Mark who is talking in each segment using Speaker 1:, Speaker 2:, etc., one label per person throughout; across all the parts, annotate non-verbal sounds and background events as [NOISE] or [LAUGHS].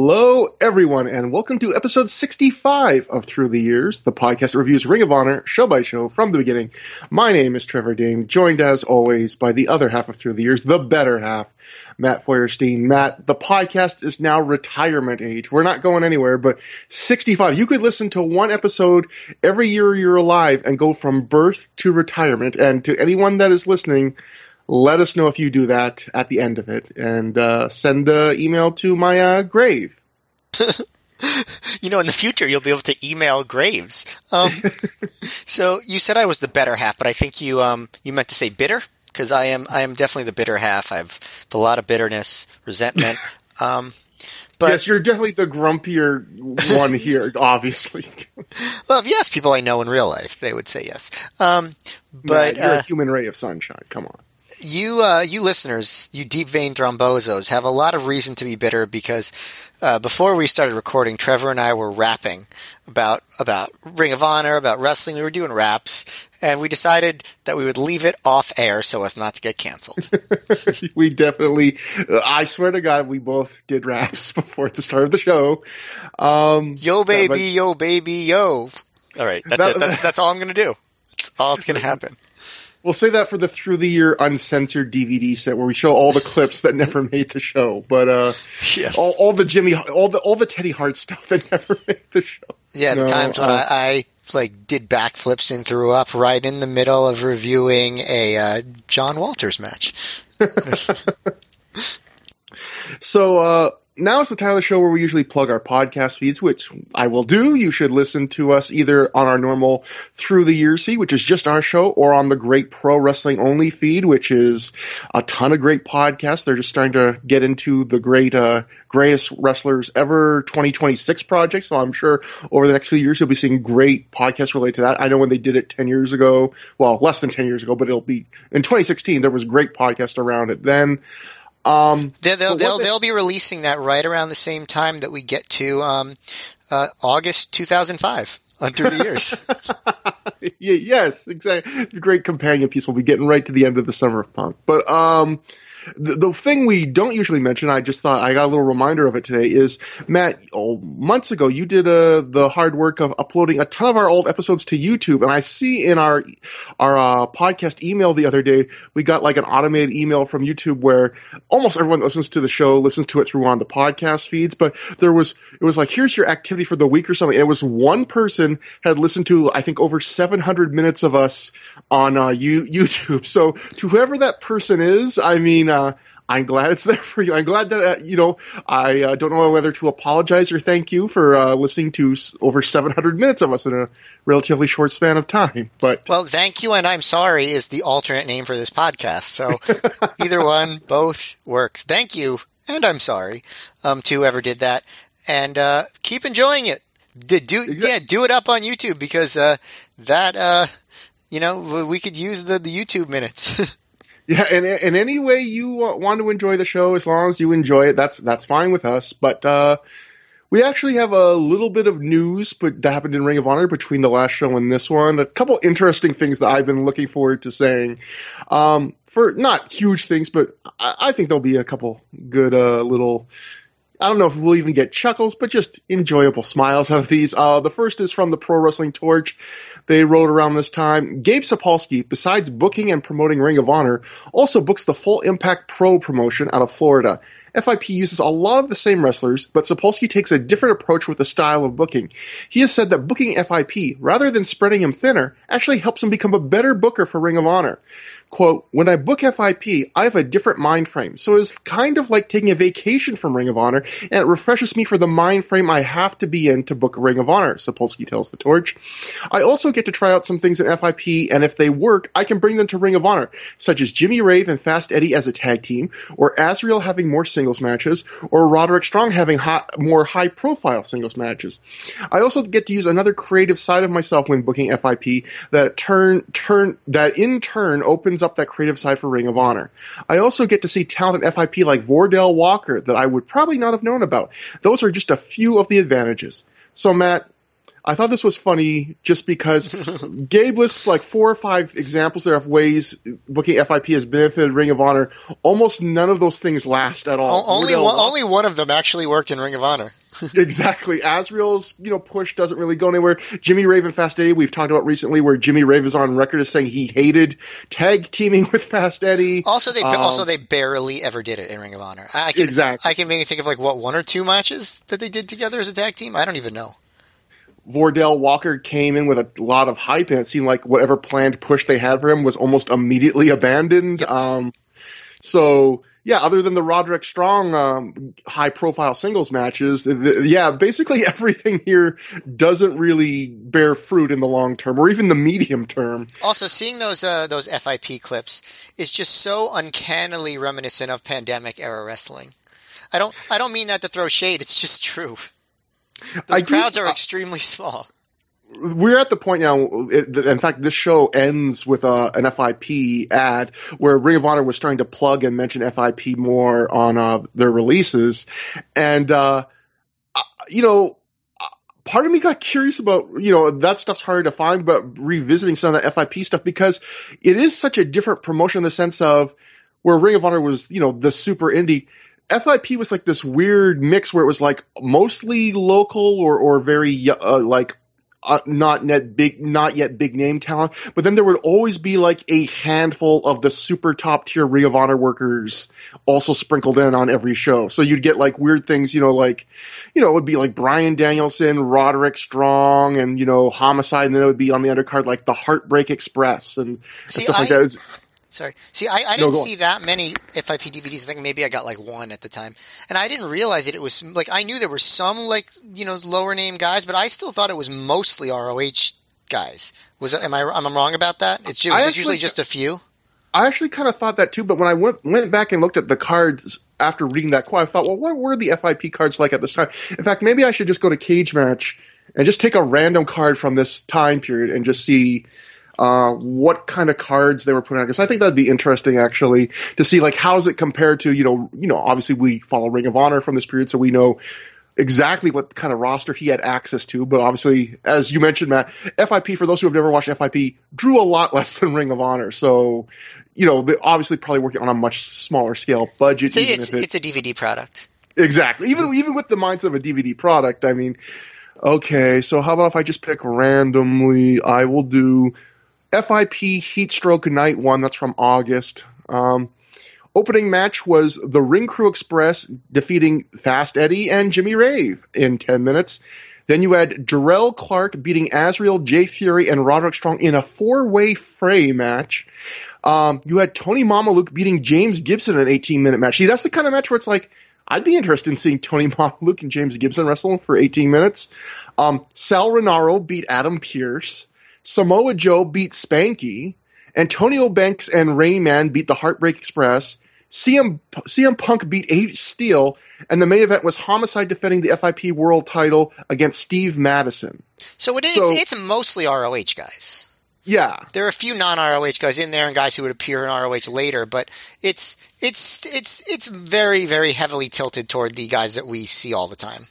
Speaker 1: Hello, everyone, and welcome to episode 65 of Through the Years, the podcast that reviews Ring of Honor show by show from the beginning. My name is Trevor Dame, joined as always by the other half of Through the Years, the better half, Matt Feuerstein. Matt, the podcast is now retirement age. We're not going anywhere, but 65. You could listen to one episode every year you're alive and go from birth to retirement. And to anyone that is listening, let us know if you do that at the end of it and uh, send an email to my uh, grave. [LAUGHS] [LAUGHS]
Speaker 2: you know, in the future, you'll be able to email graves. Um, [LAUGHS] so you said I was the better half, but I think you um, you meant to say bitter because I am I am definitely the bitter half. I've a lot of bitterness, resentment. Um,
Speaker 1: but yes, you're definitely the grumpier one here, obviously.
Speaker 2: well, if you ask people I know in real life, they would say yes. Um, but
Speaker 1: you're uh, a human ray of sunshine. Come on
Speaker 2: you uh, you listeners, you deep vein thrombosos, have a lot of reason to be bitter because uh, before we started recording, Trevor and I were rapping about about Ring of Honor, about wrestling. We were doing raps, and we decided that we would leave it off air so as not to get canceled. [LAUGHS]
Speaker 1: we definitely, I swear to God, we both did raps [LAUGHS] before the start of the show.
Speaker 2: Um, yo baby, but, yo baby, yo. All right, that's that, it. That's, that's all I'm gonna do. That's all that's gonna [LAUGHS] happen.
Speaker 1: We'll say that for the through the year uncensored DVD set where we show all the clips that never made the show, but uh, [LAUGHS] yes. all, all, the Jimmy, all the all the Teddy Hart stuff that [LAUGHS] never made the show.
Speaker 2: Yeah, no, the times when uh, I, I, like did backflips and threw up right in the middle of reviewing a uh, John Walters match. [LAUGHS]
Speaker 1: so uh, now it's the the show where we usually plug our podcast feeds, which I will do. You should listen to us either on our normal through the years feed, which is just our show, or on the great pro wrestling only feed, which is a ton of great podcasts. They're just starting to get into the great, uh, greatest wrestlers ever 2026 project. So I'm sure over the next few years, you'll be seeing great podcasts related to that. I know when they did it 10 years ago, well, less than 10 years ago, but it'll be in 2016, there was great podcast around it then.
Speaker 2: Um, they'll they'll, they'll, they, will be releasing that right around the same time that we get to um, uh, August 2005 on through [LAUGHS] the years.
Speaker 1: yeah, yes, exactly. The great companion piece will be getting right to the end of the summer of punk. But um, the, the thing we don't usually mention, I just thought I got a little reminder of it today, is Matt. Oh, months ago, you did uh, the hard work of uploading a ton of our old episodes to YouTube, and I see in our our uh, podcast email the other day, we got like an automated email from YouTube where almost everyone that listens to the show listens to it through on the podcast feeds, but there was it was like here's your activity for the week or something. It was one person had listened to I think over 700 minutes of us on uh, [LAUGHS] YouTube. So to whoever that person is, I mean. Uh, I'm glad it's there for you. I'm glad that, uh, you know, I uh, don't know whether to apologize or thank you for uh, listening to s- over 700 minutes of us in a relatively short span of time. But
Speaker 2: Well, thank you and I'm sorry is the alternate name for this podcast. So [LAUGHS] either one, both works. Thank you and I'm sorry um, to whoever did that. And uh, keep enjoying it. Do, do exactly. Yeah, do it up on YouTube because uh, that, uh, you know, we could use the, the YouTube minutes. [LAUGHS]
Speaker 1: Yeah, and in any way you want to enjoy the show, as long as you enjoy it, that's that's fine with us. But uh, we actually have a little bit of news, but that happened in Ring of Honor between the last show and this one. A couple interesting things that I've been looking forward to saying. Um, for not huge things, but I, I think there'll be a couple good uh, little I don't know if we'll even get chuckles, but just enjoyable smiles out of these. Uh, the first is from the Pro Wrestling Torch. They wrote around this time. Gabe Sapolsky, besides booking and promoting Ring of Honor, also books the Full Impact Pro promotion out of Florida. FIP uses a lot of the same wrestlers, but Sapolsky takes a different approach with the style of booking. He has said that booking FIP, rather than spreading him thinner, actually helps him become a better booker for Ring of Honor. Quote, when I book FIP, I have a different mind frame, so it's kind of like taking a vacation from Ring of Honor, and it refreshes me for the mind frame I have to be in to book Ring of Honor, Sapolsky tells The Torch. I also get to try out some things in FIP, and if they work, I can bring them to Ring of Honor, such as Jimmy Rave and Fast Eddie as a tag team, or Azrael having more singles matches, or Roderick Strong having hot, more high profile singles matches. I also get to use another creative side of myself when booking FIP that turn, turn, that in turn opens up that creative side for Ring of Honor. I also get to see talented FIP like Vordell Walker that I would probably not have known about. Those are just a few of the advantages. So Matt, I thought this was funny just because [LAUGHS] Gabe lists like four or five examples there of ways booking FIP has benefited Ring of Honor. Almost none of those things last at all.
Speaker 2: O- only one, only one of them actually worked in Ring of Honor. [LAUGHS]
Speaker 1: exactly. Azrael's, you know, push doesn't really go anywhere. Jimmy Raven Fast Eddie, we've talked about recently where Jimmy Rave is on record as saying he hated tag teaming with Fast Eddie.
Speaker 2: Also, they
Speaker 1: Um,
Speaker 2: also they barely ever did it in Ring of Honor. I can,
Speaker 1: Exactly.
Speaker 2: I can maybe think of like what one or two matches that they did together as a tag team. I don't even know.
Speaker 1: Vordell Walker came in with a lot of hype and it seemed like whatever planned push they had for him was almost immediately [LAUGHS] abandoned.
Speaker 2: Yep.
Speaker 1: Um, so yeah, other than the Roderick Strong um, high profile singles matches, the, the- yeah, basically [LAUGHS] everything here doesn't really bear fruit in the long term or even the medium term.
Speaker 2: Also, seeing those uh, those FIP clips is just so uncannily reminiscent of pandemic era wrestling. I don't I don't mean that to throw shade. It's just true. Those
Speaker 1: I do-
Speaker 2: crowds are
Speaker 1: uh,
Speaker 2: extremely [LAUGHS] small.
Speaker 1: we're at the point now. In fact, this show ends with a, an FIP ad where Ring of Honor was starting to plug and mention FIP more on uh, their releases, and uh, you know, part of me got curious about you know that stuff's hard to find, but revisiting some of that FIP stuff because it is such a different promotion in the sense of where Ring of Honor was you know the super indie. FIP was like this weird mix where it was like mostly local or or very uh, like uh, not net big, not yet big name talent, but then there would always be like a handful of the super top tier Ring of Honor workers also sprinkled in on every show. So you'd get like weird things, you know, like, you know, it would be like Bryan Danielson, Roderick Strong, and, you know, Homicide, and then it would be on the undercard like the Heartbreak Express and
Speaker 2: See,
Speaker 1: stuff like
Speaker 2: I-
Speaker 1: that. It's-
Speaker 2: Sorry. See, I, I
Speaker 1: No,
Speaker 2: didn't
Speaker 1: go on.
Speaker 2: see that many FIP DVDs. I think maybe I got like one at the time. And I didn't realize it. It was like, I knew there were some like, you know, lower name guys, but I still thought it was mostly ROH guys. Was am I, am I wrong about that? It's ju-
Speaker 1: I
Speaker 2: was
Speaker 1: actually-
Speaker 2: usually just a few?
Speaker 1: I actually kind of thought that too, but when I went went back and looked at the cards after reading that quote, I thought, well, what were the FIP cards like at this time? In fact, maybe I should just go to Cage Match and just take a random card from this time period and just see uh, what kind of cards they were putting out. Because I think that'd be interesting actually to see like how's it compared to you know you know obviously we follow Ring of Honor from this period, so we know exactly what kind of roster he had access to. But obviously, as you mentioned, Matt, FIP for those who have never watched FIP drew a lot [LAUGHS] less than Ring of Honor. So, you know, they obviously probably working on a much smaller scale budget.
Speaker 2: It's a, it's,
Speaker 1: it,
Speaker 2: it's a DVD product.
Speaker 1: exactly, even even with the mindset of a DVD product, I mean, okay, so how about if I just pick randomly? I will do FIP Heatstroke Night One. That's from August. Um, opening match was the Ring Crew Express defeating Fast Eddie and Jimmy Rave in 10 minutes. Then you had Jerrelle Clark beating Azrael, Jay Fury, and Roderick Strong in a four-way fray match. Um, you had Tony Mamaluke beating James Gibson in an 18-minute match. See, that's the kind of match where it's like, I'd be interested in seeing Tony [LAUGHS] Mamaluke and James Gibson wrestle for 18 minutes. Um, Sal Rinauro beat Adam Pearce. Samoa Joe beat Spanky. Antonio Banks and Rain Man beat the Heartbreak Express. CM, CM Punk beat Ace Steel, and the main event was Homicide defending the FIP World Title against Steve Madison.
Speaker 2: So it is,
Speaker 1: So-
Speaker 2: it's mostly ROH guys.
Speaker 1: Yeah,
Speaker 2: There are a few non-ROH guys in there and guys who would appear in ROH later, but it's it's it's it's very very heavily tilted toward the guys that we see all the time.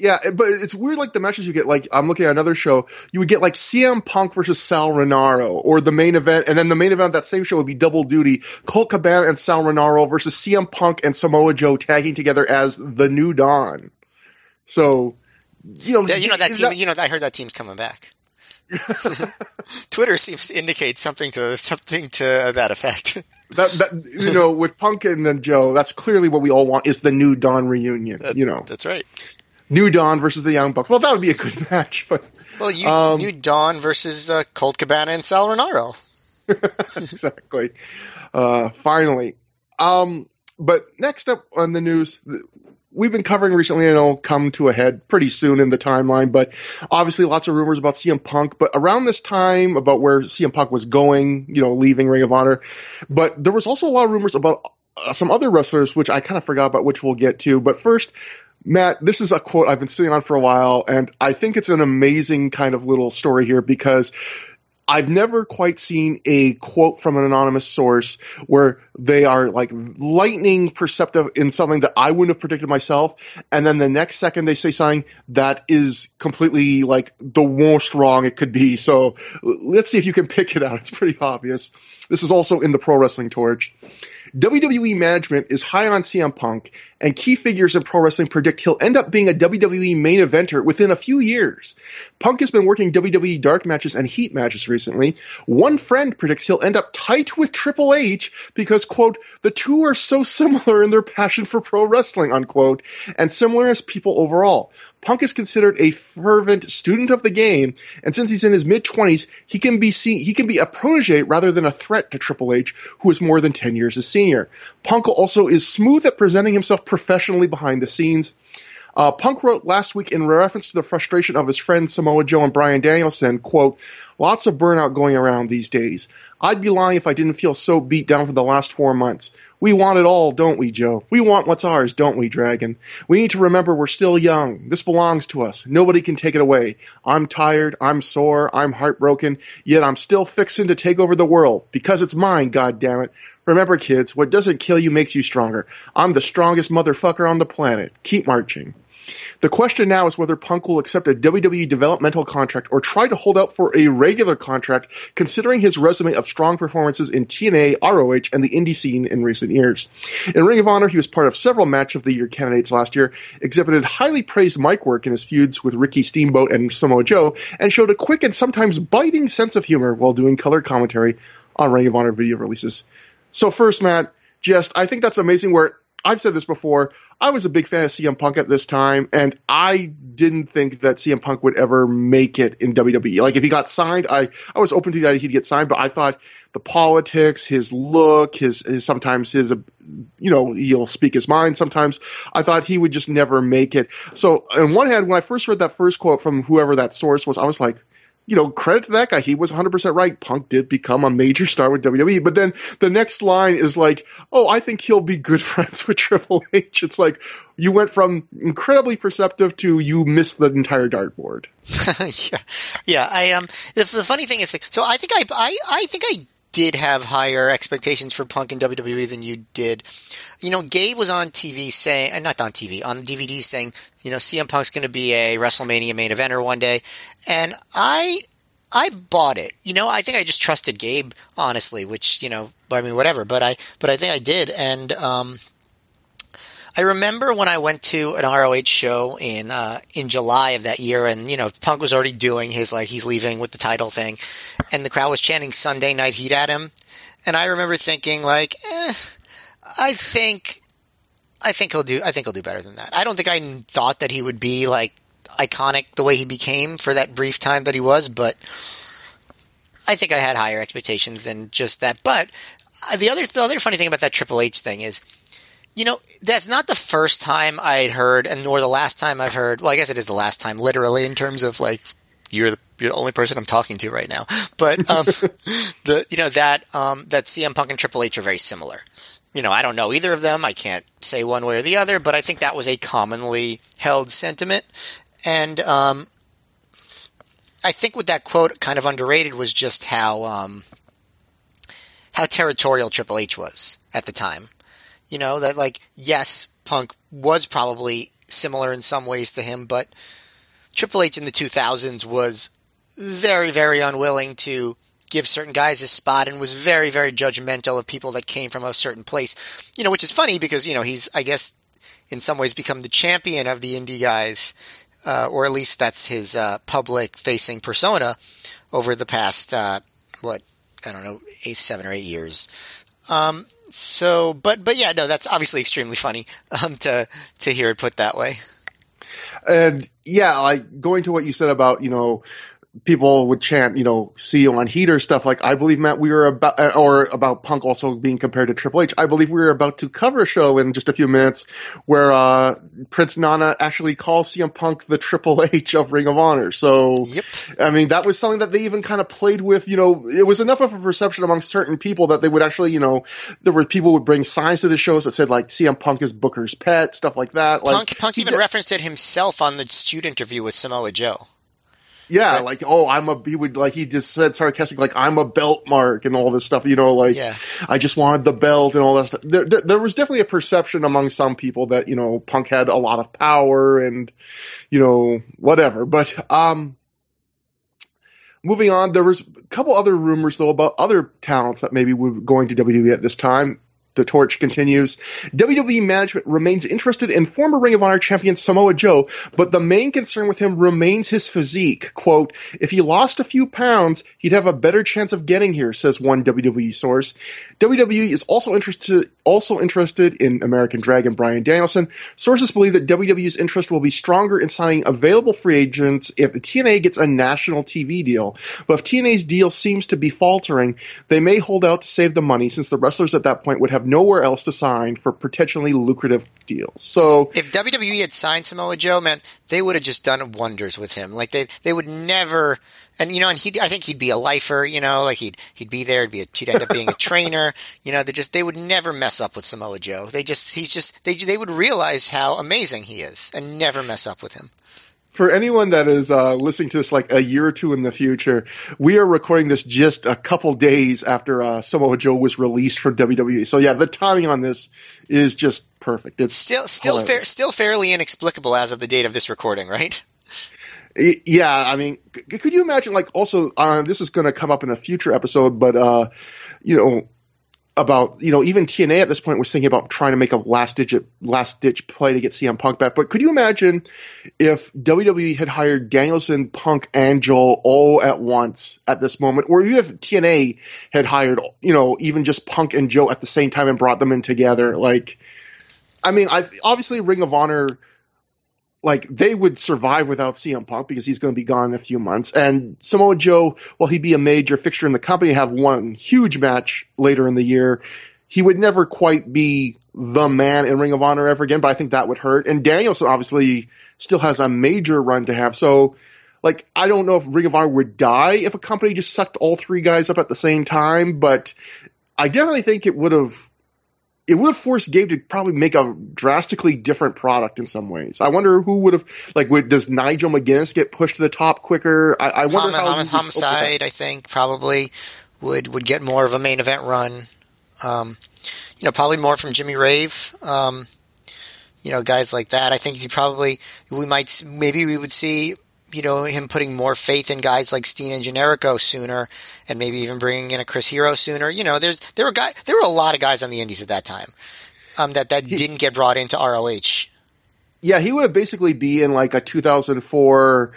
Speaker 1: Yeah, eh, but it's weird. Like the matches you get, like I'm looking at another show, you would get like CM Punk versus Sal Rinauro, or the main event, and then the main event of that same show would be double duty: Colt Cabana and Sal Rinauro versus CM Punk and Samoa Joe tagging together as the New Dawn. So, you know,
Speaker 2: you know that team. You know, I heard that team's coming back. [LAUGHS] Twitter seems to indicate something to something to that effect. [LAUGHS]
Speaker 1: that, that you know, with Punk and then Joe, that's clearly what we all want is the New Dawn reunion. you know,
Speaker 2: That's right.
Speaker 1: New Dawn versus the Young Bucks. Well, that would be a good [LAUGHS] match, but
Speaker 2: Well, you
Speaker 1: Um,
Speaker 2: New Dawn versus uh, Colt Cabana and Sal Rinauro. [LAUGHS] [LAUGHS]
Speaker 1: exactly. Uh, finally. Um, but next up on the news, we've been covering recently and it'll come to a head pretty soon in the timeline, but obviously lots of rumors about CM Punk, but around this time about where CM Punk was going, you know, leaving Ring of Honor, but there was also a lot of rumors about uh, some other wrestlers, which I kind of forgot about, which we'll get to. But first, Matt, this is a quote I've been sitting on for a while, and I think it's an amazing kind of little story here because I've never quite seen a quote from an anonymous source where they are like lightning perceptive in something that I wouldn't have predicted myself, and then the next second they say something that is completely like the worst wrong it could be. So let's see if you can pick it out. It's pretty obvious. This is also in the Pro Wrestling Torch. WWE management is high on CM Punk, and key figures in pro wrestling predict he'll end up being a WWE main eventer within a few years. Punk has been working WWE dark matches and heat matches recently. One friend predicts he'll end up tight with Triple H because, quote, the two are so similar in their passion for pro wrestling, unquote, and similar as people overall. Punk is considered a fervent student of the game, and since he's in his mid twenties, he can be seen he can be a protege rather than a threat to Triple H, who is more than ten years his senior. Punk also is smooth at presenting himself professionally behind the scenes. Uh, Punk wrote last week in reference to the frustration of his friends Samoa Joe and Bryan Danielson, quote, lots of burnout going around these days. I'd be lying if I didn't feel so beat down for the last four months. We want it all, don't we, Joe? We want what's ours, don't we, Dragon? We need to remember we're still young. This belongs to us. Nobody can take it away. I'm tired, I'm sore, I'm heartbroken, yet I'm still fixing to take over the world because it's mine, God damn it. Remember, kids, what doesn't kill you makes you stronger. I'm the strongest motherfucker on the planet. Keep marching. The question now is whether Punk will accept a WWE developmental contract or try to hold out for a regular contract, considering his resume of strong performances in TNA, ROH, and the indie scene in recent years. In Ring of Honor, he was part of several Match of the Year candidates last year, exhibited highly praised mic work in his feuds with Ricky Steamboat and Samoa Joe, and showed a quick and sometimes biting sense of humor while doing color commentary on Ring of Honor video releases. So first, Matt, just I think that's amazing. Where I've said this before, I was a big fan of CM Punk at this time, and I didn't think that CM Punk would ever make it in WWE. Like if he got signed, I I was open to the idea he'd get signed, but I thought the politics, his look, his, his sometimes his uh, you know he'll speak his mind. Sometimes I thought he would just never make it. So on one hand, when I first read that first quote from whoever that source was, I was like, you know, credit to that guy. He was 100% right. Punk did become a major star with WWE. But then the next line is like, oh, I think he'll be good [LAUGHS] friends with Triple H. It's like you went from incredibly perceptive to you missed the entire dartboard. [LAUGHS]
Speaker 2: yeah. Yeah. I, um, the, the funny thing is, so I think I, I, I think I did have higher expectations for Punk and WWE than you did. You know, Gabe was on TV saying, uh, not on TV, on DVD saying, you know, CM Punk's going to be a WrestleMania main eventer one day, and I, I bought it. You know, I think I just trusted Gabe, honestly, which you know, I mean, whatever. But I, but I think I did, and um, I remember when I went to an ROH show in uh, in July of that year, and you know Punk was already doing his like he's leaving with the title thing, and the crowd was chanting Sunday Night Heat at him, and I remember thinking like, eh, I think, I think he'll do, I think he'll do better than that. I don't think I thought that he would be like iconic the way he became for that brief time that he was, but I think I had higher expectations than just that. But uh, the other the other funny thing about that Triple H thing is you know, that's not the first time I'd heard, and nor the last time I've heard. Well, I guess it is the last time, literally, in terms of like you're the you're the only person I'm talking to right now. But um, [LAUGHS] the you know that um, that CM Punk and Triple H are very similar. You know, I don't know either of them. I can't say one way or the other, but I think that was a commonly held sentiment. And um, I think with that quote, kind of underrated was just how um, how territorial Triple H was at the time. You know, that like, yes, Punk was probably similar in some ways to him, but Triple H in the 2000s was very, very unwilling to give certain guys a spot and was very, very judgmental of people that came from a certain place. You know, which is funny because, you know, he's, I guess, in some ways become the champion of the indie guys, uh, or at least that's his uh, public facing persona over the past, uh, what, I don't know, eight, seven or eight years. Um, so, but but yeah, no, that's obviously extremely funny um, to to hear it put that way.
Speaker 1: And yeah, like going to what you said about you know people would chant, you know, see you on heater stuff. Like I believe Matt, we were about, uh, or about Punk also being compared to Triple H. I believe we were about to cover a show in just a few minutes where uh, Prince Nana actually calls CM Punk the Triple [LAUGHS] H of Ring of Honor. So,
Speaker 2: yep.
Speaker 1: I mean, that was something that they even kind of played with. You know, it was enough of a perception among certain people that they would actually, you know, there were people would bring signs to the shows that said like CM Punk is Booker's pet, stuff like that. Like
Speaker 2: Punk, Punk even referenced it himself on the student interview with Samoa Joe.
Speaker 1: Yeah, like oh, I'm a he would like he just said sarcastic like I'm a belt mark and all this stuff. You know, like
Speaker 2: Yeah.
Speaker 1: I just wanted the belt and all that stuff. There, there, there was definitely a perception among some people that you know Punk had a lot of power and you know whatever. But um, moving on, there was a couple other rumors though about other talents that maybe were going to WWE at this time. The torch continues. WWE management remains interested in former Ring of Honor champion Samoa Joe, but the main concern with him remains his physique. Quote, if he lost a few pounds, he'd have a better chance of getting here, says one WWE source. WWE is also interested also interested in American Dragon Bryan Danielson. Sources believe that WWE's interest will be stronger in signing available free agents if the TNA gets a national TV deal. But if TNA's deal seems to be faltering, they may hold out to save the money since the wrestlers at that point would have nowhere else to sign for potentially lucrative deals. So
Speaker 2: if WWE had signed Samoa Joe, man, they would have just done wonders with him. Like they, they would never, and you know, and he, I think he'd be a lifer. You know, like he'd he'd be there. He'd be, a, he'd end up being a [LAUGHS] trainer. You know, they just they would never mess up with Samoa Joe. They just he's just they they would realize how amazing he is and never mess up with him.
Speaker 1: For anyone that is uh, listening to this like a year or two in the future, we are recording this just a couple days after uh, Samoa Joe was released from WWE. So yeah, the timing on this is just perfect. It's
Speaker 2: Still, still fair, still fairly inexplicable as of the date of this recording, right?
Speaker 1: Yeah, I mean, could you imagine? Like, also, uh, this is going to come up in a future episode, but uh, you know, about you know, even TNA at this point was thinking about trying to make a last digit, last ditch play to get CM Punk back. But could you imagine if WWE had hired Danielson, Punk, and Joe all at once at this moment, or even if TNA had hired, you know, even just Punk and Joe at the same time and brought them in together? Like, I mean, I obviously Ring of Honor like they would survive without CM Punk because he's going to be gone in a few months. And Samoa Joe, while he'd be a major fixture in the company, have one huge match later in the year, he would never quite be the man in Ring of Honor ever again. But I think that would hurt. And Danielson obviously still has a major run to have. So, like, I don't know if Ring of Honor would die if a company just sucked all three guys up at the same time, but I definitely think it would have it would have forced Gabe to probably make a drastically different product in some ways. I wonder who would have like would does Nigel McGuinness get pushed to the top quicker? I, I wonder
Speaker 2: Hom-
Speaker 1: how
Speaker 2: Hom-
Speaker 1: he would cope with that.
Speaker 2: homicide, I think, probably would would get more of a main event run. Um, you know, probably more from Jimmy Rave. Um, you know, guys like that. I think he probably we might maybe we would see you know him putting more faith in guys like Steen and Generico sooner, and maybe even bringing in a Chris Hero sooner. You know, there's there were guy there were a lot of guys on the Indies at that time um, that that didn't get brought into ROH.
Speaker 1: Yeah, he would have basically be in like a 2004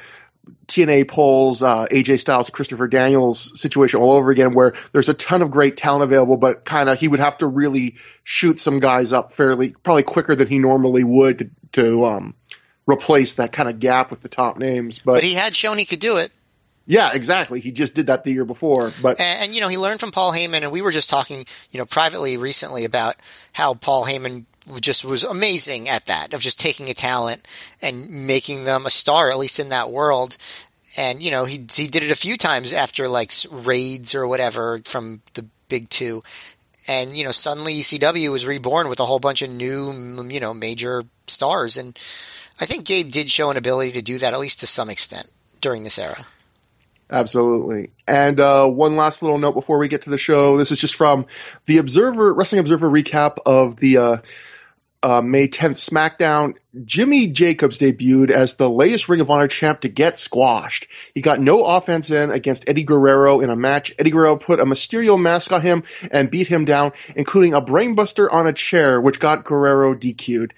Speaker 1: TNA polls, uh, AJ Styles, Christopher Daniels situation all over again, where there's a ton of great talent available, but kind of he would have to really shoot some guys up fairly, probably quicker than he normally would to, to um, replace that kind of gap with the top names. But,
Speaker 2: But he had shown he could do it.
Speaker 1: yeah, exactly. He just did that the year before. But
Speaker 2: And, and you know, he learned from Paul Heyman, and we were just talking, you know, privately recently about how Paul Heyman just was amazing at that of just taking a talent and making them a star, at least in that world. And you know, he he did it a few times after like raids or whatever from the big two. And you know, suddenly ECW was reborn with a whole bunch of new, you know, major stars. And I think Gabe did show an ability to do that, at least to some extent, during this era.
Speaker 1: Absolutely. And uh, one last little note before we get to the show. This is just from the Observer, Wrestling Observer recap of the uh, uh, May 10th SmackDown. Jimmy Jacobs debuted as the latest Ring of Honor champ to get squashed. He got no offense in against Eddie Guerrero in a match. Eddie Guerrero put a Mysterio mask on him and beat him down, including a brainbuster on a chair, which got Guerrero DQ'd.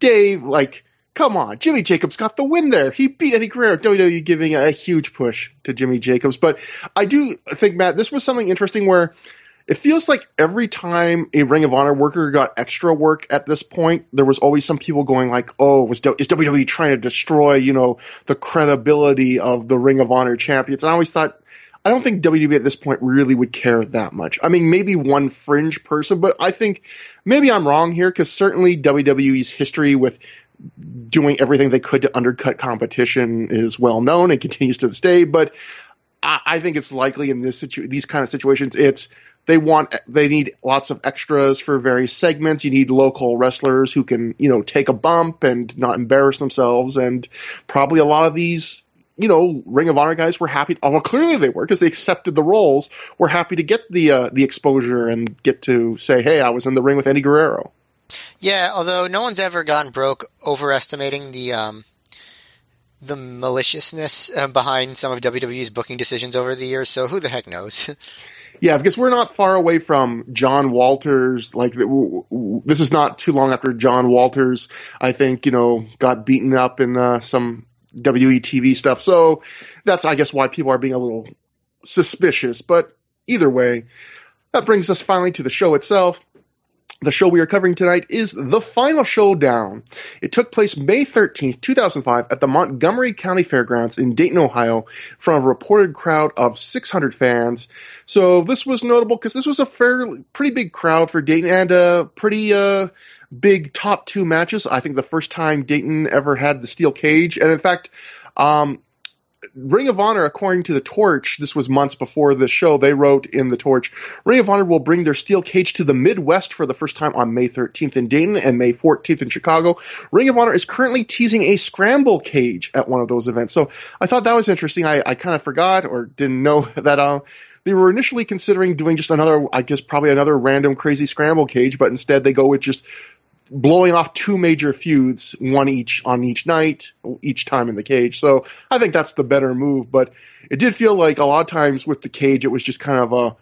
Speaker 1: Dave, like, come on, Jimmy Jacobs got the win there. He beat Eddie Guerrero. WWE giving a huge push to Jimmy Jacobs. But I do think, Matt, this was something interesting where it feels like every time a Ring of Honor worker got extra work at this point, there was always some people going like, "Oh, was is WWE trying to destroy, you know, the credibility of the Ring of Honor champions?" And I always thought, I don't think WWE at this point really would care that much. I mean, maybe one fringe person, but I think maybe I'm wrong here because certainly WWE's history with doing everything they could to undercut competition is well known and continues to this day. But I, I think it's likely in this situ- these kind of situations, it's they want they need lots of extras for various segments. You need local wrestlers who can you know take a bump and not embarrass themselves, and probably a lot of these you know, Ring of Honor guys were happy. Well, clearly they were because they accepted the roles. Were happy to get the uh, the exposure and get to say, "Hey, I was in the ring with Eddie Guerrero."
Speaker 2: Yeah, although no one's ever gone broke overestimating the um, the maliciousness uh, behind some of WWE's booking decisions over the years. So who the heck knows? [LAUGHS]
Speaker 1: Yeah, because we're not far away from John Walters. Like this is not too long after John Walters, I think, you know, got beaten up in uh, some WE TV stuff. So that's, I guess, why people are being a little suspicious. But either way, that brings us finally to the show itself. The show we are covering tonight is The Final Showdown. It took place May 13th, 2005 at the Montgomery County Fairgrounds in Dayton, Ohio from a reported crowd of 600 fans. So this was notable because this was a fairly, pretty big crowd for Dayton and a pretty, uh, big top two matches. I think the first time Dayton ever had the steel cage. And in fact, um, Ring of Honor, according to the Torch, this was months before the show, they wrote in the Torch, Ring of Honor will bring their steel cage to the Midwest for the first time on May 13th in Dayton and May 14th in Chicago. Ring of Honor is currently teasing a scramble cage at one of those events. So I thought that was interesting. I, I kind of forgot or didn't know [LAUGHS] that, uh, they were initially considering doing just another, I guess probably another random crazy scramble cage, but instead they go with just blowing off two major feuds, one each on each night, each time in the cage. So I think that's the better move. But it did feel like a lot of times with the cage, it was just kind of a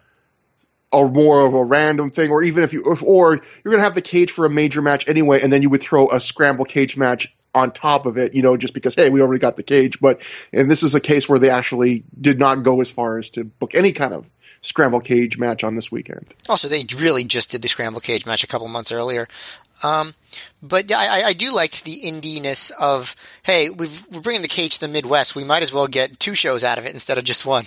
Speaker 1: a more of a random thing, or even if you, if, or you're gonna have the cage for a major match anyway, and then you would throw a scramble cage match on top of it, you know, just because hey, we already got the cage. But and this is a case where they actually did not go as far as to book any kind of scramble cage match on this weekend.
Speaker 2: Also, they really just did the scramble cage match a couple months earlier. Um, but I, I do like the indiness of, hey, we are bringing the cage to the Midwest. We might as well get two shows out of it instead of just one.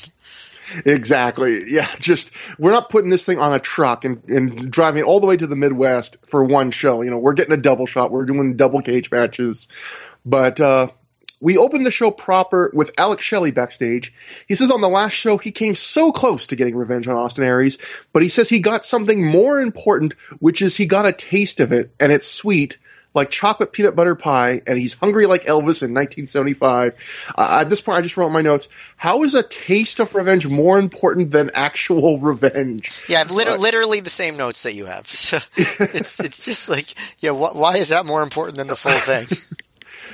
Speaker 1: Exactly. Yeah. [LAUGHS] Just, we're not putting this thing on a truck and, and driving all the way to the Midwest for one show. You know, we're getting a double shot. We're doing double cage matches. But, uh, we open the show proper with Alex Shelley backstage. He says on the last show he came so close to getting revenge on Austin Aries, but he says he got something more important, which is he got a taste of it, and it's sweet, like chocolate peanut butter pie, and he's hungry like Elvis in 1975. Uh, at this point, I just wrote my notes. How is a taste of revenge more important than actual [LAUGHS] revenge?
Speaker 2: Yeah, I've uh, literally the same notes that you have. So [LAUGHS] it's it's just like, yeah, wh- why is that more important than the full thing? [LAUGHS]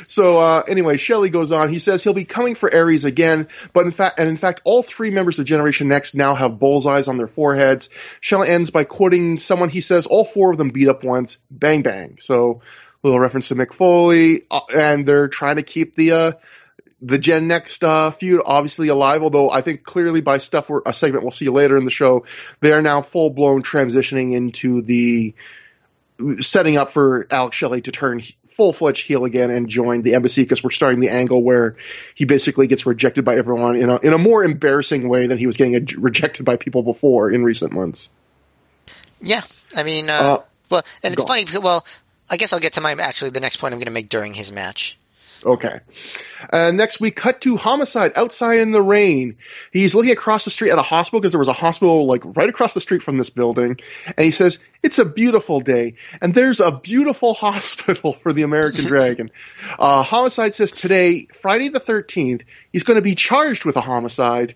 Speaker 1: So uh, anyway, Shelley goes on. He says he'll be coming for Aries again, but in fact, and in fact, all three members of Generation Next now have bullseyes on their foreheads. Shelley ends by quoting someone. He says all four of them beat up once. Bang bang. So little reference to Mick Foley, uh, and they're trying to keep the. Uh, the Gen Next uh, feud obviously alive, although I think clearly by stuff we're, a segment we'll see later in the show, they are now full blown transitioning into the setting up for Alex Shelley to turn full fledged heel again and join the embassy because we're starting the angle where he basically gets rejected by everyone in a in a more embarrassing way than he was getting a, rejected by people before in recent months.
Speaker 2: Yeah, I mean, uh, uh, well, and it's funny. Well, I guess I'll get to my actually the next point I'm going to make during his match.
Speaker 1: Okay. Uh, next, we cut to homicide outside in the rain. He's looking across the street at a hospital because there was a hospital like right across the street from this building, and he says it's a beautiful day, and there's a beautiful [LAUGHS] hospital for the American [LAUGHS] Dragon. Uh, homicide says today, Friday the 13th, he's going to be charged with a homicide.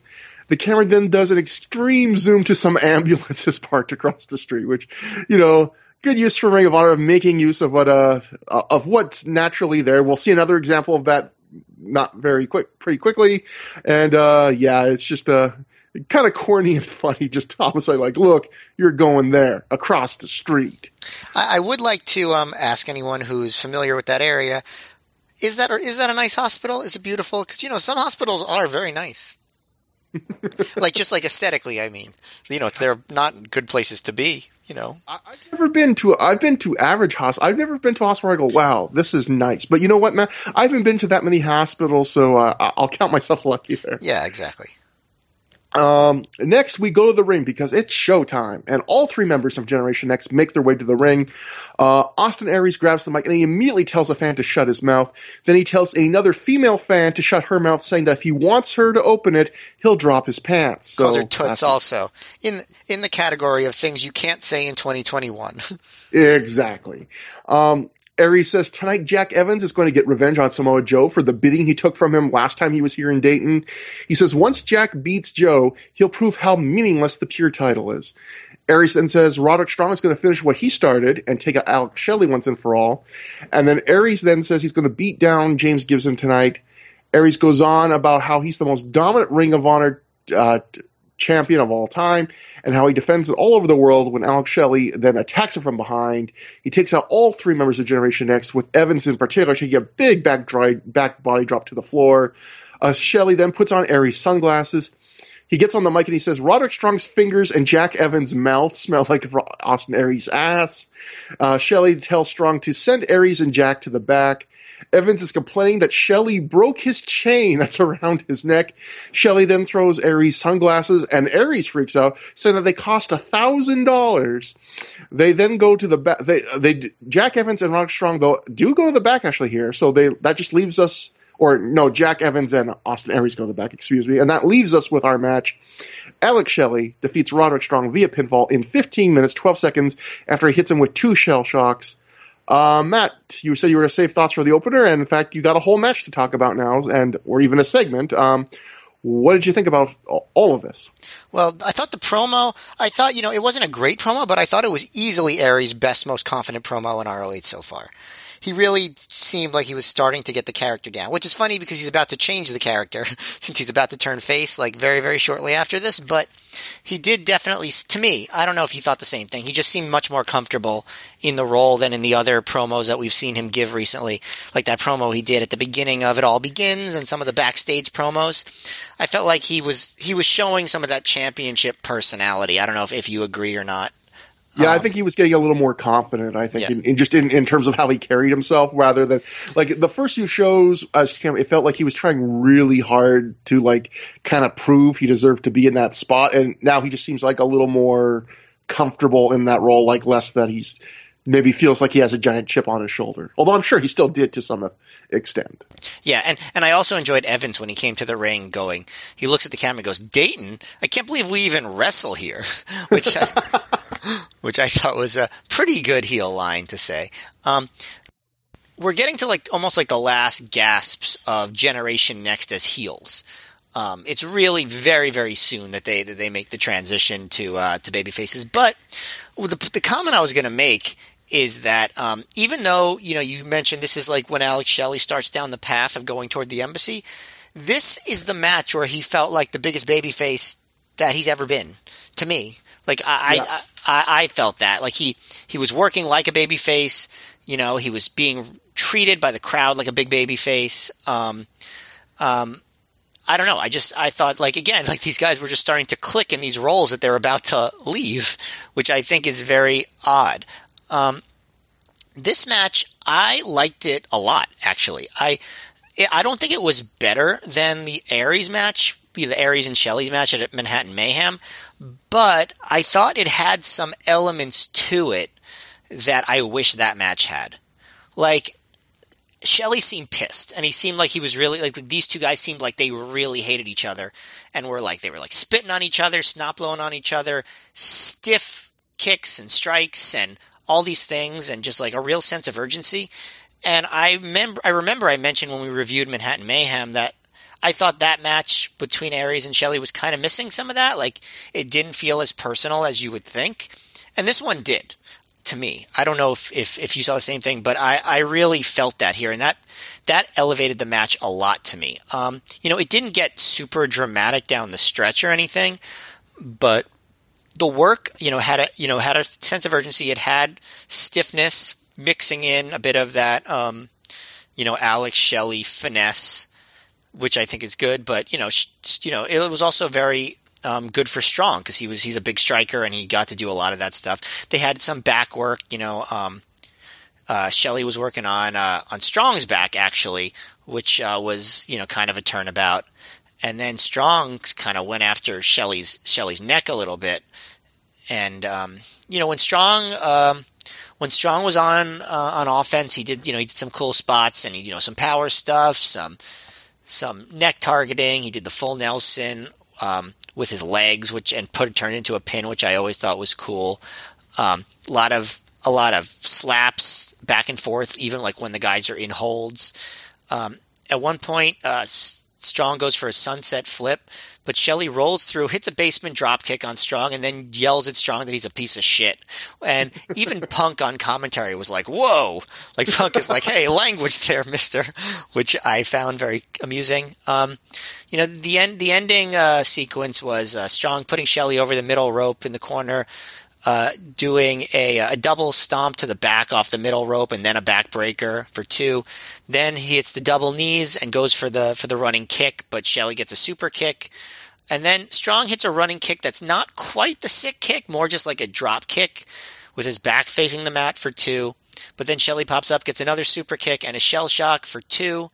Speaker 1: The camera then does an extreme zoom to some [LAUGHS] ambulances parked across the street, which, you know, good use for Ring of Honor of making use of what uh of what's naturally there. We'll see another example of that not very quick, pretty quickly, and uh yeah, it's just a. Uh, kind of corny and [LAUGHS] funny. Just homicide, like, look, you're going there across the street.
Speaker 2: I, I would like to um, ask anyone who's familiar with that area: is that is that a nice hospital? Is it beautiful? Because you know some hospitals are very nice. Like just like aesthetically, I mean, you know, they're not good places to be you know.
Speaker 1: I, have never been to. I've been to average hospital. I've never been to a hospital where I go, "Wow, this is nice." But you know what, man? I haven't been to that many hospitals, so uh, I'll count myself [LAUGHS] lucky there.
Speaker 2: Yeah, exactly.
Speaker 1: Um, next, we go to the ring because it's showtime, and all three members of Generation Next make their way to the ring. Uh, Austin Aries grabs the mic and he immediately tells a fan to shut his mouth. Then he tells another female fan to shut her mouth, saying that if he wants her to open it, he'll drop his pants.
Speaker 2: So, Calls her toots also in in the category of things you can't say in 2021. [LAUGHS]
Speaker 1: exactly. Um, Aries says tonight Jack Evans is going to get revenge on Samoa Joe for the bidding he took from him last time he was here in Dayton. He says once Jack beats Joe, he'll prove how meaningless the pure title is. Aries then says Roderick Strong is going to finish what he started and take out Alex Shelley once and for all. And then Aries then says he's going to beat down James Gibson tonight. Aries goes on about how he's the most dominant Ring of Honor uh, champion of all time and how he defends it all over the world when Alex Shelley then attacks him from behind. He takes out all three members of Generation Next, with Evans in particular taking a big back, dry, back body drop to the floor. Uh, Shelley then puts on Aries' sunglasses. He gets on the mic and he says, Roderick Strong's fingers and Jack Evans' mouth smell like Austin Aries' ass. Uh, Shelley tells Strong to send Aries and Jack to the back. Evans is complaining that Shelley broke his chain that's around his neck. Shelley then throws Aries sunglasses and Aries freaks out, saying that they cost a thousand dollars. They then go to the back. They, they, Jack Evans and Roderick Strong though do go to the back actually here. So they, that just leaves us, or no, Jack Evans and Austin Aries go to the back, excuse me. And that leaves us with our match. Alex Shelley defeats Roderick Strong via pinfall in 15 minutes, 12 seconds after he hits him with two shell shocks. Uh, Matt, you said you were going to save thoughts for the opener, and in fact, you got a whole match to talk about now, and or even a segment. Um, what did you think about all of this?
Speaker 2: Well, I thought the promo, I thought, you know, it wasn't a great promo, but I thought it was easily Aries' best, most confident promo in ROH so far. He really seemed like he was starting to get the character down, which is funny because he's about to change the character [LAUGHS] since he's about to turn face like very, very shortly after this, but he did definitely, to me, I don't know if he thought the same thing. He just seemed much more comfortable in the role than in the other promos that we've seen him give recently, like that promo he did at the beginning of It All Begins and some of the backstage promos. I felt like he was he was showing some of that championship personality. I don't know if, if you agree or not.
Speaker 1: Yeah, um, I think he was getting a little more confident. I think yeah. in, in, just in, in terms of how he carried himself, rather than like the first few shows, as it felt like he was trying really hard to like kind of prove he deserved to be in that spot, and now he just seems like a little more comfortable in that role, like less that he's maybe feels like he has a giant chip on his shoulder. Although I'm sure he still did to some extent.
Speaker 2: Yeah, and, and I also enjoyed Evans when he came to the ring going, he looks at the camera and goes, Dayton, I can't believe we even wrestle here, [LAUGHS] which I, which I [LAUGHS] thought was a pretty good heel line to say. Um, we're getting to like almost like the last gasps of Generation Next as heels. Um, it's really very very soon that they that they make the transition to uh, to baby faces. But the the comment I was going to make is that um, even though you know you mentioned this is like when Alex Shelley starts down the path of going toward the embassy, this is the match where he felt like the biggest baby face that he's ever been to me. Like I, yeah. I, I, I felt that like he he was working like a baby face. You know, he was being treated by the crowd like a big baby face. Um, um, I don't know. I just I thought like again [LAUGHS] like these guys were just starting to click in these roles that they're about to leave, which I think is very odd. Um, this match I liked it a lot actually. I I don't think it was better than the Aries match, the Aries and Shelley's match at Manhattan Mayhem, but I thought it had some elements to it that I wish that match had. Like Shelley seemed pissed, and he seemed like he was really like these two guys seemed like they really hated each other, and were like they were like spitting on each other, snot blowing on each other, stiff kicks and strikes, and all these things, and just like a real sense of urgency. And I remember, I remember I mentioned when we reviewed Manhattan Mayhem that I thought that match between Aries and Shelley was kind of missing some of that. Like it didn't feel as personal as you would think, and this one did to me. I don't know if, if, if you saw the same thing, but I, I really felt that here, and that that elevated the match a lot to me. Um, you know, it didn't get super dramatic down the stretch or anything, but the work, you know, had a you know had a sense of urgency. It had stiffness, mixing in a bit of that, um, you know, Alex Shelley finesse, which I think is good. But you know, sh- you know, it was also very um, good for Strong because he was he's a big striker and he got to do a lot of that stuff. They had some back work, you know. Um, uh, Shelley was working on uh, on Strong's back actually, which uh, was you know kind of a turnabout. And then Strong kind of went after Shelley's Shelley's neck a little bit, and um, you know when Strong um, when Strong was on uh, on offense, he did you know he did some cool spots and he, you know some power stuff, some some neck targeting. He did the full Nelson. Um, with his legs, which and put turned into a pin, which I always thought was cool. Um, a lot of a lot of slaps, back and forth, even like when the guys are in holds. Um, at one point, uh, Strong goes for a sunset flip, but Shelley rolls through, hits a basement dropkick on Strong, and then yells at Strong that he's a piece of shit. And even [LAUGHS] Punk on commentary was like, "Whoa!" Like Punk is like, "Hey, language there, Mister," which I found very amusing. Um, you know, the end, the ending uh, sequence was uh, Strong putting Shelley over the middle rope in the corner uh, doing a, a, double stomp to the back off the middle rope and then a backbreaker for two. Then he hits the double knees and goes for the for the running kick, but Shelley gets a super kick. And then Strong hits a running kick that's not quite the sick kick, more just like a drop kick with his back facing the mat for two. But then Shelley pops up, gets another super kick and a shell shock for two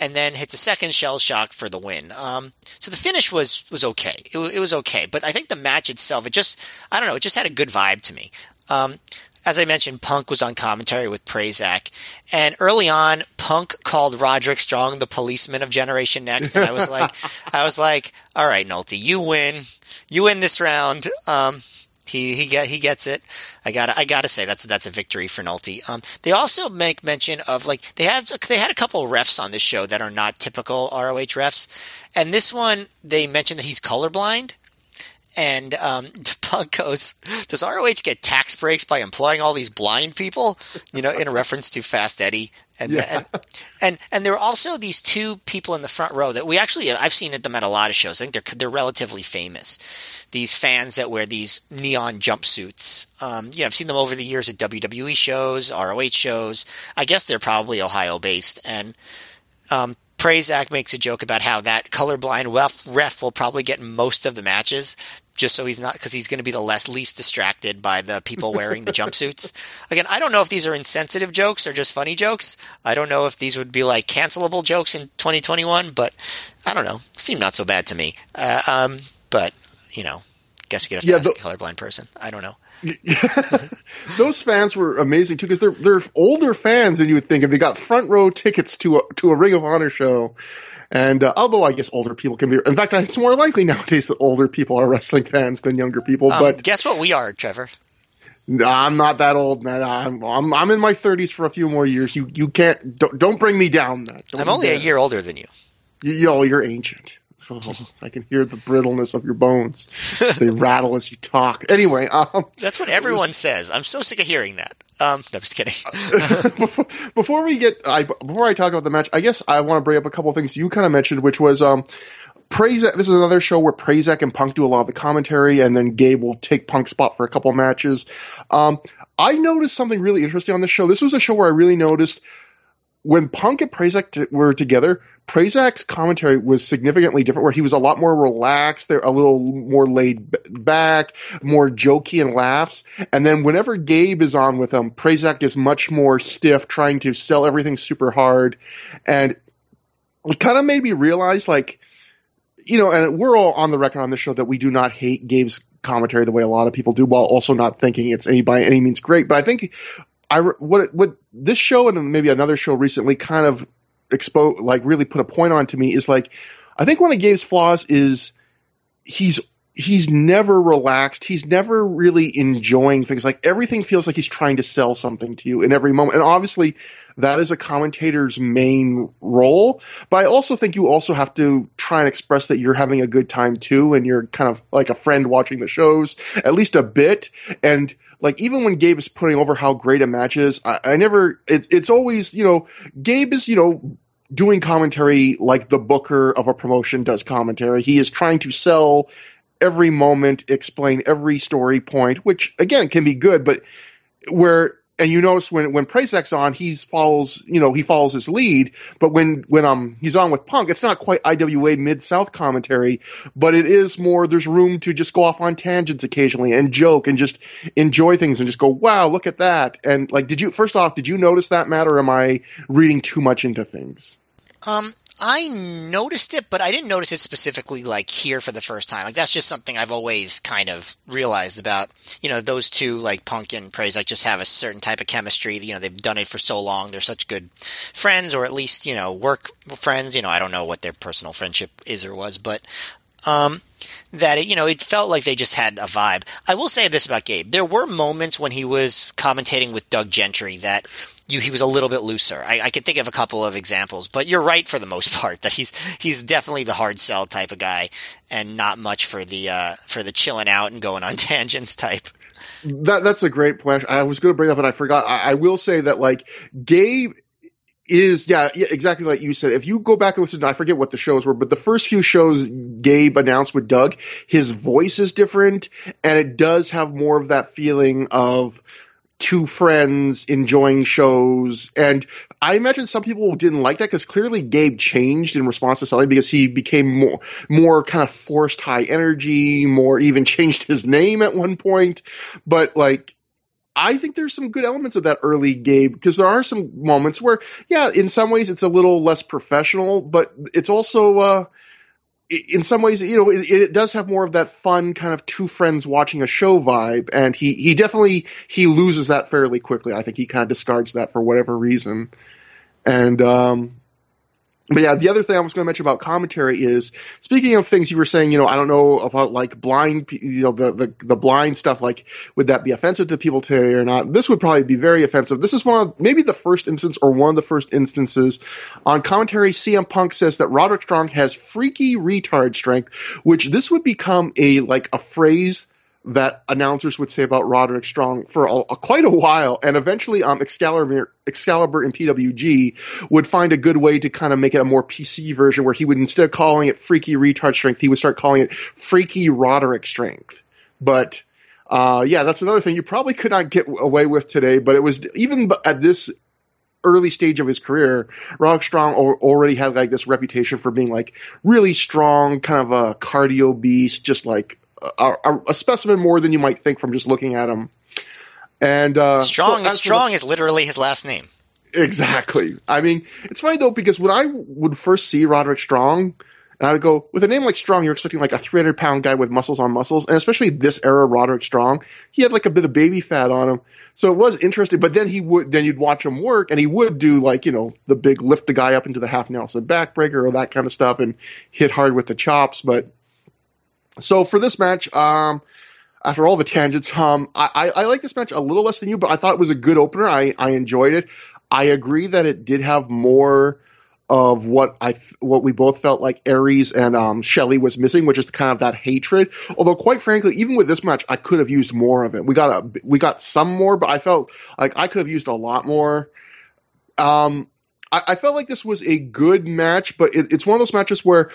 Speaker 2: and then hits a second shell shock for the win. Um, so the finish was was okay. It, it, was okay, but I think the match itself, it just I don't know, it just had a good vibe to me. Um, as I mentioned, Punk was on commentary with Prazak, and early on, Punk called Roderick Strong the policeman of Generation Next, and I was like, [LAUGHS] I was like, all right, Nolte, you win, you win this round. Um, he he get he gets it. I got I got to say that's that's a victory for Nolte. Um, they also make mention of like they have they had a couple of refs on this show that are not typical ROH refs, and this one they mentioned that he's colorblind. And um, [LAUGHS] Punk goes, "Does ROH get tax breaks by employing all these blind people?" You know, in reference to Fast Eddie. And, yeah. and and and there are also these two people in the front row that we actually I've seen them at a lot of shows. I think they're they're relatively famous. These fans that wear these neon jumpsuits. Um, you know, I've seen them over the years at WWE shows, ROH shows. I guess they're probably Ohio based. And um, Prazak makes a joke about how that colorblind ref, ref will probably get most of the matches just so he's not because he's going to be the less least distracted by the people wearing the jumpsuits. [LAUGHS] Again, I don't know if these are insensitive jokes or just funny jokes. I don't know if these would be like cancelable jokes in 2021, but I don't know. Seem not so bad to me. Uh, um, but you know, guess you get a yeah, the, colorblind person. I don't know. [LAUGHS]
Speaker 1: Those fans were amazing too because they're they're older fans than you would think, and they got front row tickets to a to a Ring of Honor show. And uh, although I guess older people can be, in fact, it's more likely nowadays that older people are wrestling fans than younger people. Um, but
Speaker 2: guess what we are, Trevor?
Speaker 1: I'm not that old, man. I'm, I'm I'm in my 30s for a few more years. You you can't don't, don't bring me down. That
Speaker 2: I'm only a year older than you.
Speaker 1: You, you know, you're ancient. Oh, [LAUGHS] I can hear the brittleness of your bones. they rattle as you talk. Anyway, um,
Speaker 2: that's what everyone was, says. I'm so sick of hearing that. Um, no, just kidding.
Speaker 1: before, [LAUGHS] before, we get, I, before I talk about the match, I guess I want to bring up a couple of things you kind of mentioned, which was, um, Prazak, this is another show where Prazak and Punk do a lot of the commentary, and then Gabe will take Punk's spot for a couple of matches. Um, I noticed something really interesting on this show. This was a show where I really noticed when Punk and Prazak t- were together, Prazak's commentary was significantly different, where he was a lot more relaxed, a little more laid back, more jokey and laughs. And then whenever Gabe is on with him, Prazak is much more stiff, trying to sell everything super hard. And it kind of made me realize, like, you know, and we're all on the record on this show that we do not hate Gabe's commentary the way a lot of people do, while also not thinking it's any by any means great. But I think I what what this show and maybe another show recently kind of expose like really put a point on to me is like I think one of Gabe's flaws is he's he's never relaxed. He's never really enjoying things. Like everything feels like he's trying to sell something to you in every moment. And obviously that is a commentator's main role. But I also think you also have to try and express that you're having a good time too. And you're kind of like a friend watching the shows at least a bit. And like even when Gabe is putting over how great a match is, I, I never, it's, it's always, you know, Gabe is, you know, doing commentary like the booker of a promotion does commentary. He is trying to sell every moment, explain every story point, which again can be good, but where and you notice when when Prazak's on, he follows you know he follows his lead, but when when um he's on with Punk, it's not quite IWA mid South commentary, but it is more. There's room to just go off on tangents occasionally and joke and just enjoy things and just go wow look at that and like did you first off did you notice that matter? am I reading too much into things?
Speaker 2: Um, I noticed it, but I didn't notice it specifically like here for the first time. Like that's just something I've always kind of realized about, you know, those two like Punk and Praise like just have a certain type of chemistry. You know, they've done it for so long. They're such good friends or at least, you know, work friends. You know, I don't know what their personal friendship is or was, but um that it, you know, it felt like they just had a vibe. I will say this about Gabe. There were moments when he was commentating with Doug Gentry that you, he was a little bit looser. I, I could think of a couple of examples, but you're right for the most [LAUGHS] part that he's he's definitely the hard sell type of guy, and not much for the uh, for the chilling out and going on [LAUGHS] tangents type.
Speaker 1: That that's a great question. I was going to bring up and I forgot. I, I will say that like Gabe is yeah, yeah, exactly like you said. If you go back and listen, to, I forget what the shows were, but the first few shows Gabe announced with Doug, his voice is different, and it does have more of that feeling of two friends enjoying shows. And I imagine some people didn't like that because clearly Gabe changed in response to something because he became more, more kind of forced high energy, more even [LAUGHS] changed his name at one point. But like, I think there's some good elements of that early Gabe because there are some moments where, yeah, in some ways it's a little less professional, but it's also, uh, in some ways, you know, it, it, does have more of that fun kind of two friends watching a show vibe, and he he definitely he loses that fairly quickly. I think he kind of discards that for whatever reason, and um, but yeah, the other thing I was going to mention about commentary is speaking of things you were saying, you know, I don't know about like blind, you know, the, the, the blind stuff, like would that be offensive to people today or not? This would probably be very offensive. This is one of, maybe the first instance or one of the first instances on commentary. CM Punk says that Roderick Strong has freaky retard strength, which this would become a, like a phrase that announcers would say about Roderick Strong for a, a, quite a while, and eventually, um, Excalibur, Excalibur and PWG would find a good way to kind of make it a more PC version, where he would instead of calling it Freaky Retard Strength, he would start calling it Freaky Roderick Strength. But uh, yeah, that's another thing you probably could not get away with today. But it was even at this early stage of his career, Roderick Strong already had like this reputation for being like really strong, kind of a cardio beast, just like a, a, specimen more than you might think from just looking at him. And uh,
Speaker 2: strong, so strong the, is literally his last name.
Speaker 1: Exactly. I mean, it's funny though because when I would first see Roderick Strong, and I would go with a name like Strong, you're expecting like a 300 pound guy with muscles on muscles, and especially this era Roderick Strong, he had like a bit of baby fat on him, so it was interesting. But then he would, then you'd watch him work, and he would do like you know the big lift the guy up into the half Nelson backbreaker or that kind of stuff, and hit hard with the chops. But so for this match, um, after all the tangents, um, I, I, I like this match a little less than you, but I thought it was a good opener. I, I enjoyed it. I agree that it did have more of what I what we both felt like Aries and um, Shelley was missing, which is kind of that hatred. Although, quite frankly, even with this match, I could have used more of it. We got a we got some more, but I felt like I could have used a lot more. Um, I, I felt like this was a good match, but it, it's one of those matches where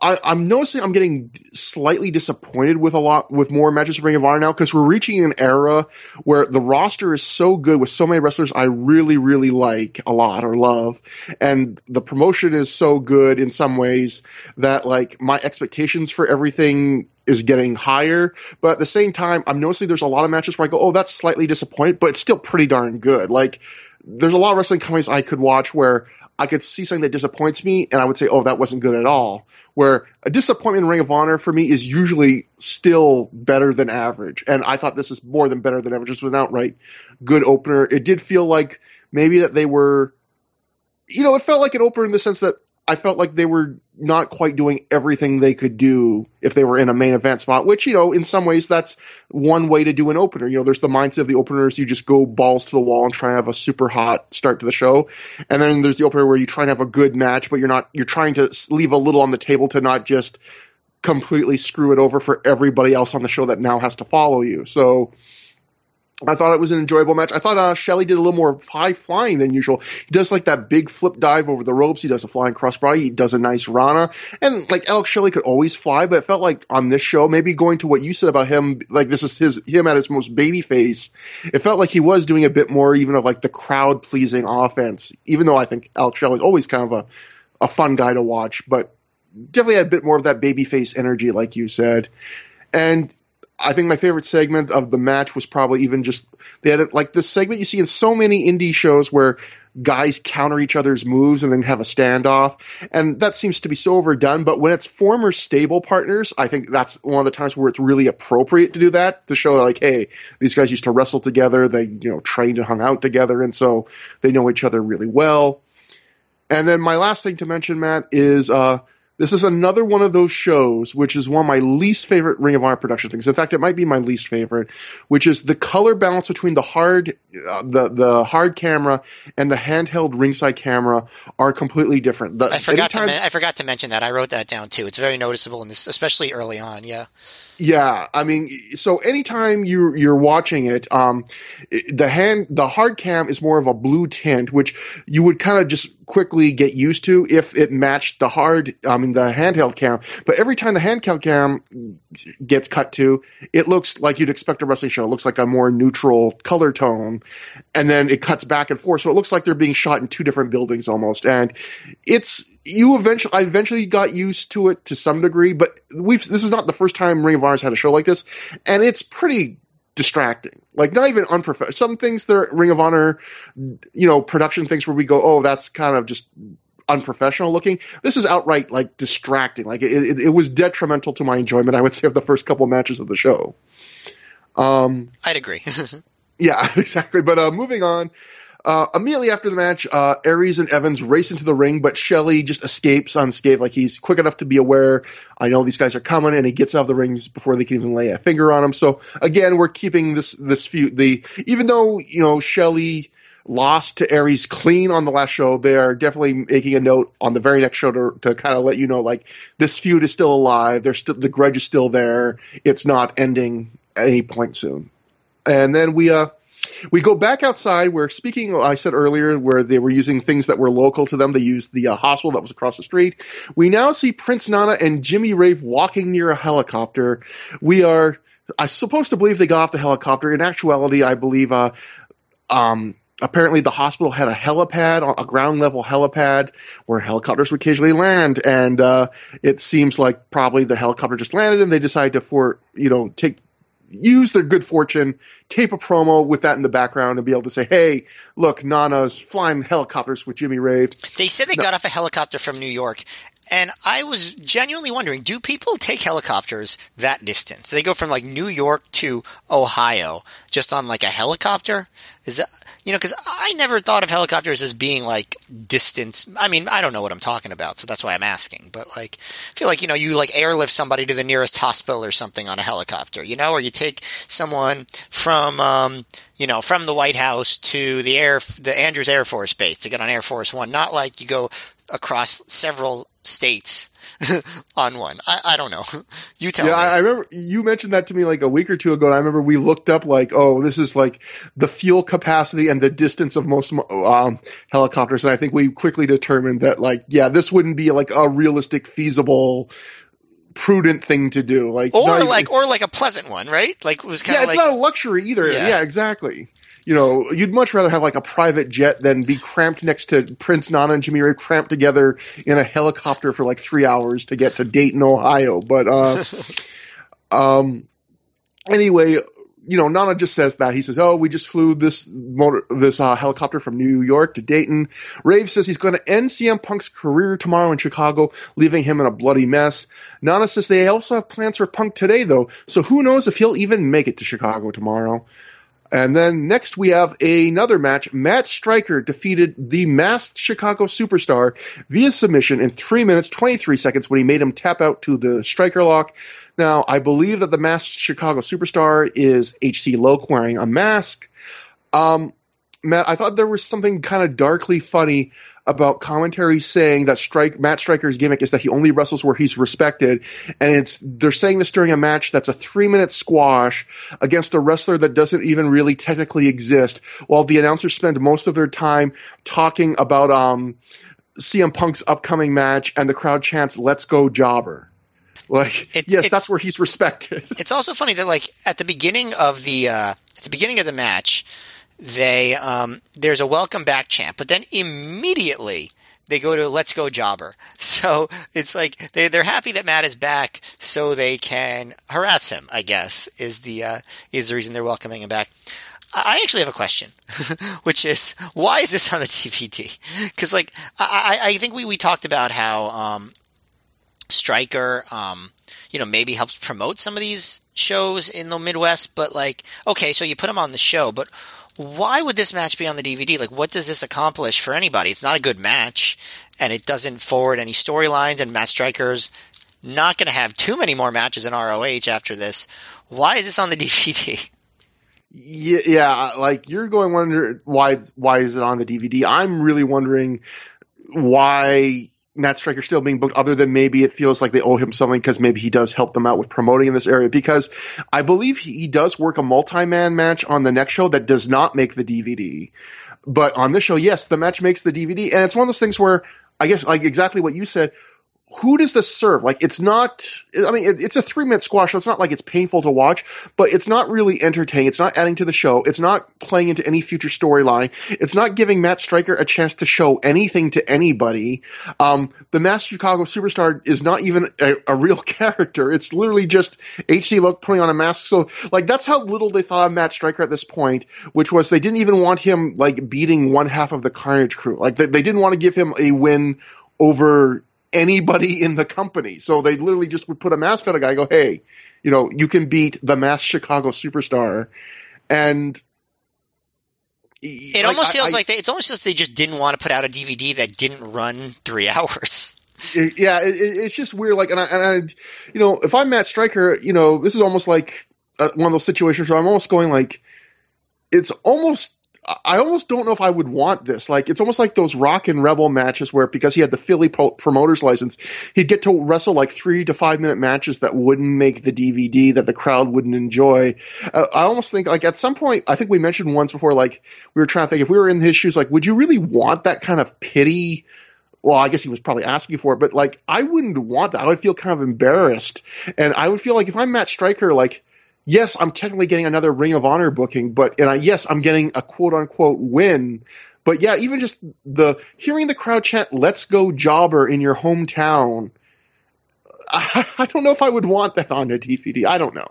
Speaker 1: I, am noticing I'm getting slightly disappointed with a lot with more matches of Ring of Honor now because we're reaching an era where the roster is so good with so many wrestlers I really really like a lot or love, and the promotion is so good in some ways that like my expectations for everything is getting higher. But at the same time, I'm noticing there's a lot of matches where I go, oh, that's slightly disappointed, but it's still pretty darn good. Like there's a lot of wrestling companies I could watch where I could see something that disappoints me and I would say, oh, that wasn't good at all. Where a disappointment in Ring of Honor for me is usually still better than average. And I thought this is more than better than average. This was an outright good opener. It did feel like maybe that they were, you know, it felt like an opener in the sense that I felt like they were not quite doing everything they could do if they were in a main event spot, which, you know, in some ways that's one way to do an opener. You know, there's the mindset of the openers, you just go balls to the wall and try and have a super hot start to the show. And then there's the opener where you try and have a good match, but you're not, you're trying to leave a little on the table to not just completely screw it over for everybody else on the show that now has to follow you. So, I thought it was an enjoyable match. I thought uh, Shelley did a little more high flying than usual. He does like that big flip dive over the ropes. He does a flying crossbody. He does a nice Rana. And like Alex Shelley could always fly, but it felt like on this show, maybe going to what you said about him, like this is his him at his most baby face. It felt like he was doing a bit more even of like the crowd pleasing offense. Even though I think Alex Shelley's always kind of a a fun guy to watch, but definitely had a bit more of that baby face energy, like you said. And I think my favorite segment of the match was probably even just they had like this segment you see in so many indie shows where guys counter each other's moves and then have a standoff, and that seems to be so overdone. But when it's former stable partners, I think that's one of the times where it's really appropriate to do that to show like, hey, these guys used to wrestle together, they you know trained and hung out together, and so they know each other really well. And then my last thing to mention, Matt, is uh, This is another one of those shows, which is one of my least favorite Ring of Honor production things. In fact, it might be my least favorite, which is the color balance between the hard, uh, the the hard camera and the handheld ringside camera are completely different. The,
Speaker 2: I forgot anytime, to I forgot to mention that. I wrote that down too. It's very noticeable in this, especially early on. Yeah.
Speaker 1: Yeah, I mean, so anytime you you're watching it, um, the hand the hard cam is more of a blue tint, which you would kind of just quickly get used to if it matched the hard, I mean, the handheld cam. But every time the handheld cam gets cut to, it looks like you'd expect a wrestling show. It looks like a more neutral color tone, and then it cuts back and forth, so it looks like they're being shot in two different buildings almost. And it's you eventually, I eventually got used to it to some degree, but we've this is not the first time Ring of Honor's had a show like this, and it's pretty distracting. Like not even unprofessional. Some things there Ring of Honor, you know, production things where we go, oh, that's kind of just unprofessional looking. This is outright like distracting. Like it, it, it was detrimental to my enjoyment. I would say of the first couple matches of the show.
Speaker 2: Um, I'd agree. [LAUGHS]
Speaker 1: yeah, [LAUGHS] exactly. But uh, moving on. Uh, immediately after the match, uh, Aries and Evans race into the ring, but Shelley just escapes unscathed. Like he's quick enough to be aware. I know these guys are coming, and he gets out of the rings before they can even lay a finger on him. So again, we're keeping this this feud. The even though you know Shelley lost to Aries clean on the last show, they are definitely making a note on the very next show to, to kind of let you know like this feud is still alive. There's still the grudge is still there. It's not ending at any point soon. And then we uh we go back outside where, speaking, I said earlier, where they were using things that were local to them. They used the uh, hospital that was across the street. We now see Prince Nana and Jimmy Rave walking near a helicopter. We are, I'm supposed to believe they got off the helicopter. In actuality, I believe, uh, um, apparently the hospital had a helipad, a ground level helipad where helicopters would occasionally land. And, uh, it seems like probably the helicopter just landed and they decided to for, you know, take use their good fortune, tape a promo with that in the background, and be able to say, "Hey, look, Nana's flying helicopters with Jimmy Rave."
Speaker 2: They said they no. got off a helicopter from New York, and I was genuinely wondering: Do people take helicopters that distance? They go from like New York to Ohio just on like a helicopter? Is that you know, because I never thought of helicopters as being like distance. I mean, I don't know what I'm talking about, so that's why I'm asking. But like, I feel like you know, you like airlift somebody to the nearest hospital or something on a helicopter, you know, or you take someone from, um, you know, from the White House to the air, the Andrews Air Force Base to get on Air Force One. Not like you go across several states [LAUGHS] on one. I, I, don't know. [LAUGHS] You tell
Speaker 1: yeah,
Speaker 2: me.
Speaker 1: I remember you mentioned that to me like a week or two ago. And I remember we looked up like, oh, this is like the fuel capacity and the distance of most um, helicopters. And I think we quickly determined that like, yeah, this wouldn't be like a realistic, feasible prudent thing to do. Like,
Speaker 2: or like, or like a pleasant one, right? Like, it was kind
Speaker 1: of
Speaker 2: yeah,
Speaker 1: it's not a luxury either. Yeah. yeah, exactly you know, you'd much rather have like a private jet than be cramped next to Prince Nana and Ray cramped together in a helicopter for like three hours to get to Dayton, Ohio. But, uh, [LAUGHS] um, anyway, you know, Nana just says that. He says, "Oh, we just flew this motor, this uh, helicopter from New York to Dayton." Rave says he's going to end CM Punk's career tomorrow in Chicago, leaving him in a bloody mess. Nana says they also have plans for Punk today, though, so who knows if he'll even make it to Chicago tomorrow. And then next we have another match. Matt Striker defeated the masked Chicago superstar via submission in 3 minutes 23 seconds when he made him tap out to the striker lock. Now, I believe that the masked Chicago superstar is HC Loc wearing a mask. Um, Matt, I thought there was something kind of darkly funny about commentary saying that Strike Matt Striker's gimmick is that he only wrestles where he's respected, and it's they're saying this during a match that's a three minute squash against a wrestler that doesn't even really technically exist, while the announcers spend most of their time talking about um, CM Punk's upcoming match, and the crowd chants "Let's go, Jobber." Like, it's, yes, it's, that's where he's respected.
Speaker 2: It's also funny that like at the beginning of the uh, at the beginning of the match they um, there's a welcome back chant, but then immediately they go to let's go jobber. [LAUGHS] So it's like they they're happy that Matt is back, so they can harass him. I guess is the uh, is the reason they're welcoming him back. I actually have a question, [LAUGHS] which is why is this on the [LAUGHS] TPT? Because like I, I think we, we talked about how um, Striker, um, you know, maybe helps promote some of these shows in the Midwest, but like okay, so you put him on the show, but why would this match be on the DVD? Like, what does this accomplish for anybody? It's not a good match, and it doesn't forward any storylines. And Matt Striker's not going to have too many more matches in ROH after this. Why is this on the [LAUGHS] DVD?
Speaker 1: Yeah, yeah, like you're going wonder why why is it on the DVD? I'm really wondering why Matt Striker still being booked, other than maybe it feels like they owe him something because maybe he does help them out with promoting in this area. Because I believe he does work a multi-man match on the next show that does not make the DVD. But on this show, yes, the match makes the DVD, and it's one of those things where I guess like exactly what you said who does this serve? Like, it's not, I mean, it, it's a three minute squash, so it's not like it's painful to watch, but it's not really entertaining. It's not adding to the show. It's not playing into any future storyline. It's not giving Matt Striker a chance to show anything to anybody. Um, the Masked Chicago Superstar is not even a, a real [LAUGHS] character. It's literally just HC Loc putting on a mask. So, like, that's how little they thought of Matt Striker at this point, which was they didn't even want him, like, beating one half of the Carnage crew. Like, they, they didn't want to give him a win over anybody in the company. So they literally just would put a mask on a guy go, hey, you know, you can beat the masked Chicago superstar. And
Speaker 2: it like, almost feels I, like they, it's almost as they just didn't want to put out a DVD that didn't run three [LAUGHS] hours.
Speaker 1: It, yeah, it, it's just weird. Like, and I, and I, you know, if I'm Matt Striker, you know, this is almost like uh, one of those situations where I'm almost going like, it's almost I almost don't know if I would want this. Like, it's almost like those Rockin' Rebel matches where, because he had the Philly pro- promoter's license, he'd get to wrestle like three to five minute matches that wouldn't make the DVD, that the crowd wouldn't enjoy. Uh, I almost think, like, at some point, I think we mentioned once before, like, we were trying to think, if we were in his shoes, like, would you really want that kind of pity? Well, I guess he was probably asking for it, but like, I wouldn't want that. I would feel kind of embarrassed. And I would feel like if I'm Matt Striker, like, yes, I'm technically getting another Ring of Honor booking, but and I, yes, I'm getting a quote unquote win. But yeah, even just the hearing the crowd chant "Let's go, Jobber" in your hometown, I, [LAUGHS] I don't know if I would want that on a DVD. I don't know.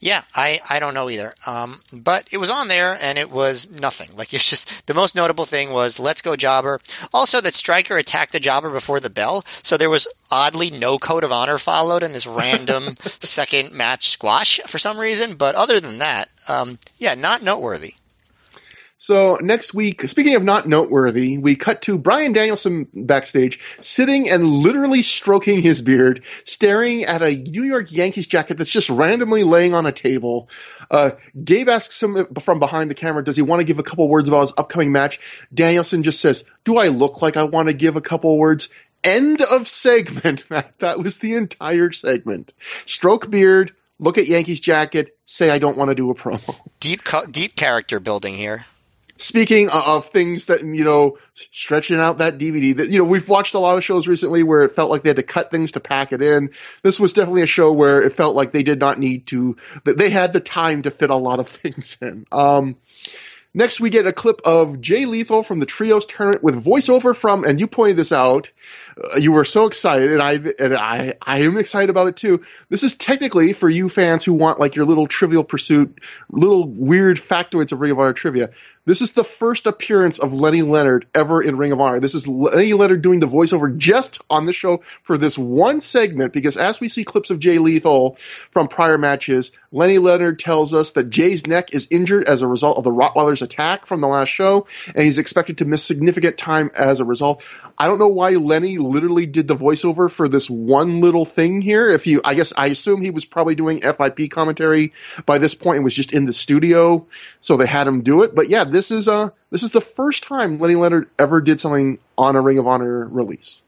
Speaker 2: Yeah, I, I don't know either. Um, but it was on there and it was nothing. Like [LAUGHS] it's just the most notable thing was let's go jobber. Also that Striker attacked the jobber before the bell. So there was oddly no code of honor followed in this [LAUGHS] random second match squash for some reason. But other than that, um, yeah, not noteworthy.
Speaker 1: So next week, speaking of not noteworthy, we cut to Bryan Danielson backstage, sitting and literally stroking his beard, staring at a New York Yankees jacket that's just randomly laying on a table. Uh, Gabe asks him from behind the camera, does he want to give a couple words about his upcoming match? Danielson just says, do I look like I want to give a couple words? End of segment. [LAUGHS] That, that was the entire segment. Stroke beard, look at Yankees jacket, say I don't want to do a promo.
Speaker 2: Deep, deep character building here
Speaker 1: speaking of things that you know stretching out that DVD that you know we've watched a lot of shows recently where it felt like they had to cut things to pack it in. This was definitely a show where it felt like they did not need to that they had the time to fit a lot of [LAUGHS] things in. Um, next we get a clip of Jay Lethal from the Trios tournament with voiceover from and you pointed this out you were so excited, and I and I I am excited about it too. This is technically for you fans who want like your little Trivial Pursuit, little weird factoids of Ring of Honor trivia. This is the first appearance of Lenny Leonard ever in Ring of Honor. This is Lenny Leonard doing the voiceover just on the show for this one segment because as we see clips of Jay Lethal from prior matches, Lenny Leonard tells us that Jay's neck is injured as a result of the Rottweiler's attack from the last show, and he's expected to miss significant time as a result. I don't know why Lenny literally did the voiceover for this one little thing here. If you, I guess, I assume he was probably doing FIP commentary by this point and was just in the studio, so they had him do it. But yeah, this is uh this is the first time Lenny Leonard ever did something on a Ring of Honor release.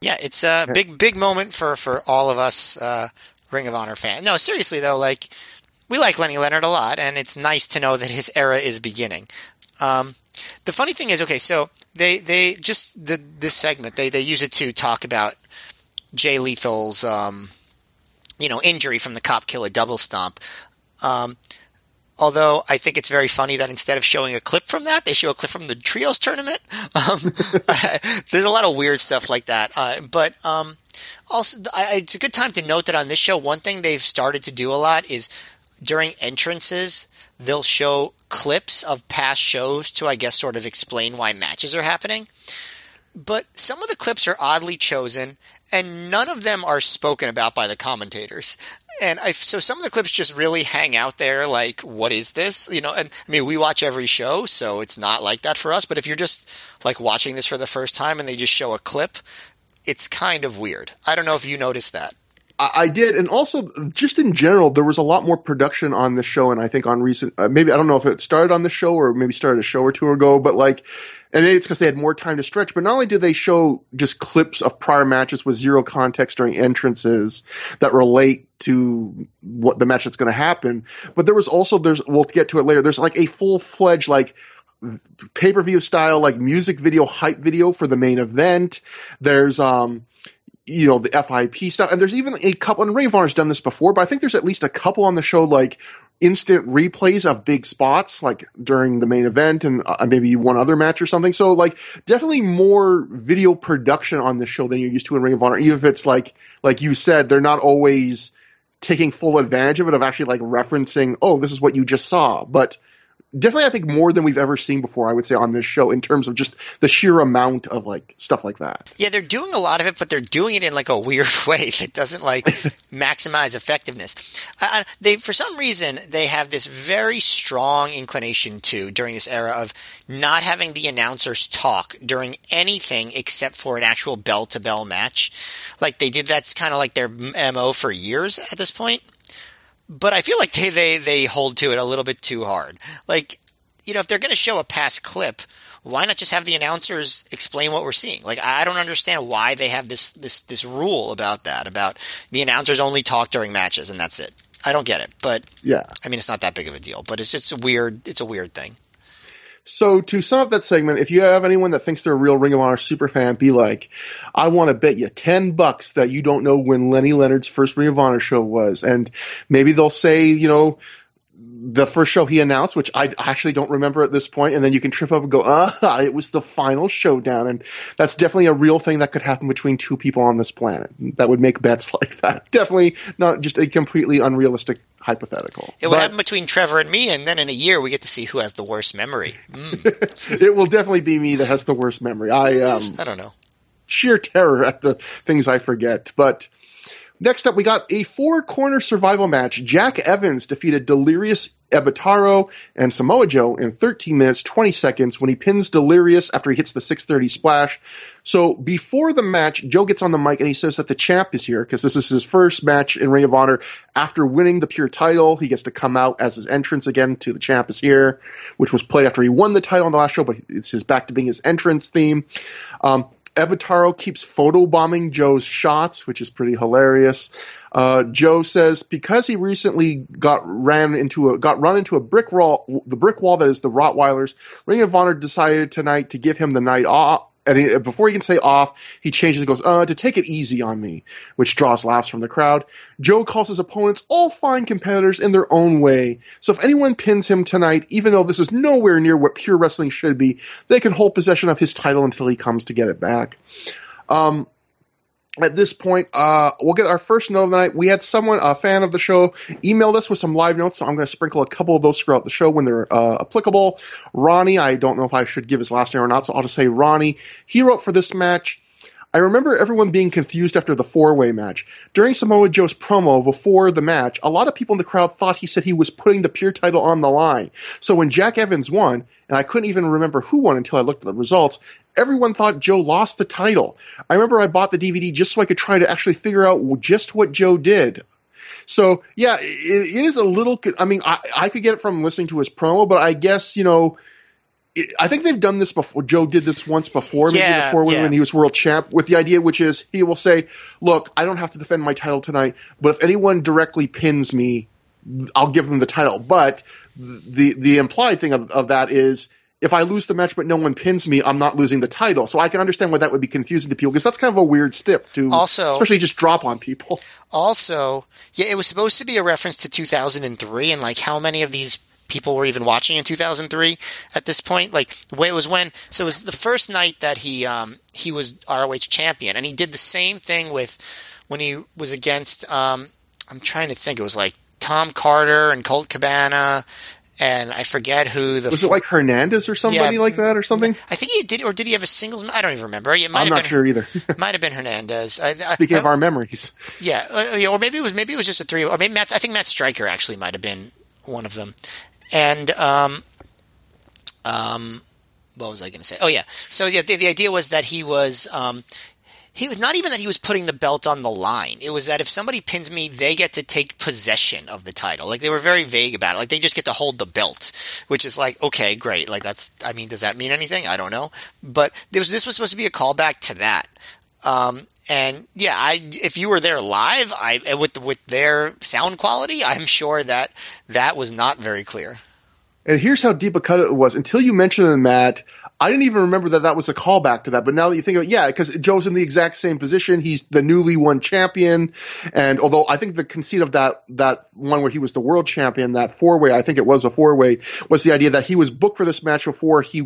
Speaker 2: Yeah, it's a big big moment for for all of us uh, Ring of Honor fans. No, seriously though, like we like Lenny Leonard a lot, and it's nice to know that his era is beginning. Um, the funny thing is, okay, so they they just the this segment they they use it to talk about Jay Lethal's um, you know injury from the cop killer double stomp. Um, although I think it's very funny that instead of showing a clip from that, they show a clip from the trios tournament. [LAUGHS] Um, [LAUGHS] there's a lot of weird stuff like that, uh, but um, also I, it's a good time to note that on this show, one thing they've started to do a lot is during entrances they'll show clips of past shows to, I guess, sort of explain why matches are happening. But some of the clips are oddly chosen, and none of them are spoken about by the commentators. And I, so some of the clips just really hang out there like, what is this? You know, and I mean, we watch every show, so it's not like that for us. But if you're just like watching this for the first time and they just show a clip, it's kind of weird. I don't know if you noticed that.
Speaker 1: I did, and also just in general, there was a lot more production on the show, and I think on recent, uh, maybe I don't know if it started on the show or maybe started a show or two ago, but like, and it's because they had more time to stretch. But not only did they show just clips of prior matches with zero context during entrances that relate to what the match that's going to happen, but there was also there's we'll get to it later. There's like a full fledged like pay per view style like music video hype video for the main event. There's um you know, the FIP stuff. And there's even a couple, and Ring of Honor's done this before, but I think there's at least a couple on the show, like instant replays of big spots, like during the main event and uh, maybe one other match or something. So like definitely more video production on the show than you're used to in Ring of Honor, even if it's like, like you said, they're not always taking full advantage of it, of actually like referencing, oh, this is what you just saw. But definitely I think more than we've ever seen before. I would say on this show in terms of just the sheer amount of like stuff like that.
Speaker 2: Yeah, they're doing a lot of it, but they're doing it in like a weird [LAUGHS] way that doesn't like [LAUGHS] maximize effectiveness. Uh, they for some reason they have this very strong inclination to during this era of not having the announcers talk during anything except for an actual bell to bell match. Like they did that's kind of like their mo for years at this point but I feel like they, they, they hold to it a little bit too hard. Like, you know, if they're going to show a past clip, why not just have the announcers explain what we're seeing? Like, I don't understand why they have this, this, this rule about that, about the announcers only talk during matches and that's it. I don't get it, but
Speaker 1: yeah,
Speaker 2: I mean, it's not that big of a deal, but it's just a weird, it's a weird thing.
Speaker 1: So to sum up that segment, if you have anyone that thinks they're a real Ring of Honor super fan, be like, I want to bet you 10 bucks that you don't know when Lenny Leonard's first Ring of Honor show was. And maybe they'll say, you know, the first show he announced, which I actually don't remember at this point, and then you can trip up and go, ah, it was the final showdown. And that's definitely a real thing that could happen between two people on this planet. That would make bets [LAUGHS] like that. Definitely not just a completely unrealistic hypothetical.
Speaker 2: It would but, happen between Trevor and me, and then in a year we get to see who has the worst memory. [LAUGHS]
Speaker 1: Mm. it will definitely be me that has the worst memory. I um,
Speaker 2: I don't know.
Speaker 1: Sheer terror at the things I forget, but. Next up, we got a four corner survival match. Jack Evans defeated Delirious Ebetaro and Samoa Joe in 13 minutes 20 seconds when he pins Delirious after he hits the 630 splash. So before the match, Joe gets on the mic and he says that the champ is here because this is his first match in Ring of Honor after winning the pure title. He gets to come out as his entrance again to the champ is here, which was played after he won the title on the last show, but it's his back to being his entrance theme. Um, Ebetaro keeps photobombing Joe's shots, which is pretty hilarious. Uh, Joe says because he recently got ran into a got run into a brick wall, the brick wall that is the Rottweilers. Ring of Honor decided tonight to give him the night off. And he, before he can say off, he changes and goes, uh, to take it easy on me, which draws laughs from the crowd. Joe calls his opponents all fine competitors in their own way. So if anyone pins him tonight, even though this is nowhere near what pure wrestling should be, they can hold possession of his title until he comes to get it back. Um, at this point, uh, we'll get our first note of the night. We had someone, a fan of the show, emailed us with some live notes, so I'm going to sprinkle a couple of those throughout the show when they're uh, applicable. Ronnie, I don't know if I should give his last name or not, so I'll just say Ronnie. He wrote for this match. I remember everyone being confused after the four-way match. During Samoa Joe's promo before the match, a lot of people in the crowd thought he said he was putting the pure title on the line. So when Jack Evans won, and I couldn't even remember who won until I looked at the results, everyone thought Joe lost the title. I remember I bought the DVD just so I could try to actually figure out just what Joe did. So yeah, it, it is a little. I mean, I, I could get it from listening to his promo, but I guess you know I think they've done this before. Joe did this once before, maybe yeah, before yeah. when he was world champ, with the idea which is he will say, "Look, I don't have to defend my title tonight, but if anyone directly pins me, I'll give them the title." But the the implied thing of, of that is if I lose the match but no one pins me, I'm not losing the title. So I can understand why that would be confusing to people because that's kind of a weird step to
Speaker 2: also,
Speaker 1: especially just drop on people.
Speaker 2: Also, yeah, it was supposed to be a reference to 2003 and like how many of these people were even watching in 2003 at this point. Like the way it was when, so it was the first night that he, um, he was ROH champion and he did the same thing with when he was against, um, I'm trying to think, it was like Tom Carter and Colt Cabana and I forget who the
Speaker 1: was it like Hernandez or somebody
Speaker 2: Yeah.
Speaker 1: like that or something?
Speaker 2: I think he did, or did he have a singles? I don't even remember. It might
Speaker 1: I'm
Speaker 2: have
Speaker 1: not
Speaker 2: been,
Speaker 1: sure either. [LAUGHS]
Speaker 2: Might have been Hernandez. I, I,
Speaker 1: Speaking
Speaker 2: I-
Speaker 1: of our memories,
Speaker 2: yeah, uh, yeah, or maybe it was maybe it was just a three. Or maybe Matt. I think Matt Striker actually might have been one of them. And um, um, what was I going to say? Oh yeah. So yeah, the, the idea was that he was um, he was not even that he was putting the belt on the line. It was that if somebody pins me, they get to take possession of the title. Like they were very vague about it. Like they just get to hold the belt, which is like okay, great. Like that's. I mean, does that mean anything? I don't know. But there was this was supposed to be a callback to that. Um, and yeah, I if you were there live, I with with their sound quality, I'm sure that that was not very clear.
Speaker 1: and here's how deep a cut it was. Until you mentioned it, Matt, I didn't even remember that that was a callback to that. But now that you think of it, yeah, because Joe's in the exact same position. He's the newly won champion, and although I think the conceit of that that one where he was the world champion, that four way, I think it was a four way, was the idea that he was booked for this match before he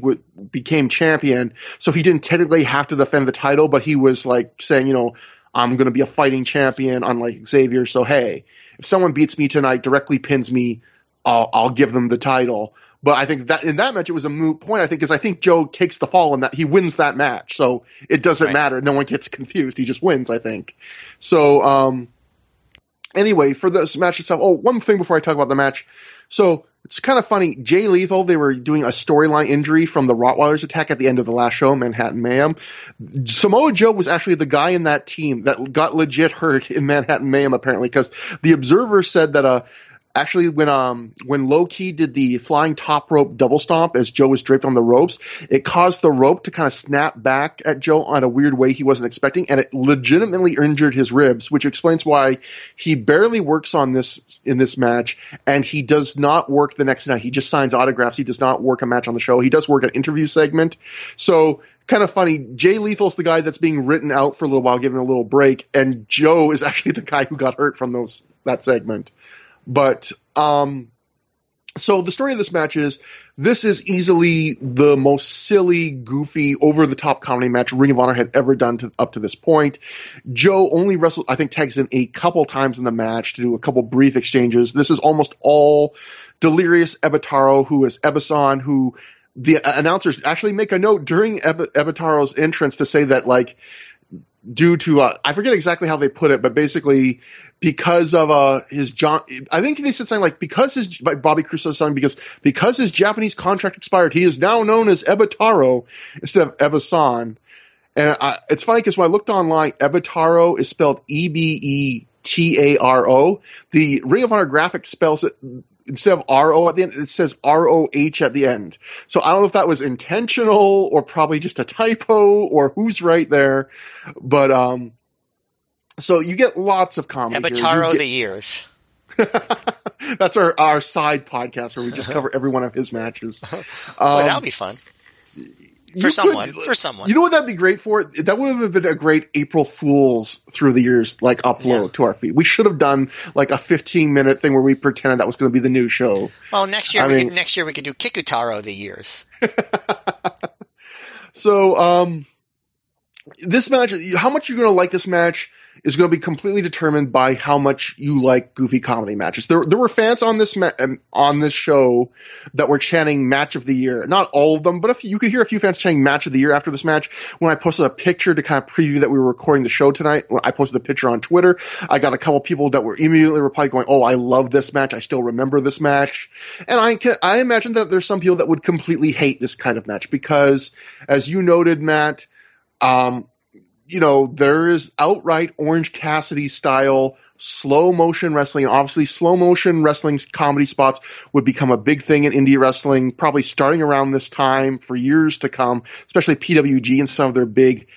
Speaker 1: became champion, so he didn't technically have to defend the title, but he was like saying, you know, I'm going to be a fighting champion, unlike Xavier. So hey, if someone beats me tonight, directly pins me, I'll, I'll give them the title. But I think that in that match it was a moot point. I think because I think Joe takes the fall and that he wins that match, so it doesn't
Speaker 2: Right.
Speaker 1: matter. No one gets confused. He just wins. I think. So um, anyway, for this match itself. Oh, one thing before I talk about the match. So it's kind of funny. Jay Lethal, they were doing a storyline injury from the Rottweilers attack at the end of the last show, Manhattan Mayhem. Samoa Joe was actually the guy in that team that got legit hurt [LAUGHS] in Manhattan Mayhem, apparently, because the Observer said that uh, actually when um when Low Ki did the flying top rope double stomp as Joe was draped on the ropes, it caused the rope to kind of snap back at Joe on a weird way he wasn't expecting, and it legitimately injured his ribs, which explains why he barely works on this in this match, and he does not work the next night. He just signs autographs. He does not work a match on the show. He does work an interview segment. So kind of funny. Jay Lethal's the guy that's being written out for a little while, given a little break, and Joe is [LAUGHS] actually the guy who got hurt from those that segment. But um, so the story of this match is this is easily the most silly, goofy, over the top comedy match Ring of Honor had ever done to, up to this point. Joe only wrestled, I think, tags in a couple times in the match to do a couple brief exchanges. This is almost all Delirious Ebetaro, who is Ebessan, who the announcers actually make a note during Eb- Ebetaro's entrance to say that, like, due to uh, I forget exactly how they put it, but basically because of uh his John, I think they said something like because his by Bobby Crusoe's son because because his Japanese contract expired, he is now known as Ebetaro instead of Ebessan. And I, it's funny because when I looked online, Ebetaro is spelled E B E T A R O. The Ring of Honor graphic spells it instead of R O at the end, it says R O H at the end. So I don't know if that was intentional or probably just a typo or who's right there. But um, so you get lots of comedy. You
Speaker 2: Ebetaro
Speaker 1: get-
Speaker 2: the years. [LAUGHS]
Speaker 1: That's our our side podcast where we just [LAUGHS] cover every one of his matches. Um,
Speaker 2: that'll be fun
Speaker 1: you
Speaker 2: for
Speaker 1: could-
Speaker 2: someone. for someone.
Speaker 1: You know what that'd be great for? That would have been a great April Fools through the years, like upload
Speaker 2: Yeah.
Speaker 1: to our feed. We should have done like a 15 minute thing where we pretended that was going to be the new show.
Speaker 2: well, next year
Speaker 1: I
Speaker 2: we
Speaker 1: mean-
Speaker 2: could, next year we could do Kikutaro the years. [LAUGHS]
Speaker 1: So, um, this match, how much you're going to like this match is going to be completely determined by how much you like goofy comedy matches. There, there were fans on this ma- um, on this show that were chanting match of the year. Not all of them, but if you could hear a few fans chanting match of the year after this match. When I posted a picture to kind of preview that we were recording the show tonight, when I posted the picture on Twitter, I got a couple people that were immediately replying, going, "Oh, I love this match. I still remember this match." And I can, I imagine that there's some people that would completely hate this kind of match because, as you noted, Matt, um, you know, there is outright Orange Cassidy style slow motion wrestling. Obviously, slow motion wrestling comedy spots would become a big thing in indie wrestling, probably starting around this time for years to come, especially PWG and some of their big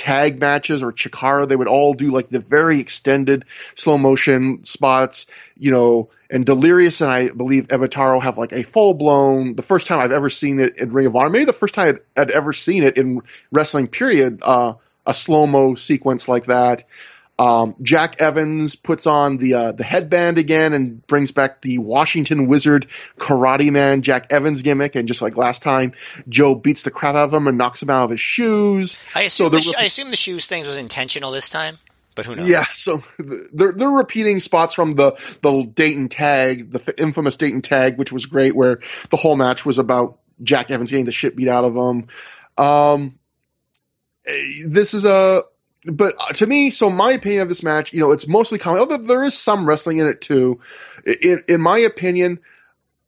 Speaker 1: tag matches or Chikara, they would all do like the very extended slow motion spots, you know, and Delirious and I believe Ebetaro have like a full blown, the first time I've ever seen it in Ring of Honor, maybe the first time I'd, I'd ever seen it in wrestling period, uh, a slow mo sequence like that. Um, Jack Evans puts on the uh, the headband again and brings back the Washington Wizard Karate Man Jack Evans gimmick, and just like last time, Joe beats the crap out of him and knocks him out of his shoes.
Speaker 2: I assume
Speaker 1: the
Speaker 2: the, sh- I assume the shoes thing was intentional this time. but who knows?
Speaker 1: Yeah, so they're they're repeating spots from the the Dayton tag, the infamous Dayton tag, which was great, where the whole match was about Jack Evans getting the shit beat out of him. Um, Uh, this is a, but to me, so my opinion of this match, you know, it's mostly comedy. Although there is some wrestling in it too. In, in my opinion,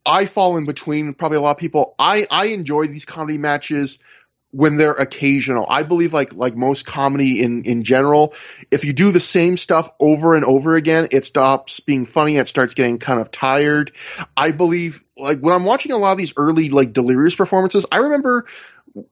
Speaker 1: I fall in between probably a lot of people. I I enjoy these comedy matches when they're occasional. I believe like like most comedy in in general, if you do the same stuff over and over again, it stops being funny. It starts getting kind of tired. I believe like when I'm watching a lot of these early like delirious performances, I remember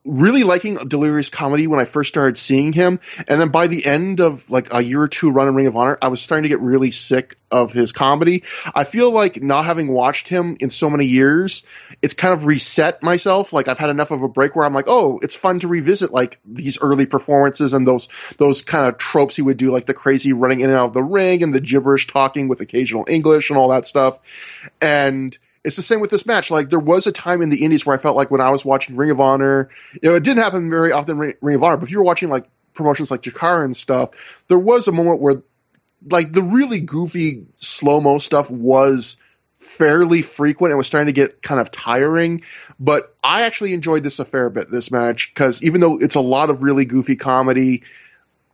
Speaker 1: really liking Delirious comedy when I first started seeing him, and then by the end of like a year or two run in Ring of Honor, I was starting to get really sick of his comedy. I feel like not having watched him in so many years, it's kind of reset myself. Like I've had enough of a break where I'm like, oh, it's fun to revisit like these early performances and those those kind of tropes he would do, like the crazy running in and out of the ring and the gibberish talking with occasional English and all that stuff, and it's the same with this match. Like there was a time in the Indies where I felt like when I was watching Ring of Honor, you know, it didn't happen very often Ring, Ring of Honor, but if you were watching like promotions like Chikara and stuff, there was a moment where like the really goofy slow mo stuff was fairly frequent and was starting to get kind of tiring. But I actually enjoyed this a fair bit, this match, because even though it's a lot of really goofy comedy,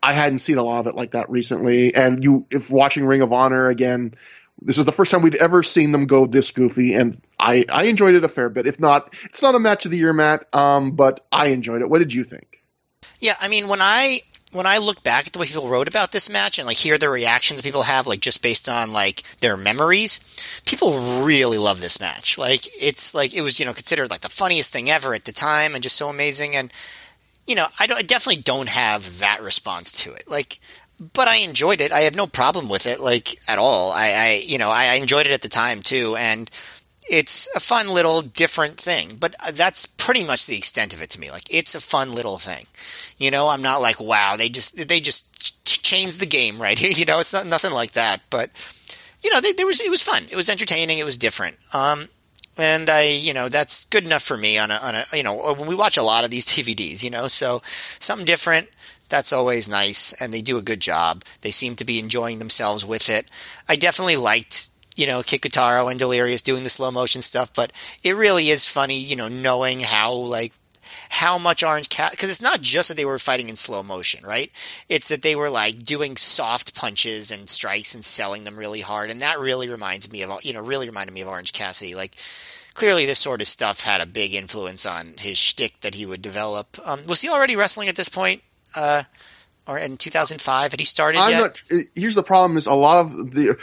Speaker 1: I hadn't seen a lot of it like that recently. And you, if watching Ring of Honor again, this is the first time we'd ever seen them go this goofy, and I, I enjoyed it a fair bit. If not, it's not a match of the year, Matt, um, but I enjoyed it. What did you think?
Speaker 2: Yeah, I mean, when I when I look back at the way people wrote about this match and like hear the reactions people have, like just based on like their memories, people really love this match. Like it's like it was you know considered like the funniest thing ever at the time and just so amazing. And you know, I, I definitely don't have that response to it. Like but I enjoyed it. I have no problem with it, like at all. I, I you know, I, I enjoyed it at the time too, and it's a fun little different thing. But that's pretty much the extent of it to me. Like it's a fun little thing. You know, I'm not like, wow, they just they just changed the game right [LAUGHS] here. You know, it's not nothing like that. But you know, there was it was fun. It was entertaining. It was different. Um, and I, you know, that's good enough for me on a, on a, you know, when we watch a lot of these [LAUGHS] DVDs, you know, so something different that's always nice, and they do a good job. They seem to be enjoying themselves with it. I definitely liked, you know, Kikutaro and Delirious doing the slow motion stuff, but it really is funny, you know, knowing how like how much Orange Cat because it's not just that they were fighting in slow motion, right? It's that they were like doing soft punches and strikes and selling them really hard, and that really reminds me of you know really reminded me of Orange Cassidy. Like clearly, this sort of stuff had a big influence on his shtick that he would develop. Um, was he already wrestling at this point? Uh, or in 2005 had he started
Speaker 1: I'm
Speaker 2: yet?
Speaker 1: Not, here's the problem: is a lot of the.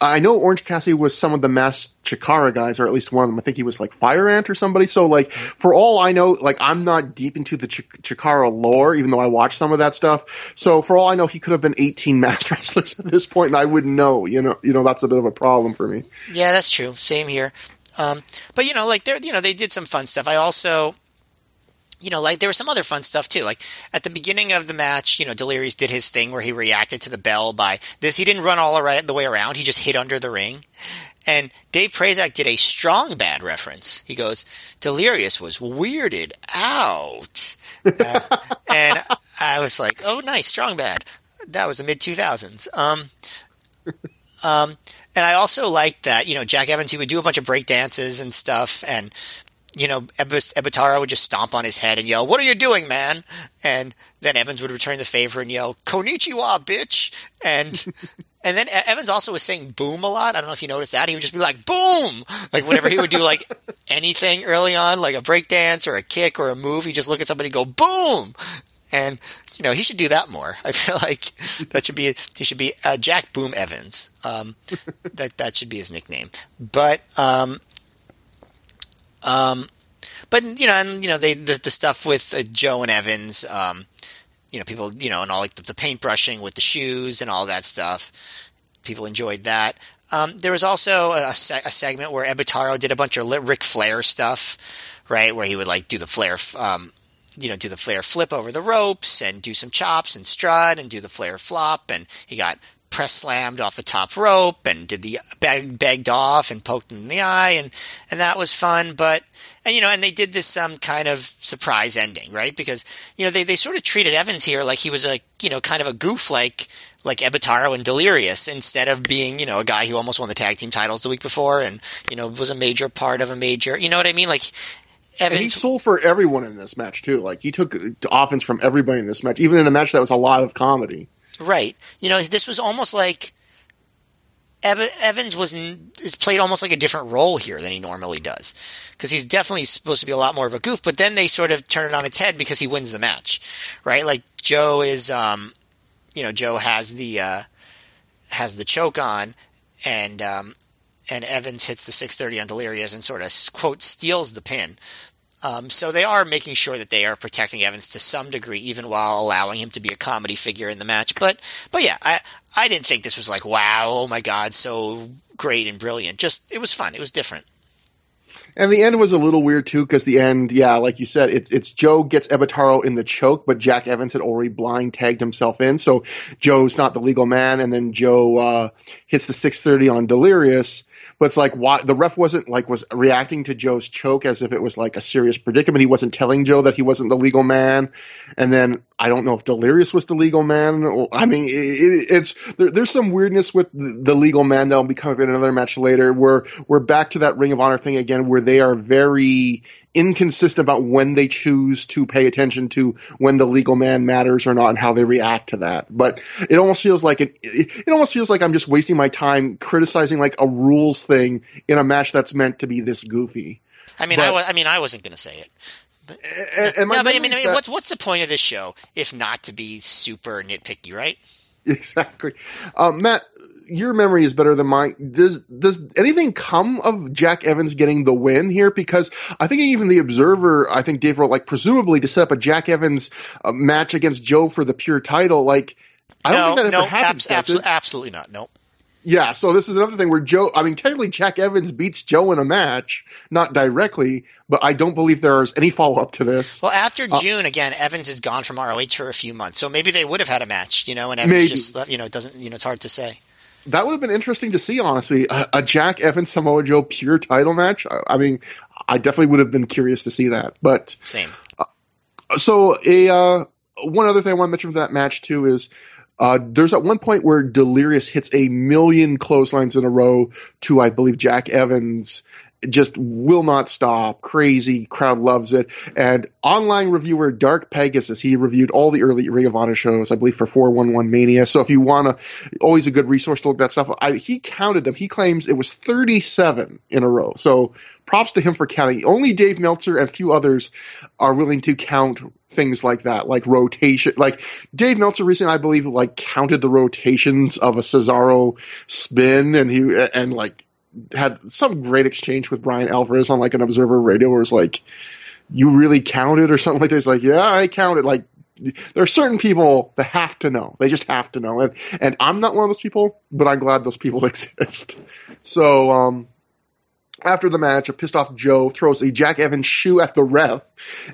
Speaker 1: I know Orange Cassidy was some of the mass Chikara guys, or at least one of them. I think he was like Fire Ant or somebody. So like, for all I know, like I'm not deep into the Ch- Chikara lore, even though I watch some of that stuff. So for all I know, he could have been 18 [LAUGHS] mass wrestlers at this point, and I wouldn't know. You know, you know that's a bit of a problem for me.
Speaker 2: Yeah, that's true. Same here. Um, but you know, like they're you know, they did some fun stuff. I also you know, like there was some other fun stuff too. Like at the beginning of the match, you know, Delirious did his thing where he reacted to the bell by this. He didn't run all the way around. He just hit under the ring. And Dave Prazak did a strong bad reference. He goes, Delirious was weirded out. Uh, and I was like, oh, nice, strong bad. That was the mid 2000s. Um, um, and I also liked that, you know, Jack Evans, he would do a bunch of break dances and stuff. And you know, Ebetaro would just stomp on his head and yell, "What are you doing, man?" And then Evans would return the favor and yell, "Konichiwa, bitch!" And [LAUGHS] and then Evans also was saying "boom" a lot. I don't know if you noticed that. He would just be like "boom," like whenever he would do like [LAUGHS] anything early on, like a break dance or a kick or a move, he just look at somebody and go "boom." And you know he should do that more. I feel [LAUGHS] like that should be he should be uh, Jack Boom Evans. Um, that that should be his nickname. But um, um, but you know, and you know, they the, the stuff with uh, Joe and Evans, um, you know, people, you know, and all like the, the paintbrushing with the shoes and all that stuff. People enjoyed that. Um, there was also a, a, segment where Ebetaro did a bunch of Ric Flair stuff, right? Where he would like do the Flair, um, you know, do the Flair flip over the ropes and do some chops and strut and do the Flair flop. And he got press slammed off the top rope and did the bag, begged off and poked him in the eye and and that was fun but and you know and they did this um kind of surprise ending right because you know they, they sort of treated Evans here like he was a you know kind of a goof like like Ebetaro and Delirious instead of being you know a guy who almost won the tag team titles the week before and you know was a major part of a major you know what I mean like
Speaker 1: Evans. And he sold for everyone in this match too. Like he took offense from everybody in this match, even in a match that was a lot of comedy.
Speaker 2: Right. You know, this was almost like Evans was is played almost like a different role here than he normally does because he's definitely supposed to be a lot more of a goof. But then they sort of turn it on its head because he wins the match, right? Like Joe is, um, you know, Joe has the uh, has the choke on, and um, and Evans hits the 630 on Delirious and sort of quote steals the pin. Um, so they are making sure that they are protecting Evans to some degree, even while allowing him to be a comedy figure in the match. But, but yeah, I, I didn't think this was like, wow, oh my god, so great and brilliant. Just, it was fun. It was different.
Speaker 1: And the end was a little weird too, because the end, yeah, like you said, it, it's Joe gets Ebetaro in the choke, but Jack Evans had already blind tagged himself in, so Joe's not the legal man, and then Joe uh, hits the 630 on Delirious, but it's like why the ref wasn't like was reacting to Joe's choke as if it was like a serious predicament. He wasn't telling Joe that he wasn't the legal man. And then I don't know if Delirious was the legal man. Or, I mean, it, it, it's there, there's some weirdness with the, the legal man that'll be coming in another match later. Where we're we're back to that Ring of Honor thing again, where they are very inconsistent about when they choose to pay attention to when the legal man matters or not and how they react to that. But it almost feels like it, it almost feels like I'm just wasting my time criticizing like a rules thing in a match that's meant to be this goofy.
Speaker 2: I mean, but, I, was, I mean, I wasn't going to say it. But, no, but I mean, that, what's what's the point of this show if not to be super nitpicky, right? [LAUGHS]
Speaker 1: Exactly, um, Matt your memory is better than mine. Does does anything come of Jack Evans getting the win here? Because I think even the Observer, I think Dave wrote like presumably to set up a Jack Evans uh, match against Joe for the pure title. Like I don't
Speaker 2: no,
Speaker 1: think that
Speaker 2: no,
Speaker 1: ever happens.
Speaker 2: Abs- abso- absolutely not. Nope.
Speaker 1: Yeah, so this is another thing where Joe, I mean, technically Jack Evans beats Joe in a match, not directly, but I don't believe there's any follow up to this.
Speaker 2: Well, after uh, June, again, Evans is gone from ROH for a few months, so maybe they would have had a match, you know, and Evans maybe. just left, you know, it doesn't, you know, it's hard to say
Speaker 1: that would have been interesting to see, honestly. A, a, Jack Evans Samoa Joe pure title match. I, I, mean, I definitely would have been curious to see that. But
Speaker 2: same.
Speaker 1: Uh, so a uh, one other thing I want to mention for that match too is. Uh, there's at one point where Delirious hits a million clotheslines in a row to, I believe, Jack Evans, just will not stop. Crazy. Crowd loves it. And online reviewer Dark Pegasus, he reviewed all the early Ring of Honor shows, I believe, for 411 Mania. So if you want to, always a good resource to look that stuff. I, he counted them. He claims it was 37 in a row. So props to him for counting. Only Dave Meltzer and a few others are willing to count things like that, like rotation. Like Dave Meltzer recently, I believe, like counted the rotations of a Cesaro spin, and he and like had some great exchange with Bryan Alvarez on like an Observer Radio where it's like, you really counted or something like this. Like, yeah, I counted. Like, there are certain people that have to know. They just have to know. And, and I'm not one of those people, but I'm glad those people [LAUGHS] exist. So, um, after the match, a pissed off Joe throws a Jack Evans shoe at the ref,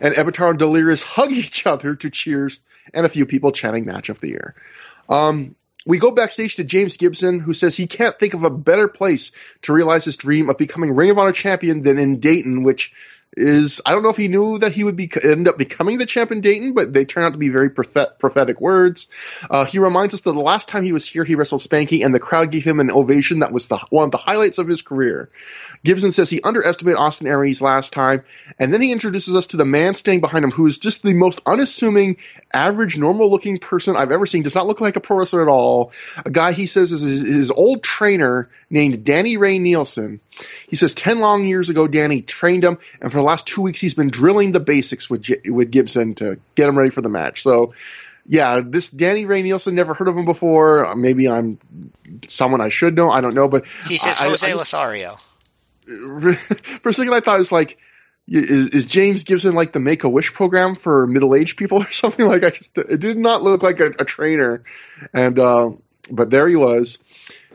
Speaker 1: and Ebetaro and Delirious hug each other to cheers, and a few people chanting match of the year. Um, we go backstage to James Gibson, who says he can't think of a better place to realize his dream of becoming Ring of Honor champion than in Dayton, which is I don't know if he knew that he would be end up becoming the champ in Dayton, but they turn out to be very prophet, prophetic words. Uh, he reminds us that the last time he was here, he wrestled Spanky, and the crowd gave him an ovation that was the, one of the highlights of his career. Gibson says he underestimated Austin Aries last time, and then he introduces us to the man standing behind him, who is just the most unassuming, average, normal-looking person I've ever seen. Does not look like a pro wrestler at all. A guy he says is his, his old trainer named Danny Ray Nielsen. He says ten long years ago, Danny trained him, and for the last two weeks, he's been drilling the basics with with Gibson to get him ready for the match. So, yeah, this Danny Ray Nielsen, never heard of him before. Maybe I'm someone I should know. I don't know, but
Speaker 2: he says I, Jose I, I Lothario. [LAUGHS]
Speaker 1: For a second, I thought it was like, is, is James Gibson like the Make a Wish program for middle aged people or [LAUGHS] something? Like, I just it did not look like a, a trainer, and uh, but there he was.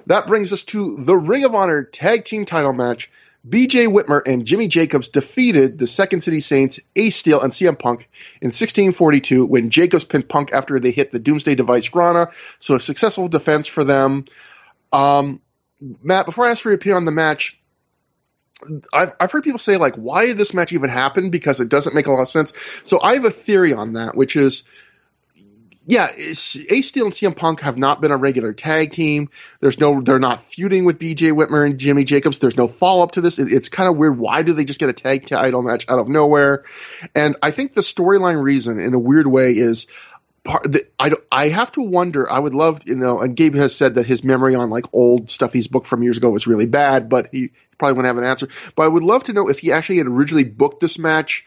Speaker 1: That brings us to the Ring of Honor Tag Team Title match BJ Whitmer and Jimmy Jacobs defeated the Second City Saints, Ace Steel, and CM Punk in 1642 when Jacobs pinned Punk after they hit the Doomsday Device Grana. So a successful defense for them. Um, Matt, before I ask for your opinion on the match, I've, I've heard people say like, why did this match even happen? Because it doesn't make a lot of sense. So I have a theory on that, which is yeah, Ace Steel and CM Punk have not been a regular tag team. There's no, they're not feuding with BJ Whitmer and Jimmy Jacobs. There's no follow up to this. It, it's kind of weird. Why do they just get a tag title match out of nowhere? And I think the storyline reason, in a weird way, is part. The, I I have to wonder. I would love, you know. And Gabe has said that his memory on like old stuff he's booked from years ago was really bad, but he probably wouldn't have an answer. But I would love to know if he actually had originally booked this match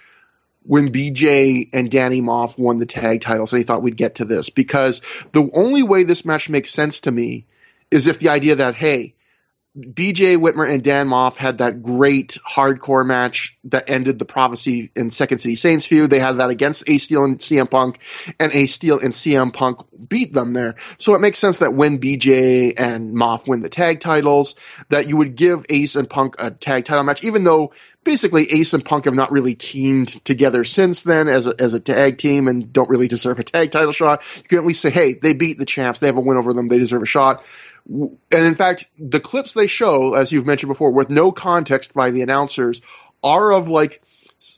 Speaker 1: when BJ and Danny Maff won the tag titles and he thought we'd get to this because the only way this match makes sense to me is if the idea that, hey, BJ Whitmer and Dan Maff had that great hardcore match that ended the Prophecy in Second City Saints feud. They had that against Ace Steel and CM Punk, and Ace Steel and CM Punk beat them there. So it makes sense that when BJ and Maff win the tag titles, that you would give Ace and Punk a tag title match, even though basically Ace and Punk have not really teamed together since then as a, as a tag team and don't really deserve a tag title shot. You can at least say, hey, they beat the champs. They have a win over them. They deserve a shot. And in fact, the clips they show, as you've mentioned before, with no context by the announcers, are of like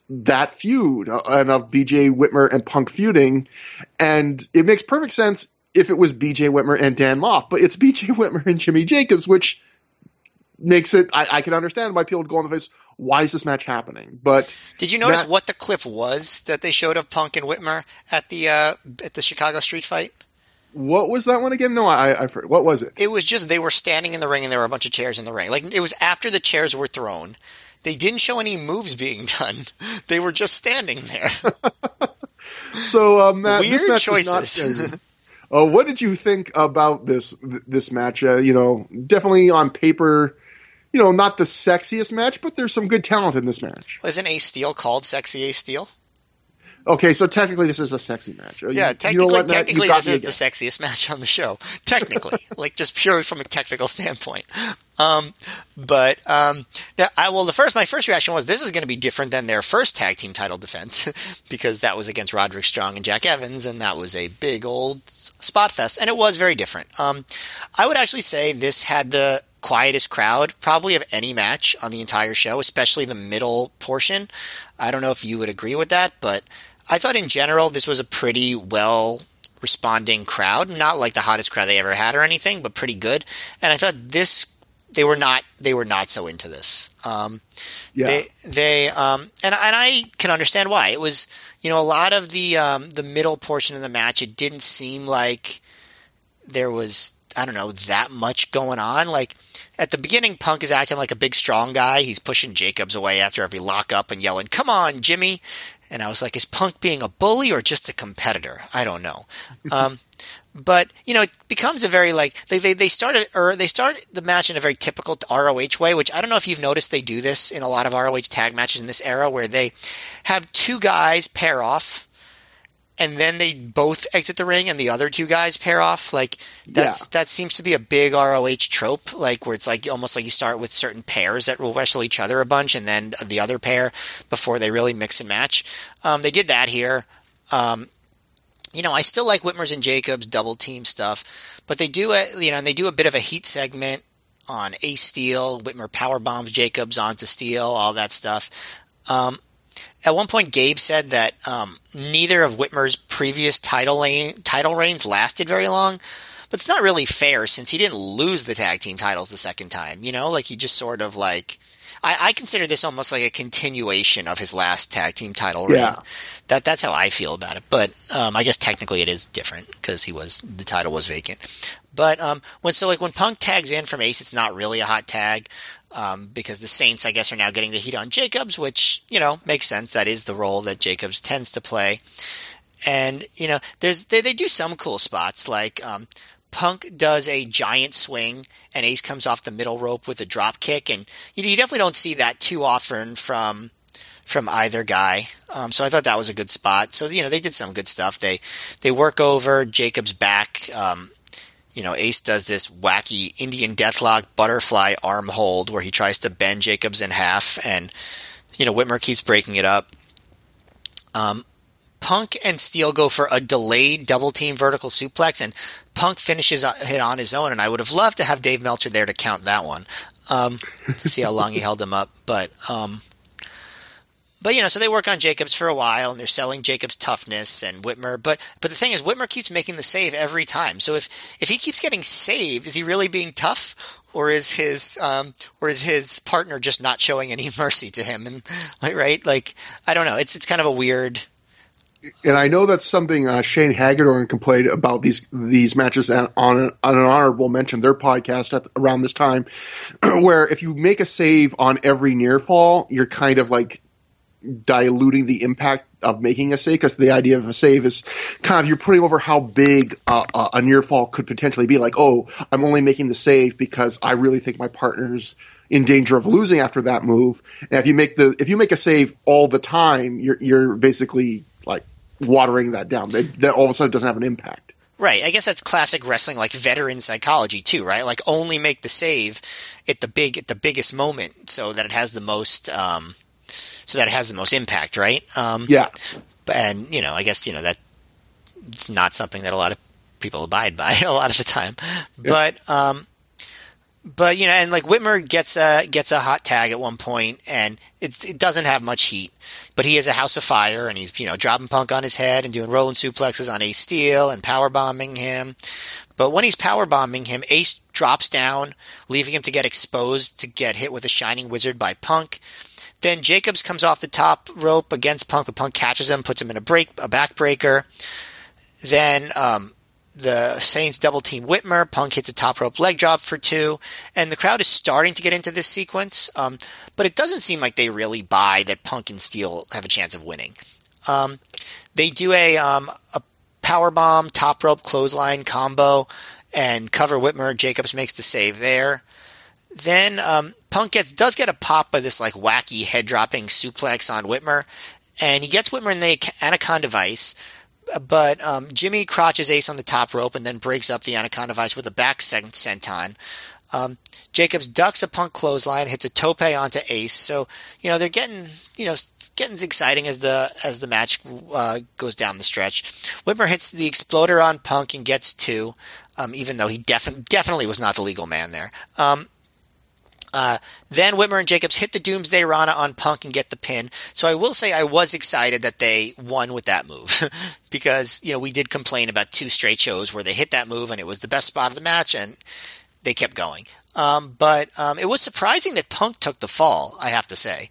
Speaker 1: that feud uh, and of BJ Whitmer and Punk feuding. And it makes perfect sense if it was BJ Whitmer and Dan Maff, but it's BJ Whitmer and Jimmy Jacobs, which makes it, I, I can understand why people would go on the face, why is this match happening? But
Speaker 2: did you notice that, what the clip was that they showed of Punk and Whitmer at the uh, at the Chicago Street Fight?
Speaker 1: What was that one again? No, I, I what was it?
Speaker 2: It was just they were standing in the ring and there were a bunch of chairs in the ring. Like it was after the chairs were thrown. They didn't show any moves being [LAUGHS] done. They were just standing there. [LAUGHS]
Speaker 1: so um, Matt, weird this choices. [LAUGHS] uh, what did you think about this this match? Uh, you know, definitely on paper you know, not the sexiest match, but there's some good talent in this match.
Speaker 2: Isn't Ace Steel called Sexy Ace Steel?
Speaker 1: Okay, so technically this is a sexy match.
Speaker 2: Yeah, you, technically, you know technically this is the sexiest match on the show. Technically, [LAUGHS] like just purely from a technical standpoint. Um, but um, now, I, well, the first my first reaction was this is going to be different than their first tag team title defense [LAUGHS] because that was against Roderick Strong and Jack Evans, and that was a big old spot fest, and it was very different. Um, I would actually say this had the quietest crowd probably of any match on the entire show, especially the middle portion. I don't know if you would agree with that, but I thought in general this was a pretty well responding crowd, not like the hottest crowd they ever had or anything, but pretty good. And I thought this they were not they were not so into this. Um, yeah. They they um, and and I can understand why. It was you know a lot of the um, the middle portion of the match. It didn't seem like there was I don't know that much going on. Like at the beginning, Punk is acting like a big, strong guy. He's pushing Jacobs away after every lockup and yelling, "Come on, Jimmy!" And I was like, "Is Punk being a bully or just a competitor?" I don't know. Um, [LAUGHS] but you know, it becomes a very like they they they started or they start the match in a very typical ROH way, which I don't know if you've noticed they do this in a lot of ROH tag matches in this era, where they have two guys pair off and then they both exit the ring and the other two guys pair off like that's yeah. that seems to be a big ROH trope like where it's like almost like you start with certain pairs that will wrestle each other a bunch and then the other pair before they really mix and match. Um, they did that here. Um, you know I still like Whitmer's and Jacobs double team stuff but they do it you know and they do a bit of a heat segment on Ace Steel Whitmer power bombs Jacobs onto Steel all that stuff. Um, at one point, Gabe said that um, neither of Whitmer's previous title reign, title reigns lasted very long, but it's not really fair since he didn't lose the tag team titles the second time. You know, like he just sort of like. I, I consider this almost like a continuation of his last tag team title reign. Yeah. That that's how I feel about it. But um, I guess technically it is different because he was the title was vacant. But um, when so like when Punk tags in from Ace, it's not really a hot tag um, because the Saints, I guess, are now getting the heat on Jacobs, which you know makes sense. That is the role that Jacobs tends to play, and you know there's they, they do some cool spots like um, Punk does a giant swing and Ace comes off the middle rope with a drop kick, and you, know, you definitely don't see that too often from from either guy. Um, so I thought that was a good spot. So you know they did some good stuff. They they work over Jacobs back. Um, you know, Ace does this wacky Indian deathlock butterfly arm hold where he tries to bend Jacobs in half, and you know Whitmer keeps breaking it up. Um, Punk and Steel go for a delayed double team vertical suplex, and Punk finishes it on his own. And I would have loved to have Dave Meltzer there to count that one um, to see how long he held him up. But um, but you know, so they work on Jacobs for a while, and they're selling Jacobs' toughness and Whitmer. But but the thing is, Whitmer keeps making the save every time. So if if he keeps getting saved, is he really being tough, or is his um, or is his partner just not showing any [LAUGHS] mercy to him? And like right, like I don't know. It's it's kind of a weird
Speaker 1: and I know that's something uh, Shane Hagadorn complained about these these matches on, on, an, on an honorable mention their podcast at around this time, [CLEARS THROAT] where if you make a save on every near fall, you're kind of like diluting the impact of making a save because the idea of a save is kind of you're putting over how big uh, a near fall could potentially be. Like, oh, I'm only making the save because I really think my partner's in danger of losing after that move. And if you make the if you make a save all the time, you're you're basically like watering that down. That, that all of a sudden doesn't have an impact.
Speaker 2: Right. I guess that's classic wrestling, like veteran psychology too, right? Like only make the save at the big at the biggest moment, so that it has the most, um, so that it has the most impact, right? Um,
Speaker 1: yeah.
Speaker 2: And you know, I guess you know that it's not something that a lot of people abide by [LAUGHS] a lot of the time, yeah. but um, but you know, and like Whitmer gets a gets a hot tag at one point, and it doesn't have much heat, but he is a house of fire, and he's you know dropping Punk on his head and doing rolling suplexes on Ace Steel and power bombing him. But when he's power bombing him, Ace drops down, leaving him to get exposed to get hit with a shining wizard by Punk. Then Jacobs comes off the top rope against Punk, but Punk catches him, puts him in a break, a backbreaker. Then um, the Saints double team Whitmer. Punk hits a top rope leg drop for two, and the crowd is starting to get into this sequence. Um, but it doesn't seem like they really buy that Punk and Steel have a chance of winning. Um, they do a um, a power bomb top rope clothesline combo and cover Whitmer. Jacobs makes the save there. Then um, Punk gets does get a pop by this like wacky head dropping suplex on Whitmer, and he gets Whitmer in the anaconda vice but um, Jimmy crotches Ace on the top rope and then breaks up the Anaconda Vice with a back senton. Um, Jacobs ducks a punk clothesline, hits a tope onto Ace. So you know they're getting you know getting exciting as the as the match uh, goes down the stretch. Whitmer hits the exploder on Punk and gets two, um, even though he defi- definitely was not the legal man there. Um, uh, then Whitmer and Jacobs hit the Doomsday Rana on Punk and get the pin. So I will say I was excited that they won with that move [LAUGHS] because you know we did complain about two straight shows where they hit that move and it was the best spot of the match and they kept going. Um, but um, it was surprising that Punk took the fall. I have to say,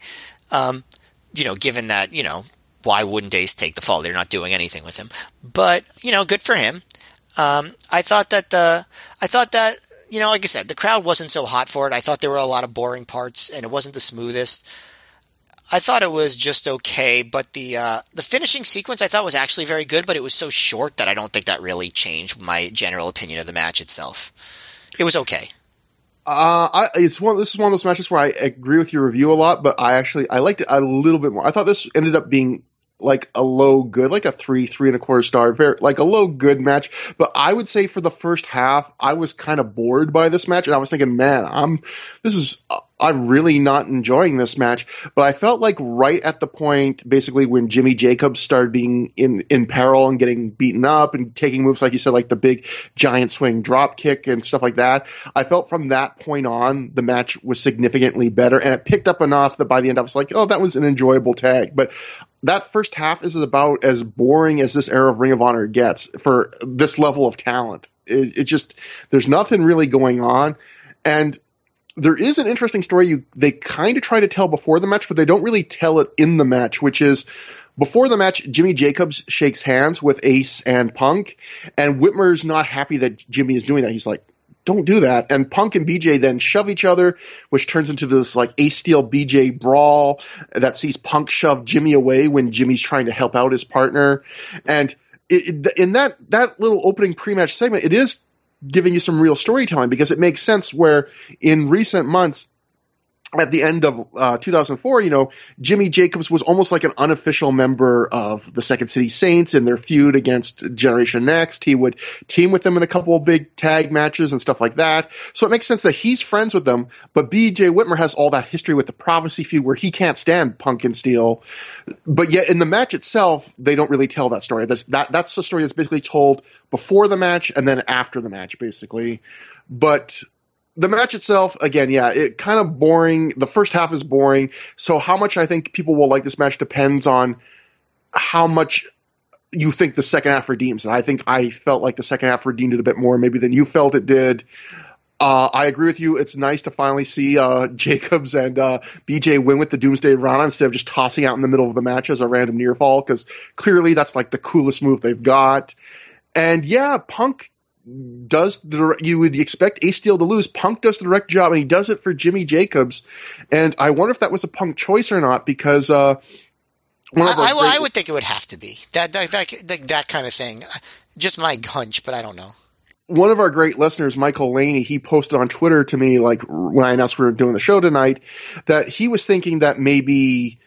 Speaker 2: um, you know, given that you know why wouldn't Ace take the fall? They're not doing anything with him. But you know, good for him. Um, I thought that the I thought that you know, like I said, the crowd wasn't so hot for it. I thought there were a lot of boring parts, and it wasn't the smoothest. I thought it was just okay, but the uh, the finishing sequence I thought was actually very good, but it was so short that I don't think that really changed my general opinion of the match itself. It was okay.
Speaker 1: Uh, I, it's one. This is one of those matches where I agree with your review a lot, but I actually I liked it a little bit more. I thought this ended up being like a low good, like a three, three and a quarter star, very, like a low good match. But I would say for the first half, I was kind of bored by this match, and I was thinking, man, I'm this is I'm really not enjoying this match. But I felt like right at the point, basically when Jimmy Jacobs started being in in peril and getting beaten up and taking moves like you said, like the big giant swing drop kick and stuff like that. I felt from that point on, the match was significantly better, and it picked up enough that by the end I was like, oh, that was an enjoyable tag. But that first half is about as boring as this era of Ring of Honor gets for this level of talent. It, it, just there's nothing really going on, and there is an interesting story you they kind of try to tell before the match, but they don't really tell it in the match, which is. Before the match, Jimmy Jacobs shakes hands with Ace and Punk, and Whitmer's not happy that Jimmy is doing that. He's like, don't do that. And Punk and BJ then shove each other, which turns into this like Ace Steel BJ brawl that sees Punk shove Jimmy away when Jimmy's trying to help out his partner. And it, in that, that little opening pre-match segment, it is giving you some real storytelling because it makes sense where in recent months, at the end of uh, 2004, you know, Jimmy Jacobs was almost like an unofficial member of the Second City Saints in their feud against Generation Next. He would team with them in a couple of big tag matches and stuff like that. So it makes sense that he's friends with them, but BJ Whitmer has all that history with the Prophecy feud where he can't stand Punk and Steel. But yet in the match itself, they don't really tell that story. That's, that, that's the story that's basically told before the match and then after the match, basically. But the match itself, again, yeah, it kind of boring. The first half is boring. So how much I think people will like this match depends on how much you think the second half redeems. And I think I felt like the second half redeemed it a bit more maybe than you felt it did. Uh, I agree with you. It's nice to finally see uh, [LAUGHS] Jacobs and uh, BJ win with the Doomsday Rana instead of just tossing out in the middle of the match as a random near fall because clearly that's like the coolest move they've got. And yeah, Punk does the you would expect Ace Steel to lose. Punk does the direct job, and he does it for Jimmy Jacobs. And I wonder if that was a Punk choice or not because. Uh,
Speaker 2: I, I, I, would think it would have to be that that, that that that kind of thing. Just my hunch, but I don't know.
Speaker 1: One of our great listeners, Michael Laney, he posted on Twitter to me like when I announced we were doing the show tonight that he was thinking that maybe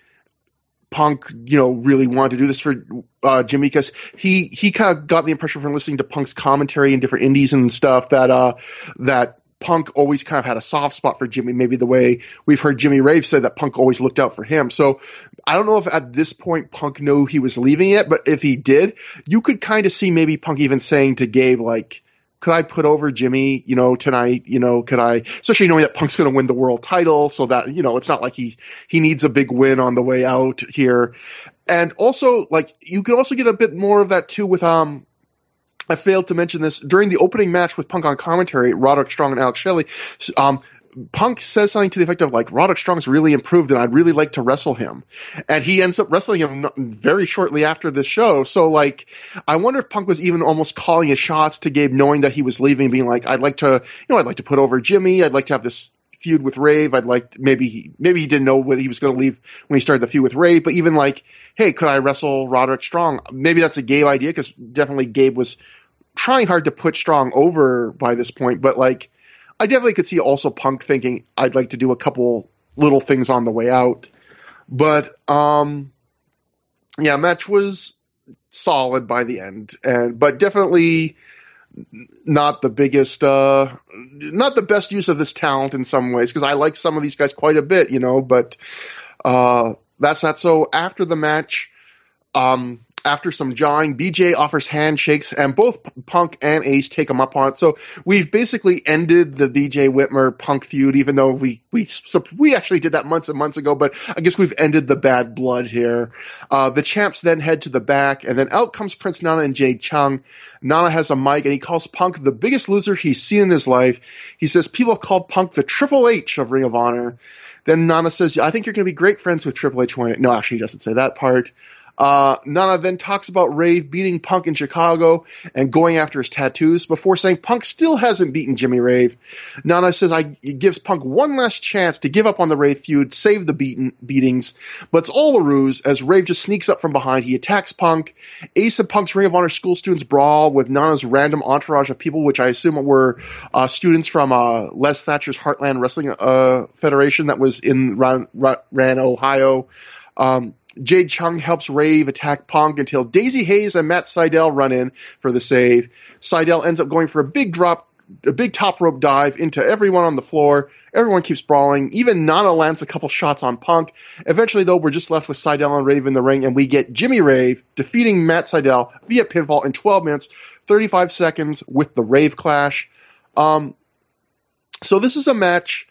Speaker 1: Punk, you know, really wanted to do this for uh, Jimmy because he he kind of got the impression from listening to Punk's commentary in different indies and stuff that uh that Punk always kind of had a soft spot for Jimmy, maybe the way we've heard Jimmy Rave say that Punk always looked out for him. So I don't know if at this point Punk knew he was leaving it, but if he did, you could kind of see maybe Punk even saying to Gabe like, could I put over Jimmy, you know, tonight? You know, could I, especially knowing that Punk's going to win the world title so that, you know, it's not like he, he needs a big win on the way out here. And also, like, you could also get a bit more of that too with, um, I failed to mention this during the opening match with Punk on commentary, Roderick Strong and Alex Shelley. Um, Punk says something to the effect of like Roderick Strong's really improved and I'd really like to wrestle him. And he ends up wrestling him very shortly after this show. So like, I wonder if Punk was even almost calling his shots to Gabe knowing that he was leaving, being like, I'd like to, you know, I'd like to put over Jimmy. I'd like to have this feud with Rave. I'd like, maybe he, maybe he didn't know what he was going to leave when he started the feud with Rave, but even like, hey, could I wrestle Roderick Strong? Maybe that's a Gabe idea because definitely Gabe was trying hard to put Strong over by this point, but like, I definitely could see also Punk thinking I'd like to do a couple little things on the way out. But um yeah, match was solid by the end and but definitely not the biggest uh not the best use of this talent in some ways because I like some of these guys quite a bit, you know, but uh that's not so after the match um after some jawing, BJ offers handshakes, and both Punk and Ace take him up on it. So we've basically ended the BJ Whitmer Punk feud, even though we we we actually did that months and months ago. But I guess we've ended the bad blood here. Uh, the champs then head to the back, and then out comes Prince Nana and Jade Chung. Nana has a mic, and he calls Punk the biggest loser he's seen in his life. He says people have called Punk the Triple H of Ring of Honor. Then Nana says, I think you're going to be great friends with Triple H No, actually, he doesn't say that part. Uh, Nana then talks about Rave beating Punk in Chicago and going after his tattoos before saying Punk still hasn't beaten Jimmy Rave. Nana says I gives Punk one last chance to give up on the Rave feud, save the beaten, beatings, but it's all a ruse as Rave just sneaks up from behind. He attacks Punk. Ace and Punk's Ring of Honor school students brawl with Nana's random entourage of people, which I assume were uh, students from uh, Les Thatcher's Heartland Wrestling uh, Federation that was in Ran, Ran Ohio. Um, Jade Chung helps Rave attack Punk until Daizee Haze and Matt Sydal run in for the save. Sydal ends up going for a big drop, a big top rope dive into everyone on the floor. Everyone keeps brawling. Even Nana lands a couple shots on Punk. Eventually, though, we're just left with Sydal and Rave in the ring, and we get Jimmy Rave defeating Matt Sydal via pinfall in 12 minutes, 35 seconds with the Rave Clash. Um, so this is a match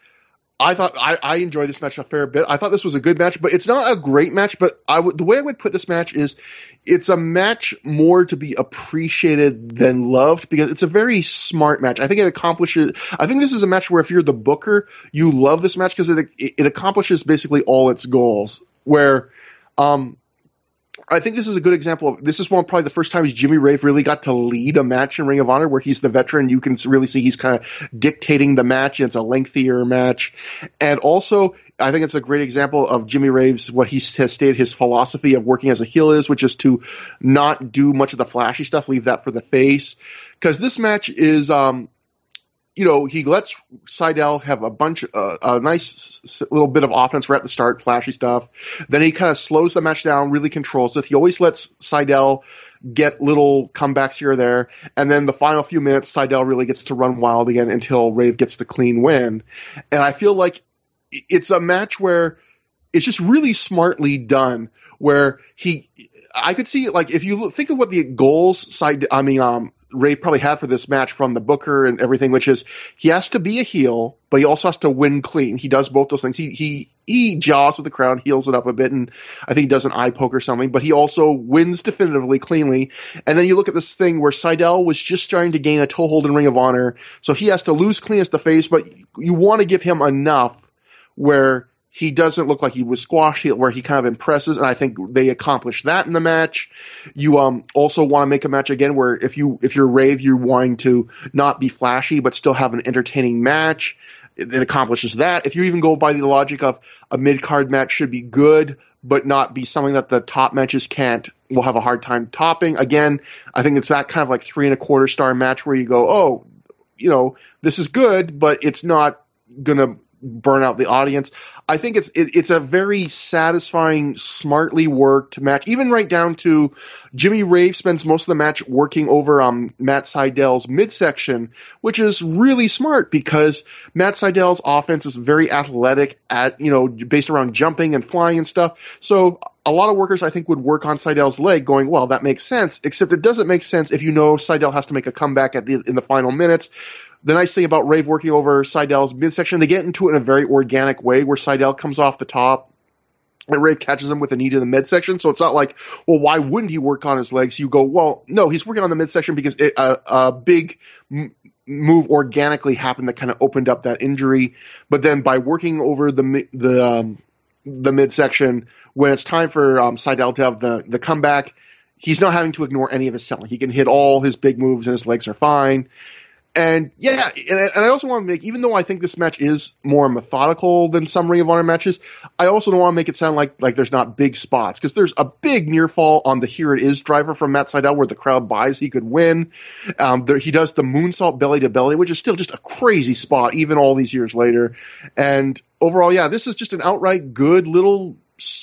Speaker 1: I thought I, I enjoyed this match a fair bit. I thought this was a good match, but it's not a great match. But I w- the way I would put this match is, it's a match more to be appreciated than loved because it's a very smart match. I think it accomplishes. I think this is a match where if you're the booker, you love this match because it, it it accomplishes basically all its goals. Where um, I think this is a good example of this is one probably the first time Jimmy Rave really got to lead a match in Ring of Honor where he's the veteran. You can really see he's kind of dictating the match. It's a lengthier match. And also, I think it's a great example of Jimmy Rave's what he has stated his philosophy of working as a heel is, which is to not do much of the flashy stuff, leave that for the face. Because this match is, um, you know, he lets Sydal have a bunch, uh, a nice little bit of offense right at the start, flashy stuff. Then he kind of slows the match down, really controls it. He always lets Sydal get little comebacks here or there. And then the final few minutes, Sydal really gets to run wild again until Rave gets the clean win. And I feel like it's a match where it's just really smartly done where he, I could see like if you look, think of what the goals side, I mean, um, Ray probably had for this match from the Booker and everything, which is he has to be a heel, but he also has to win clean. He does both those things. He he he jaws with the crowd, heels it up a bit, and I think he does an eye poke or something. But he also wins definitively, cleanly. And then you look at this thing where Sydal was just trying to gain a toehold in Ring of Honor, so he has to lose clean as the face, but you want to give him enough where he doesn't look like he was squashed, where he kind of impresses, and I think they accomplished that in the match. You um also want to make a match again where if you if you're Rave, you're wanting to not be flashy but still have an entertaining match. It, accomplishes that. If you even go by the logic of a mid card match should be good but not be something that the top matches can't will have a hard time topping. Again, I think it's that kind of like three and a quarter star match where you go, oh, you know, this is good, but it's not gonna burn out the audience. I think it's it, it's a very satisfying, smartly worked match. Even right down to Jimmy Rave spends most of the match working over um, Matt Sydal's midsection, which is really smart because Matt Sydal's offense is very athletic at you know based around jumping and flying and stuff. So a lot of workers I think would work on Sydal's leg, going, well, that makes sense. Except it doesn't make sense if you know Sydal has to make a comeback at the in the final minutes the nice thing about Rave working over Sydal's midsection, they get into it in a very organic way where Sydal comes off the top and Rave catches him with a knee to the midsection. So it's not like, well, why wouldn't he work on his legs? You go, well, no, he's working on the midsection because it, a big m- move organically happened that kind of opened up that injury. But then by working over the the um, the midsection, when it's time for um, Sydal to have the the comeback, he's not having to ignore any of his selling. He can hit all his big moves and his legs are fine. And yeah, and, and I also want to make, even though I think this match is more methodical than some Ring of Honor matches, I also don't want to make it sound like like there's not big spots because there's a big near fall on the Here It Is driver from Matt Sydal where the crowd buys he could win. Um, there, he does the moonsault belly to belly, which is still just a crazy spot even all these years later. And overall, yeah, this is just an outright good little,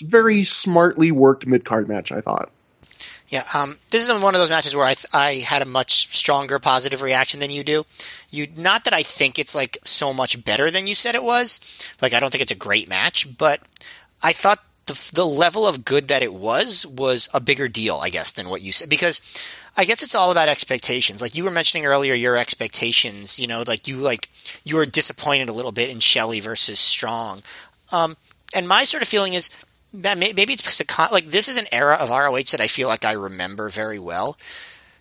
Speaker 1: very smartly worked mid card match. I thought.
Speaker 2: Yeah, um, this is one of those matches where I th- I had a much stronger positive reaction than you do. You not that I think it's like so much better than you said it was. Like I don't think it's a great match, but I thought the the level of good that it was was a bigger deal, I guess, than what you said because I guess it's all about expectations. Like you were mentioning earlier, your expectations. You know, like you like you were disappointed a little bit in Shelley versus Strong. Um, and my sort of feeling is that maybe it's because of, like this is an era of ROH that I feel like I remember very well.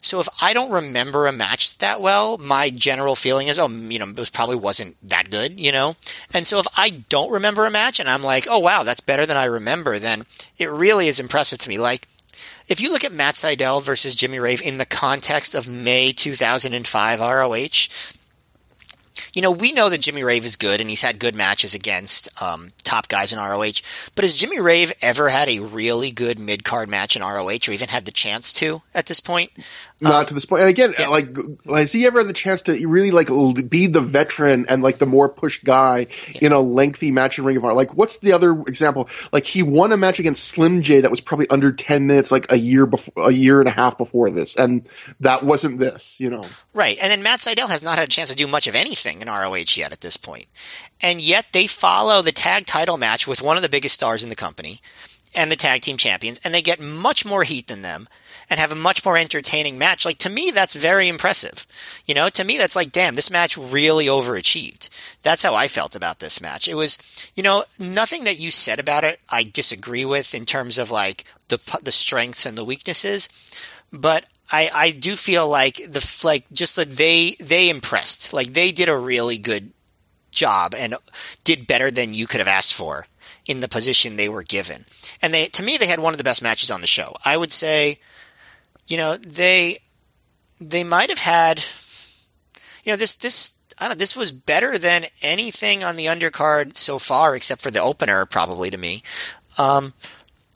Speaker 2: So if I don't remember a match that well, my general feeling is, oh, you know, it probably wasn't that good, you know? And so if I don't remember a match and I'm like, oh, wow, that's better than I remember, then it really is impressive to me. Like, if you look at Matt Sydal versus Jimmy Rave in the context of May 2005 ROH, you know, we know that Jimmy Rave is good and he's had good matches against um, top guys in ROH. But has Jimmy Rave ever had a really good mid card match in ROH or even had the chance to at this point?
Speaker 1: Not um, to this point. And again, yeah. like, has he ever had the chance to really like be the veteran and like the more pushed guy yeah. in a lengthy match in Ring of Honor? Like, what's the other example? Like, he won a match against Slim J that was probably under 10 minutes, like a year before, a year and a half before this. And that wasn't this, you know?
Speaker 2: Right. And then Matt Sydal has not had a chance to do much of anything in ROH yet at this point. And yet they follow the tag title match with one of the biggest stars in the company and the tag team champions, and they get much more heat than them and have a much more entertaining match. Like to me, that's very impressive. You know, to me, that's like, damn, this match really overachieved. That's how I felt about this match. It was, you know, nothing that you said about it I disagree with in terms of like the the strengths and the weaknesses, but I, I do feel like the like just that they they impressed. Like they did a really good job and did better than you could have asked for in the position they were given. And they to me they had one of the best matches on the show. I would say you know, they they might have had you know, this this I don't know, this was better than anything on the undercard so far except for the opener probably to me. Um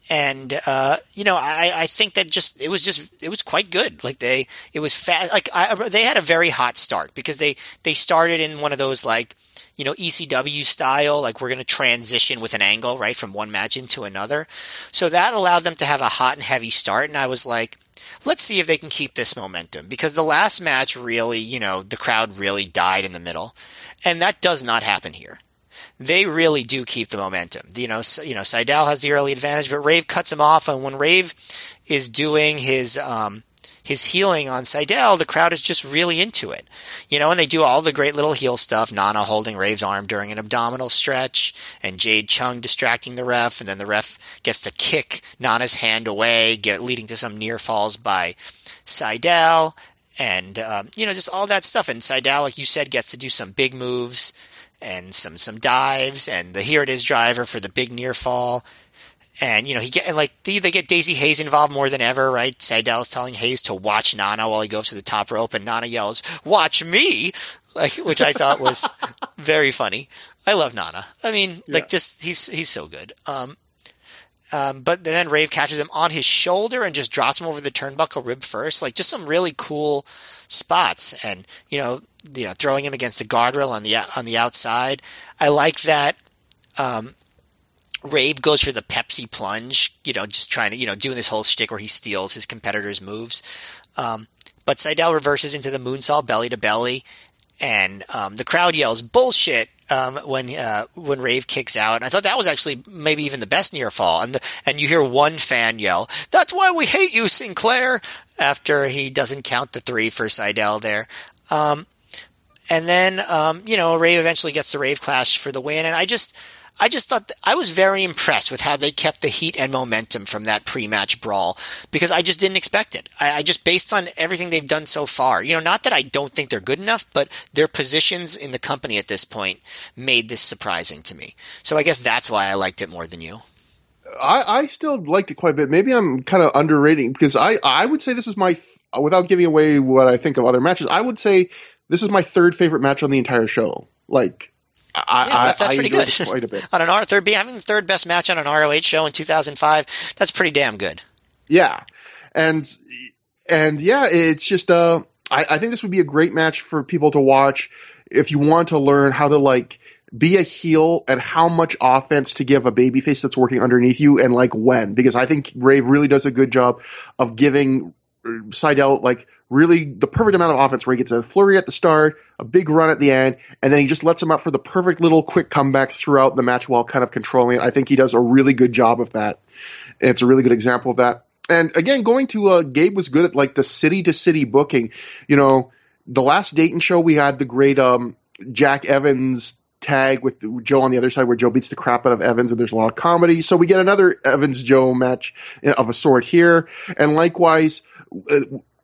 Speaker 2: and uh, you know, I, I think that just it was just it was quite good. Like they, it was fast. Like I, they had a very hot start because they they started in one of those like you know ECW style, like we're going to transition with an angle right from one match into another. So that allowed them to have a hot and heavy start, and I was like. Let's see if they can keep this momentum because the last match really, you know, the crowd really died in the middle. And that does not happen here they really do keep the momentum. You know, you know, Sydal has the early advantage, but Rave cuts him off, and when Rave is doing his um, his heeling on Sydal, the crowd is just really into it. You know, and they do all the great little heel stuff. Nana holding Rave's arm during an abdominal stretch, and Jade Chung distracting the ref, and then the ref gets to kick Nana's hand away, get, leading to some near falls by Sydal, and um, you know, just all that stuff. And Sydal, like you said, gets to do some big moves and some some dives and the here it is driver for the big near fall. And you know he get and like they, they get Daizee Haze involved more than ever, right? Is telling Haze to watch Nana while he goes to the top rope, and Nana yells, "Watch me!" Like, which I thought was [LAUGHS] very funny. I love Nana. I mean, yeah. like, just he's he's so good. Um, um, but then Rave catches him on his shoulder and just drops him over the turnbuckle rib first. Like, just some really cool spots. And you know, you know, throwing him against the guardrail on the on the outside. I like that. Um, Rave goes for the Pepsi plunge, you know, just trying to, you know, doing this whole shtick where he steals his competitor's moves. Um, but Sydal reverses into the moonsault belly to belly, and um, the crowd yells bullshit um, when uh, when Rave kicks out. And I thought that was actually maybe even the best near fall. And the, and you hear one fan yell, "That's why we hate you, Sinclair!" After he doesn't count the three for Sydal there. Um, and then, um, you know, Rave eventually gets the Rave Clash for the win. And I just, I just thought I was very impressed with how they kept the heat and momentum from that pre-match brawl because I just didn't expect it. I, I, just based on everything they've done so far, you know, not that I don't think they're good enough, but their positions in the company at this point made this surprising to me. So I guess that's why I liked it more than you.
Speaker 1: I, I still liked it quite a bit. Maybe I'm kind of underrating because I, I would say this is my, without giving away what I think of other matches, I would say this is my third favorite match on the entire show. Like, I,
Speaker 2: yeah, that's, that's
Speaker 1: I
Speaker 2: pretty good. Quite a bit. [LAUGHS] on an R third, having the third best match on an ROH show in 2005, that's pretty damn good.
Speaker 1: Yeah, and and yeah, it's just uh, I, I think this would be a great match for people to watch if you want to learn how to like be a heel and how much offense to give a babyface that's working underneath you and like when because I think Rave really does a good job of giving Sydal like really the perfect amount of offense where he gets a flurry at the start, a big run at the end, and then he just lets him up for the perfect little quick comebacks throughout the match while kind of controlling it. I think he does a really good job of that. It's a really good example of that. And again, going to uh, Gabe was good at like the city to city booking. You know, the last Dayton show we had the great um, Jack Evans tag with Joe on the other side where Joe beats the crap out of Evans and there's a lot of comedy. So we get another Evans Joe match of a sort here. And likewise,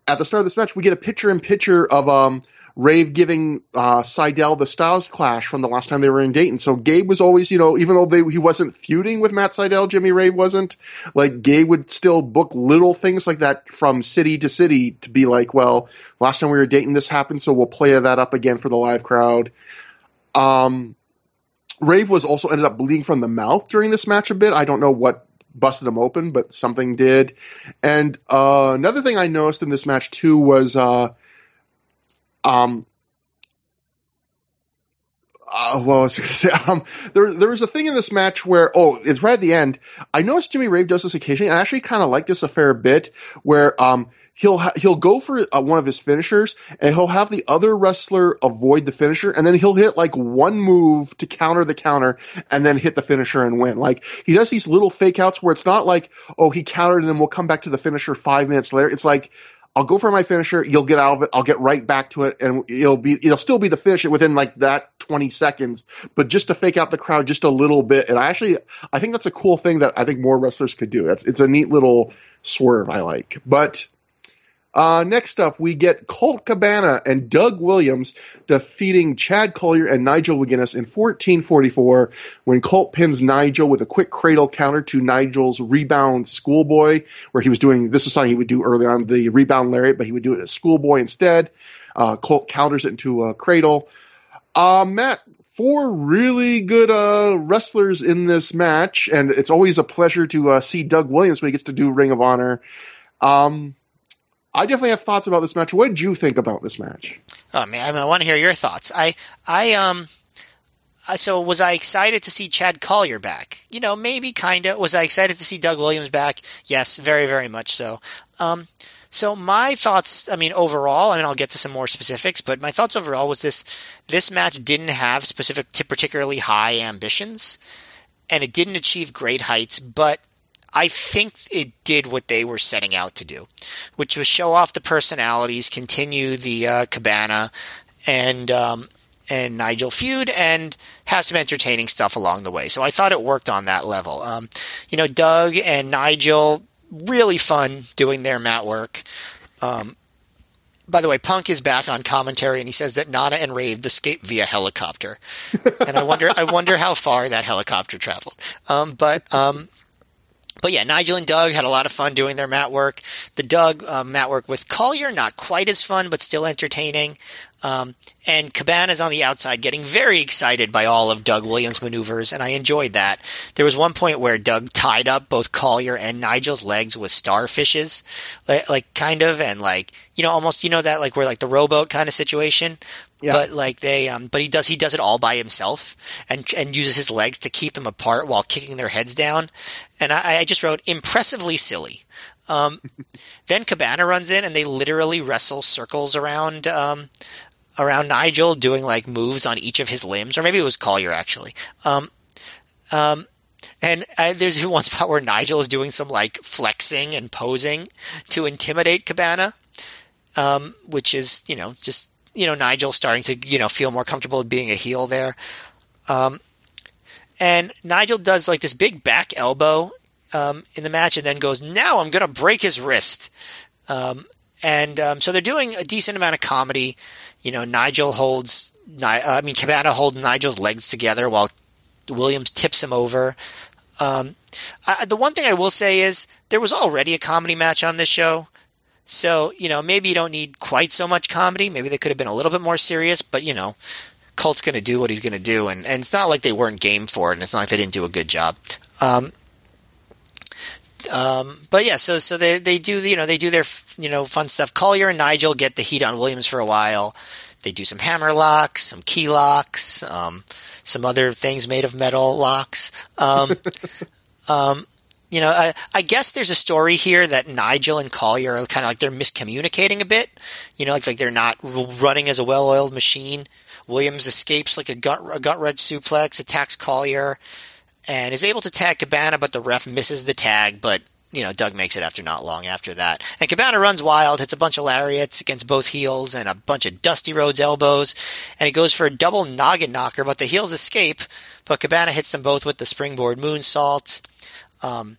Speaker 1: at the start of this match, we get a picture in picture of um, Rave giving uh, Sydal the Styles Clash from the last time they were in Dayton. So Gabe was always, you know, even though they, he wasn't feuding with Matt Sydal, Jimmy Rave wasn't, like Gabe would still book little things like that from city to city to be like, well, last time we were dating, this happened, so we'll play that up again for the live crowd. Um, Rave was also ended up bleeding from the mouth during this match a bit. I don't know what busted him open, but something did. And uh, another thing I noticed in this match too was uh, um, uh, well, I was going to say, um, there, there was a thing in this match where, oh, it's right at the end. I noticed Jimmy Rave does this occasionally. I actually kind of like this a fair bit, where um, he'll ha- he'll go for uh, one of his finishers, and he'll have the other wrestler avoid the finisher, and then he'll hit like one move to counter the counter, and then hit the finisher and win. Like he does these little fake outs where it's not like, oh, he countered, and then we'll come back to the finisher five minutes later. It's like I'll go for my finisher. You'll get out of it. I'll get right back to it, and it'll be it'll still be the finisher within like that 20 seconds, but just to fake out the crowd just a little bit. And I actually I think that's a cool thing that I think more wrestlers could do. It's it's a neat little swerve I like. But uh, next up, we get Colt Cabana and Doug Williams defeating Chad Collyer and Nigel McGuinness in 1444 when Colt pins Nigel with a quick cradle counter to Nigel's rebound schoolboy, where he was doing this is something he would do early on the rebound lariat, but he would do it as schoolboy instead. Uh, Colt counters it into a cradle. Uh, Matt, four really good uh, wrestlers in this match, and it's always a pleasure to uh, see Doug Williams when he gets to do Ring of Honor. Um, I definitely have thoughts about this match. What did you think about this match?
Speaker 2: Oh man, I, want to hear your thoughts. I, I, um, so was I excited to see Chad Collyer back? You know, maybe kinda. Was I excited to see Doug Williams back? Yes, very, very much so. Um, so my thoughts, I mean, overall, I mean, I'll get to some more specifics, but my thoughts overall was this: this match didn't have specific, particularly high ambitions, and it didn't achieve great heights, but I think it did what they were setting out to do, which was show off the personalities, continue the uh, Cabana and um, and Nigel feud, and have some entertaining stuff along the way. So I thought it worked on that level. Um, you know, Doug and Nigel really fun doing their mat work. Um, by the way, Punk is back on commentary, and he says that Nana and Rave escaped via helicopter, and I wonder, I wonder how far that helicopter traveled. Um, but um, but yeah, Nigel and Doug had a lot of fun doing their mat work. The Doug um, mat work with Collyer, not quite as fun, but still entertaining. Um, and Cabana's on the outside getting very excited by all of Doug Williams' maneuvers, and I enjoyed that. There was one point where Doug tied up both Collyer and Nigel's legs with starfishes, like, like kind of, and like, you know, almost, you know, that like where like the rowboat kind of situation. Yeah. But like they, um, but he does, he does it all by himself and, and uses his legs to keep them apart while kicking their heads down. And I, I just wrote impressively silly. Um, [LAUGHS] then Cabana runs in and they literally wrestle circles around, um, around Nigel doing like moves on each of his limbs, or maybe it was Collyer actually. Um, um, and uh, there's even [LAUGHS] one spot where Nigel is doing some like flexing and posing to intimidate Cabana, um, which is you know just you know Nigel starting to you know feel more comfortable being a heel there. Um, and Nigel does like this big back elbow um, in the match, and then goes, "Now I'm going to break his wrist." Um, and um, so they're doing a decent amount of comedy. You know, Nigel holds, I mean, Cabana holds Nigel's legs together while Williams tips him over. Um, I, the one thing I will say is there was already a comedy match on this show. So, you know, maybe you don't need quite so much comedy. Maybe they could have been a little bit more serious, but, you know, Colt's going to do what he's going to do. And, and it's not like they weren't game for it, and it's not like they didn't do a good job. Um, um, but yeah, so so they they do you know they do their you know fun stuff. Collyer and Nigel get the heat on Williams for a while. They do some hammer locks, some key locks, um, some other things made of metal locks. Um, [LAUGHS] um, you know, I, I, guess there's a story here that Nigel and Collyer are kind of like they're miscommunicating a bit. You know, like like they're not running as a well-oiled machine. Williams escapes like a gut a gut red suplex, attacks Collyer, and is able to tag Cabana, but the ref misses the tag, but you know, Doug makes it after not long after that. And Cabana runs wild, hits a bunch of lariats against both heels and a bunch of Dusty Rhodes elbows, and he goes for a double noggin knocker, but the heels escape, but Cabana hits them both with the springboard moonsault. Um,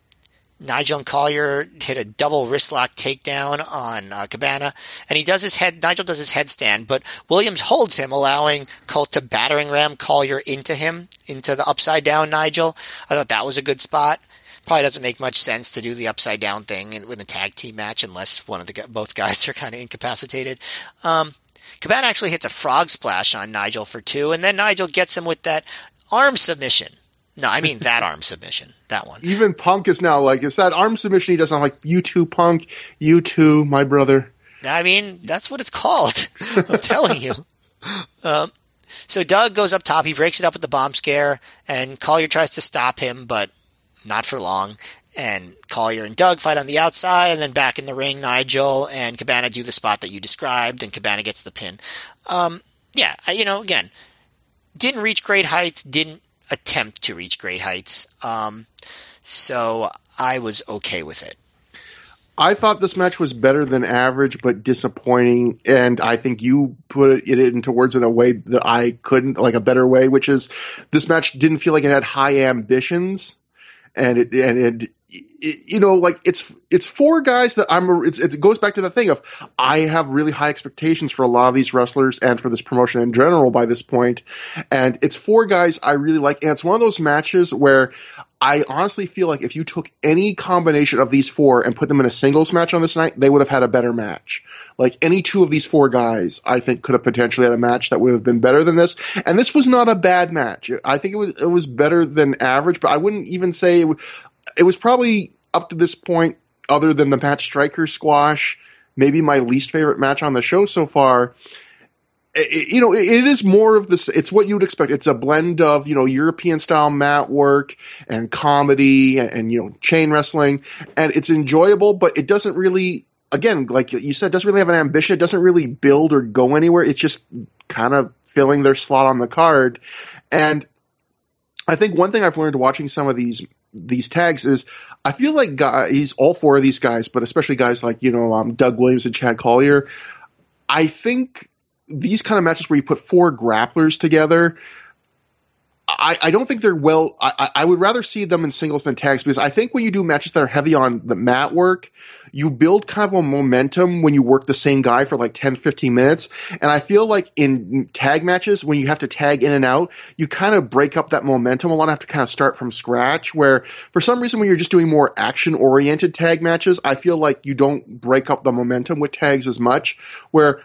Speaker 2: Nigel and Collyer hit a double wrist lock takedown on uh, Cabana, and he does his head. Nigel does his headstand, but Williams holds him, allowing Colt to battering ram Collyer into him, into the upside down Nigel. I thought that was a good spot. Probably doesn't make much sense to do the upside down thing in, in a tag team match unless one of the both guys [LAUGHS] are kind of incapacitated. Um, Cabana actually hits a frog splash on Nigel for two, and then Nigel gets him with that arm submission. No, I mean that [LAUGHS] arm submission. That one.
Speaker 1: Even Punk is now like, it's that arm submission he does not like, you too, Punk, you too, my brother.
Speaker 2: I mean, that's what it's called. [LAUGHS] I'm telling you. Um, so Doug goes up top. He breaks it up with the bomb scare, and Collyer tries to stop him, but not for long. And Collyer and Doug fight on the outside, and then back in the ring, Nigel and Cabana do the spot that you described, and Cabana gets the pin. Um, yeah, you know, again, didn't reach great heights, didn't attempt to reach great heights. Um, so I was okay with it.
Speaker 1: I thought this match was better than average, but disappointing. And I think you put it into words in a way that I couldn't, like a better way, which is this match didn't feel like it had high ambitions. And it, and it, you know, like it's it's four guys that I'm. it goes back to the thing of I have really high expectations for a lot of these wrestlers and for this promotion in general by this point, and it's four guys I really like, and it's one of those matches where I honestly feel like if you took any combination of these four and put them in a singles match on this night, they would have had a better match. Like any two of these four guys, I think could have potentially had a match that would have been better than this. And this was not a bad match. I think it was it was better than average, but I wouldn't even say it was, it was probably up to this point, other than the Matt Striker squash, maybe my least favorite match on the show so far it, you know, it is more of this. It's what you would expect. It's a blend of you know European style mat work and comedy and, and, you know chain wrestling, and it's enjoyable. But it doesn't really, again, like you said, doesn't really have an ambition. It doesn't really build or go anywhere. It's just kind of filling their slot on the card. And I think one thing I've learned watching some of these these tags is I feel like guys, all four of these guys, but especially guys like you know um, Doug Williams and Chad Collyer, I think these kind of matches where you put four grapplers together, I, I don't think they're well. I, I would rather see them in singles than tags because I think when you do matches that are heavy on the mat work, you build kind of a momentum when you work the same guy for like 10, 15 minutes. And I feel like in tag matches, when you have to tag in and out, you kind of break up that momentum a lot. Have to kind of start from scratch. Where for some reason, when you're just doing more action oriented tag matches, I feel like you don't break up the momentum with tags as much. Where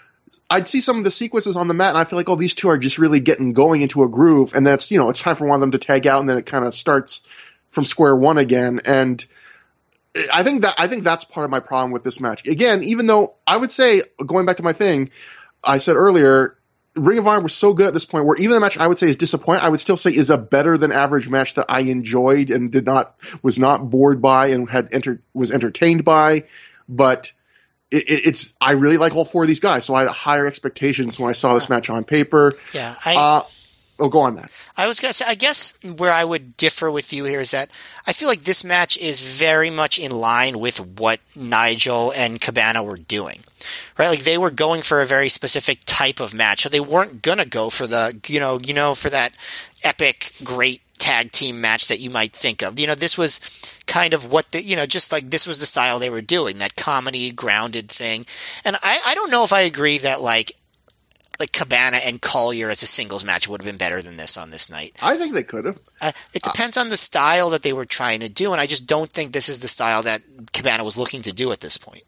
Speaker 1: I'd see some of the sequences on the mat, and I feel like, oh, these two are just really getting going into a groove, and that's you know, it's time for one of them to tag out, and then it kind of starts from square one again. And I think that I think that's part of my problem with this match. Again, even though I would say, going back to my thing, I said earlier, Ring of Honor was so good at this point, where even the match I would say is disappointing, I would still say is a better than average match that I enjoyed and did not was not bored by and had enter was entertained by, but it, it's I really like all four of these guys, so I had higher expectations when I saw this match on paper.
Speaker 2: Yeah, I.
Speaker 1: Uh, oh, go on that.
Speaker 2: I was gonna say, I guess where I would differ with you here is that I feel like this match is very much in line with what Nigel and Cabana were doing, right? Like they were going for a very specific type of match, so they weren't gonna go for the, you know, you know, for that epic, great tag team match that you might think of. You know, this was kind of what the, you know, just like this was the style they were doing, that comedy grounded thing. And I, I don't know if I agree that like, like Cabana and Collyer as a singles match would have been better than this on this night.
Speaker 1: I think they could have.
Speaker 2: Uh, it depends uh, on the style that they were trying to do, and I just don't think this is the style that Cabana was looking to do at this point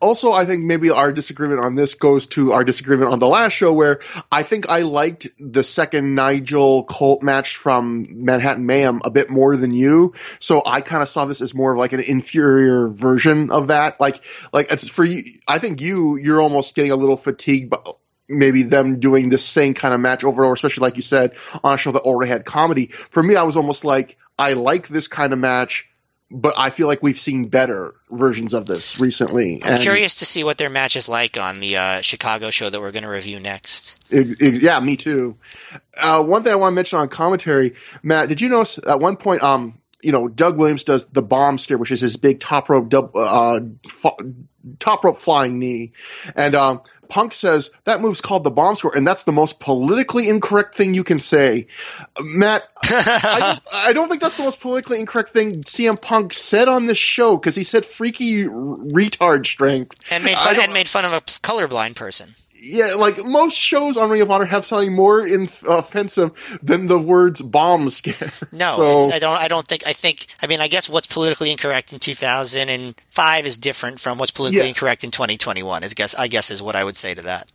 Speaker 1: also, I think maybe our disagreement on this goes to our disagreement on the last show, where I think I liked the second Nigel Colt match from Manhattan Mayhem a bit more than you. So I kind of saw this as more of like an inferior version of that. Like, like it's for you. I think you, you're almost getting a little fatigued, but maybe them doing the same kind of match over and over, especially like you said on a show that already had comedy. For me, I was almost like, I like this kind of match but I feel like we've seen better versions of this recently.
Speaker 2: I'm and curious to see what their match is like on the uh, Chicago show that we're going to review next.
Speaker 1: It, it, yeah, me too. Uh, one thing I want to mention on commentary, Matt, did you notice at one point, um, you know, Doug Williams does the bomb scare, which is his big top rope, uh, top rope flying knee, and um, Punk says that move's called the bomb score, and that's the most politically incorrect thing you can say. Matt, [LAUGHS] I, I, don't think that's the most politically incorrect thing CM Punk said on this show because he said freaky retard strength
Speaker 2: and made fun, and made fun of a colorblind person
Speaker 1: yeah, like most shows on Ring of Honor have something more in, uh, offensive than the words "bomb scare." [LAUGHS]
Speaker 2: No, so, I don't. I don't think. I think. I mean, I guess what's politically incorrect in 2005 is different from what's politically yeah. incorrect in 2021. Is guess I guess is what I would say to that.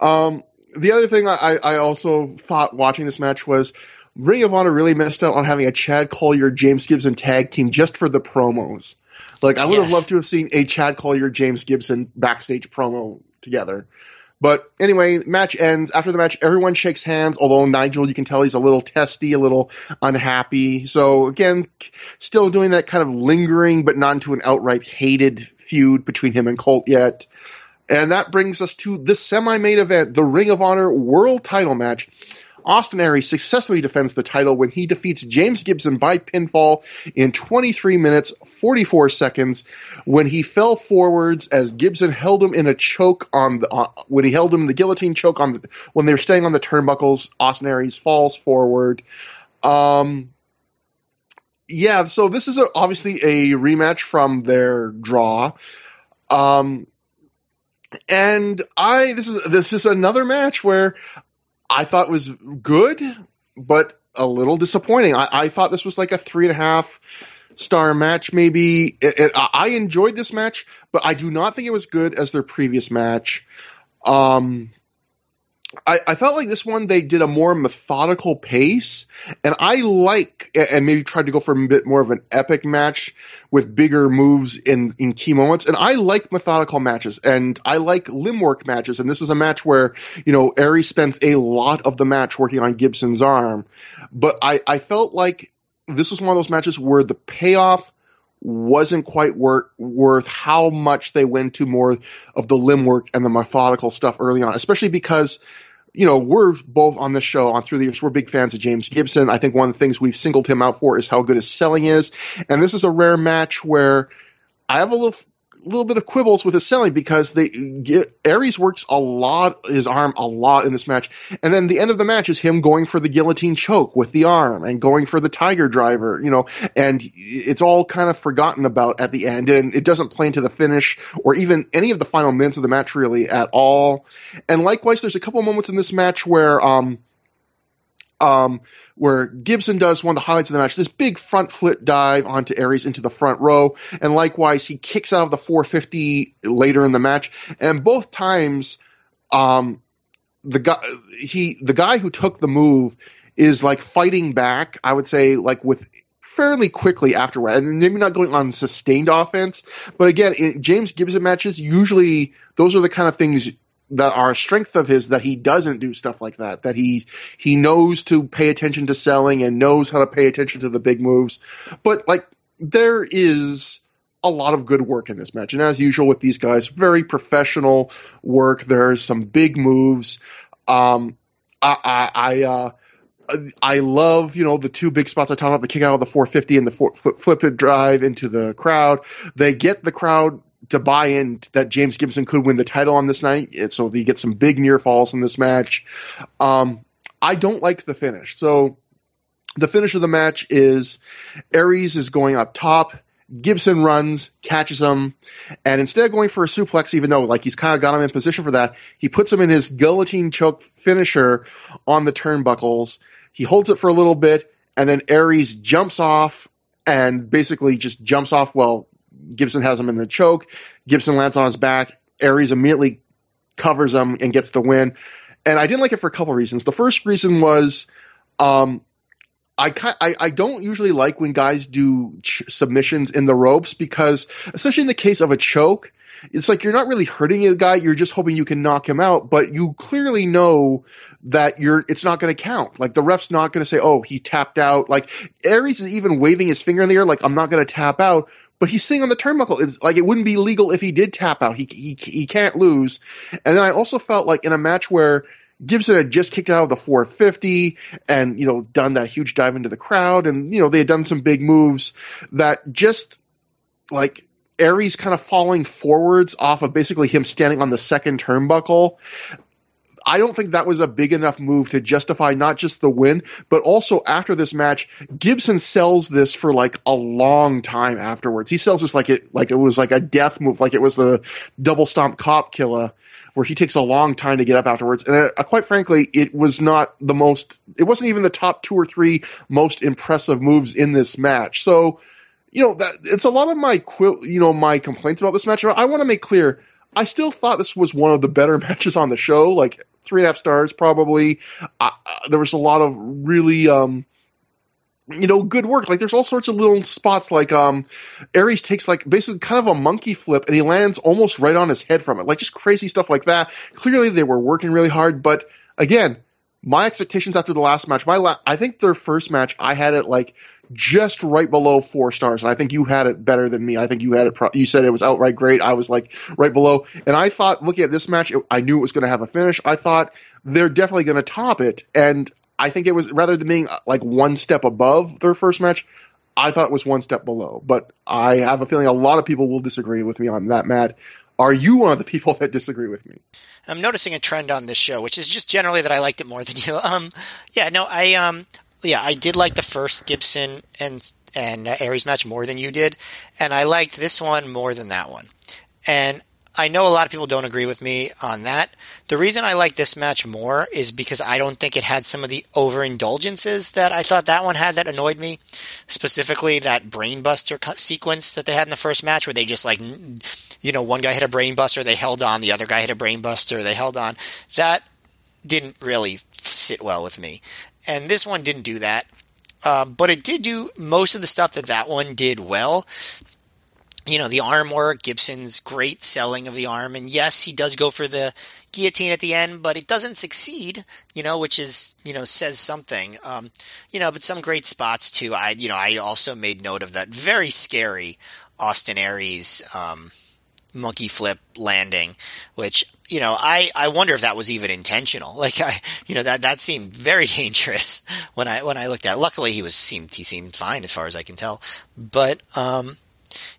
Speaker 1: Um, the other thing I, I also thought watching this match was Ring of Honor really missed out on having a Chad Collyer James Gibson tag team just for the promos. Like I would yes. have loved to have seen a Chad Collyer James Gibson backstage promo together. But anyway, match ends. After the match, everyone shakes hands, although Nigel, you can tell he's a little testy, a little unhappy. So again, still doing that kind of lingering, but not to an outright hated feud between him and Colt yet. And that brings us to the semi-main event, the Ring of Honor World Title match Austin Aries successfully defends the title when he defeats James Gibson by pinfall in 23 minutes 44 seconds when he fell forwards as Gibson held him in a choke on the uh, when he held him in the guillotine choke on the, when they were staying on the turnbuckles. Austin Aries falls forward. Um, yeah, so this is a, obviously a rematch from their draw. Um, and I this is this is another match where I thought was good, but a little disappointing. I, I thought this was like a three and a half star match, maybe. It, it, I enjoyed this match, but I do not think it was good as their previous match. Um, I, I, felt like this one they did a more methodical pace, and I like and maybe tried to go for a bit more of an epic match with bigger moves in in key moments. And I like methodical matches, and I like limb work matches. And this is a match where you know Aries spends a lot of the match working on Gibson's arm, but I I felt like this was one of those matches where the payoff wasn't quite worth worth how much they went to more of the limb work and the methodical stuff early on, especially because you know, we're both on this show on through the years. We're big fans of James Gibson. I think one of the things we've singled him out for is how good his selling is. And this is a rare match where I have a little little bit of quibbles with his selling because they Aries works a lot his arm a lot in this match, and then the end of the match is him going for the guillotine choke with the arm and going for the tiger driver, you know, and it's all kind of forgotten about at the end, and it doesn't play into the finish or even any of the final minutes of the match really at all. And likewise, there's a couple moments in this match where um um, where Gibson does one of the highlights of the match, this big front flip dive onto Aries into the front row, and likewise he kicks out of the 450 later in the match, and both times, um, the guy he the guy who took the move is like fighting back. I would say like with fairly quickly afterward, and maybe not going on sustained offense, but again, in James Gibson matches usually those are the kind of things that a strength of his that he doesn't do stuff like that. That he he knows to pay attention to selling and knows how to pay attention to the big moves. But like there is a lot of good work in this match, and as usual with these guys, very professional work. There's some big moves. Um, I I, I uh, I love, you know, the two big spots I talked about, the kick out of the 450 and the flip it drive into the crowd. They get the crowd to buy in that James Gibson could win the title on this night. So he gets some big near falls in this match. Um, I don't like the finish. So the finish of the match is Aries is going up top. Gibson runs, catches him, and instead of going for a suplex, even though like he's kind of got him in position for that, he puts him in his guillotine choke finisher on the turnbuckles. He holds it for a little bit, and then Aries jumps off and basically just jumps off while Gibson has him in the choke. Gibson lands on his back. Aries immediately covers him and gets the win. And I didn't like it for a couple reasons. The first reason was, um, I, I, I don't usually like when guys do ch- submissions in the ropes because, especially in the case of a choke, it's like you're not really hurting a guy. You're just hoping you can knock him out, but you clearly know that you're, it's not going to count. Like the ref's not going to say, oh, he tapped out. Like Aries is even waving his finger in the air, like I'm not going to tap out but he's sitting on the turnbuckle. It's like it wouldn't be legal if he did tap out. He he he can't lose. And then I also felt like in a match where Gibson had just kicked out of the 450 and you know done that huge dive into the crowd, and you know they had done some big moves that just like Aries kind of falling forwards off of basically him standing on the second turnbuckle. I don't think that was a big enough move to justify not just the win, but also after this match, Gibson sells this for like a long time afterwards. He sells this like it, like it was like a death move, like it was the double stomp cop killer where he takes a long time to get up afterwards. And uh, quite frankly, it was not the most, it wasn't even the top two or three most impressive moves in this match. So, you know, that it's a lot of my, you know, my complaints about this match. I want to make clear, I still thought this was one of the better [LAUGHS] matches on the show. Like, three and a half stars probably. Uh, there was a lot of really, um, you know, good work. Like there's all sorts of little spots like um Aries takes like basically kind of a monkey flip and he lands almost right on his head from it. Like just crazy stuff like that. Clearly they were working really hard, but again, my expectations after the last match, my la- I think their first match I had it like just right below four stars. And I think you had it better than me. I think you had it, pro- you said it was outright great. I was like right below. And I thought looking at this match, it, I knew it was going to have a finish. I thought they're definitely going to top it. And I think it was rather than being uh, like one step above their first match, I thought it was one step below. But I have a feeling a lot of people will disagree with me on that, Matt. Are you one of the people [LAUGHS] that disagree with me?
Speaker 2: I'm noticing a trend on this show, which is just generally that I liked it more than you. [LAUGHS] Um, yeah, no, I um, yeah, I did like the first Gibson and and uh, Aries match more than you did, and I liked this one more than that one. And I know a lot of people don't agree with me on that. The reason I like this match more is because I don't think it had some of the overindulgences that I thought that one had that annoyed me. Specifically, that brainbuster sequence that they had in the first match, where they just like, you know, one guy hit a brainbuster, they held on, the other guy hit a brainbuster, they held on. That didn't really sit well with me. And this one didn't do that. Uh, but it did do most of the stuff that that one did well you know, the arm work, Gibson's great selling of the arm. And yes, he does go for the guillotine at the end, but it doesn't succeed, you know, which is, you know, says something. Um, you know, but some great spots too. I, you know, I also made note of that very scary Austin Aries, um, monkey flip landing, which, you know, I, I wonder if that was even intentional. [LAUGHS] Like I, you know, that, that seemed very [LAUGHS] dangerous when I, when I looked at it. Luckily he was, seemed, he seemed fine as far as I can tell. But, um,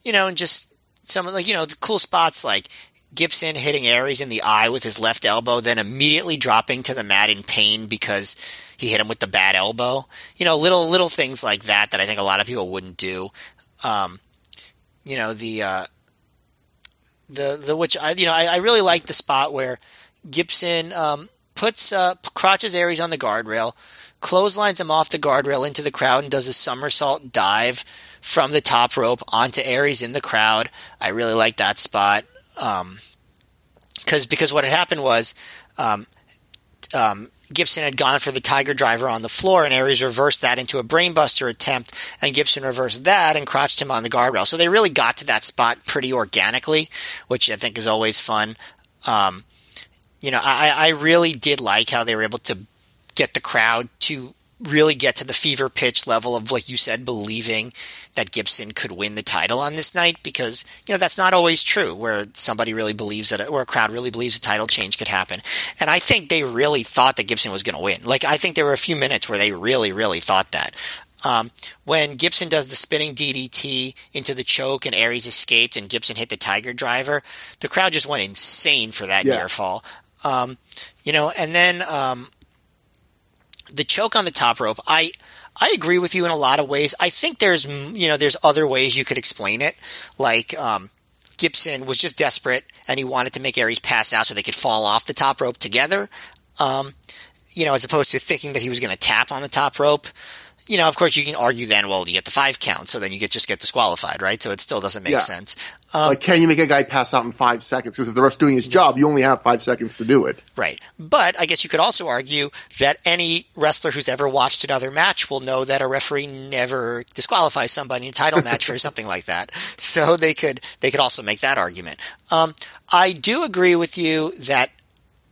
Speaker 2: you know, and just some like you know cool spots like Gibson hitting Aries in the eye with his left elbow, then immediately dropping to the mat in pain because he hit him with the bad elbow. You know, little little things like that that I think a lot of people wouldn't do. Um, you know the uh, the the which I you know I, I really like the spot where Gibson um, puts uh, crotches Aries on the guardrail, clotheslines him off the guardrail into the crowd, and does a somersault dive from the top rope onto Aries in the crowd. I really like that spot. Um, cause, because what had happened was, um, um, Gibson had gone for the Tiger Driver on the floor, and Aries reversed that into a brainbuster attempt, and Gibson reversed that and crotched him on the guardrail. So they really got to that spot pretty organically, which I think is always fun. Um, you know, I, I really did like how they were able to get the crowd to really get to the fever pitch level of, like you said, believing that Gibson could win the title on this night because, you know, that's not always true where somebody really believes that, or a crowd really believes a title change could happen. And I think they really thought that Gibson was going to win. Like, I think there were a few minutes where they really, really thought that. Um, when Gibson does the spinning DDT into the choke and Aries escaped and Gibson hit the Tiger Driver, the crowd just went insane for that yeah. near fall. Um, you know, and then, um, the choke on the top rope, I I agree with you in a lot of ways. I think there's you know there's other ways you could explain it, like um, Gibson was just desperate and he wanted to make Aries pass out so they could fall off the top rope together. Um, you know, as opposed to thinking that he was going to tap on the top rope you know, of course, you can argue then, well, you get the five count, so then you get just get disqualified, right? So it still doesn't make yeah. sense.
Speaker 1: Um, like, can you make a guy pass out in five seconds? Because if the ref's doing his job, you only have five seconds to do it.
Speaker 2: Right. But I guess you could also argue that any wrestler who's ever watched another match will know that a referee never disqualifies somebody in a title match for [LAUGHS] something like that. So they could they could also make that argument. Um, I do agree with you that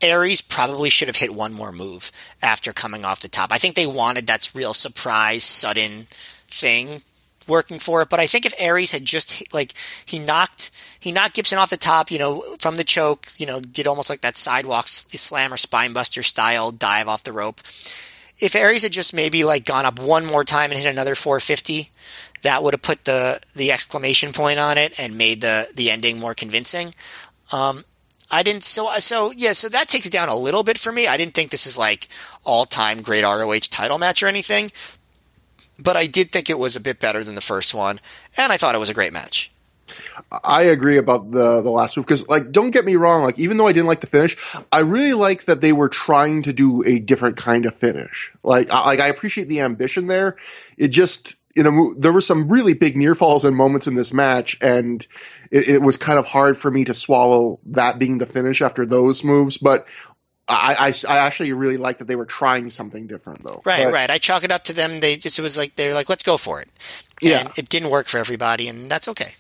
Speaker 2: Aries probably should have hit one more move after coming off the top. I think they wanted that real surprise, sudden thing working for it. But I think if Aries had just like he knocked he knocked Gibson off the top, you know, from the choke, you know, did almost like that sidewalk slam or spinebuster style dive off the rope. If Aries had just maybe like gone up one more time and hit another 450, that would have put the the exclamation point on it and made the the ending more convincing. Um, I didn't so so yeah so that takes it down a little bit for me. I didn't think this is like all time great ROH title match or anything, but I did think it was a bit better than the first one, and I thought it was a great match.
Speaker 1: I agree about the the last move because like don't get me wrong like even though I didn't like the finish I really like that they were trying to do a different kind of finish like I, like I appreciate the ambition there it just you know, there were some really big near falls and moments in this match, and it, it, was kind of hard for me to swallow that being the finish after those moves. But I, I, I actually really like that they were trying something different, though.
Speaker 2: Right,
Speaker 1: but,
Speaker 2: right. I chalk it up to them. They just it was like they're like, let's go for it. And yeah, it didn't work for everybody, and that's okay.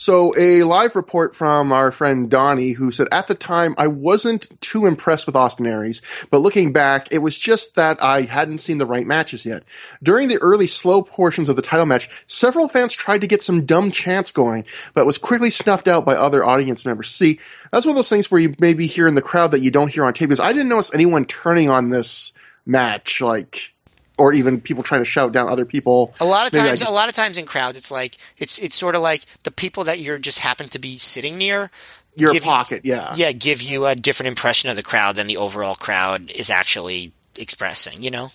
Speaker 1: So a live report from our friend Donnie who said at the time I wasn't too impressed with Austin Aries, but looking back, it was just that I hadn't seen the right matches yet. During the early slow portions of the title match, several fans tried to get some dumb chants going, but was quickly snuffed out by other audience members. See, that's one of those things where you maybe hear in the crowd that you don't hear on tape because I didn't notice anyone turning on this match like or even people trying to shout down other people.
Speaker 2: A lot of Maybe times, just, a lot of times in crowds, it's like it's it's sort of like the people that you're just happen to be sitting near.
Speaker 1: Your pocket, yeah,
Speaker 2: yeah, give you a different impression of the crowd than the overall crowd is actually expressing. You know,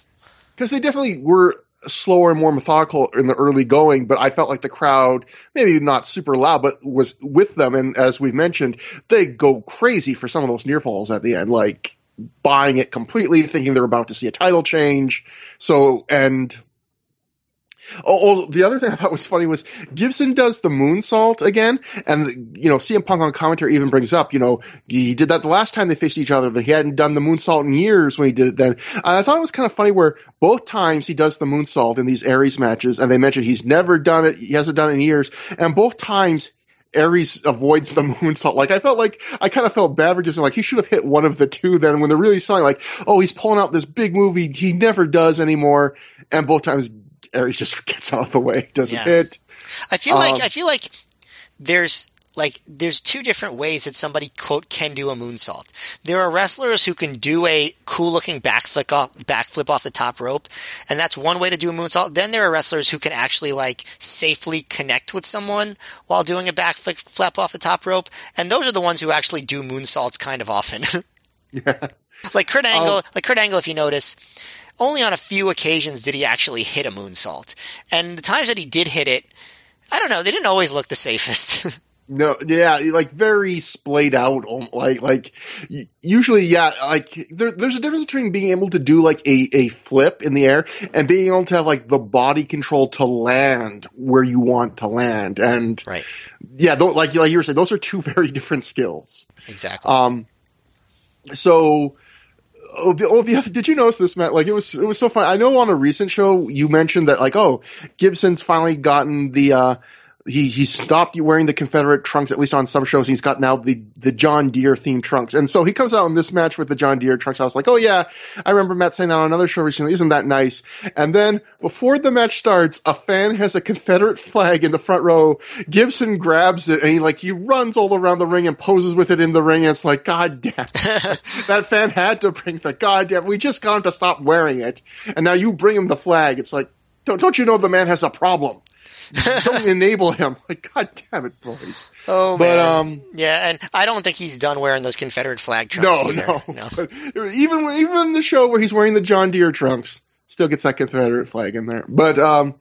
Speaker 1: because they definitely were slower and more methodical in the early going, but I felt like the crowd, maybe not super loud, but was with them. And as we've mentioned, they go crazy for some of those near falls at the end, like buying it completely, thinking they're about to see a title change. So, and Oh, oh, the other thing I thought was funny was Gibson does the moonsault again, and you know CM Punk on commentary even brings up, you know, he did that the last time they faced each other, that he hadn't done the moonsault in years when he did it then. And I thought it was kind of funny where both times he does the moonsault in these Aries matches, and they mentioned he's never done it, he hasn't done it in years, and both times Aries avoids the [LAUGHS] moonsault. Like I felt like I kind of felt bad for Gibson. Like he should have hit one of the two. Then when they're really selling, like, oh, he's pulling out this big movie he never does anymore, and both times Aries just [LAUGHS] gets out of the way, doesn't
Speaker 2: Yeah.
Speaker 1: hit.
Speaker 2: I feel
Speaker 1: Um,
Speaker 2: like I feel like there's like there's two different ways that somebody quote can do a moonsault. There are wrestlers who can do a cool looking backflip off backflip off the top rope, and that's one way to do a moonsault. Then there are wrestlers who can actually like safely connect with someone while doing a backflip flip off the top rope, and those are the ones who actually do moonsaults kind of often. [LAUGHS]
Speaker 1: Yeah.
Speaker 2: like Kurt Angle,
Speaker 1: Um,
Speaker 2: like Kurt Angle, if you notice, only on a few occasions did he actually hit a moonsault, and the times that he did hit it, I don't know, they didn't always look the safest. [LAUGHS]
Speaker 1: No, yeah, like very splayed out. um, Like, like usually, yeah, like there, there's a difference between being able to do like a, a flip in the air and being able to have like the body control to land where you want to land. And
Speaker 2: right,
Speaker 1: yeah, tho- like, like you were saying, those are two [LAUGHS] very different skills.
Speaker 2: exactly.
Speaker 1: Um, so, oh, the, oh, the other, did you notice this, Matt? Like, it was, it was so fun. I know on a recent show you mentioned that, like, oh, Gibson's finally gotten the, uh, he, he stopped wearing the Confederate trunks, at least on some shows. He's got now the, the John Deere themed trunks. And so he comes out in this match with the John Deere trunks. I was like, oh yeah, I remember Matt saying that on another show recently. Isn't that nice? And then before the match starts, a fan has a Confederate flag in the front row. Gibson grabs it and he like, he runs all around the ring and poses with it in the ring. And it's like, God damn. [LAUGHS] that fan had to bring the goddamn, we just got him to stop wearing it. And now you bring him the flag. It's like, don't, don't you know the man has a problem? Don't [LAUGHS] enable him. Like, God damn it, boys.
Speaker 2: oh
Speaker 1: but,
Speaker 2: man,
Speaker 1: um,
Speaker 2: yeah, and I don't think he's done wearing those Confederate flag trunks.
Speaker 1: No,
Speaker 2: either.
Speaker 1: no, [LAUGHS] But even even the show where he's wearing the John Deere trunks still gets that Confederate flag in there. But um,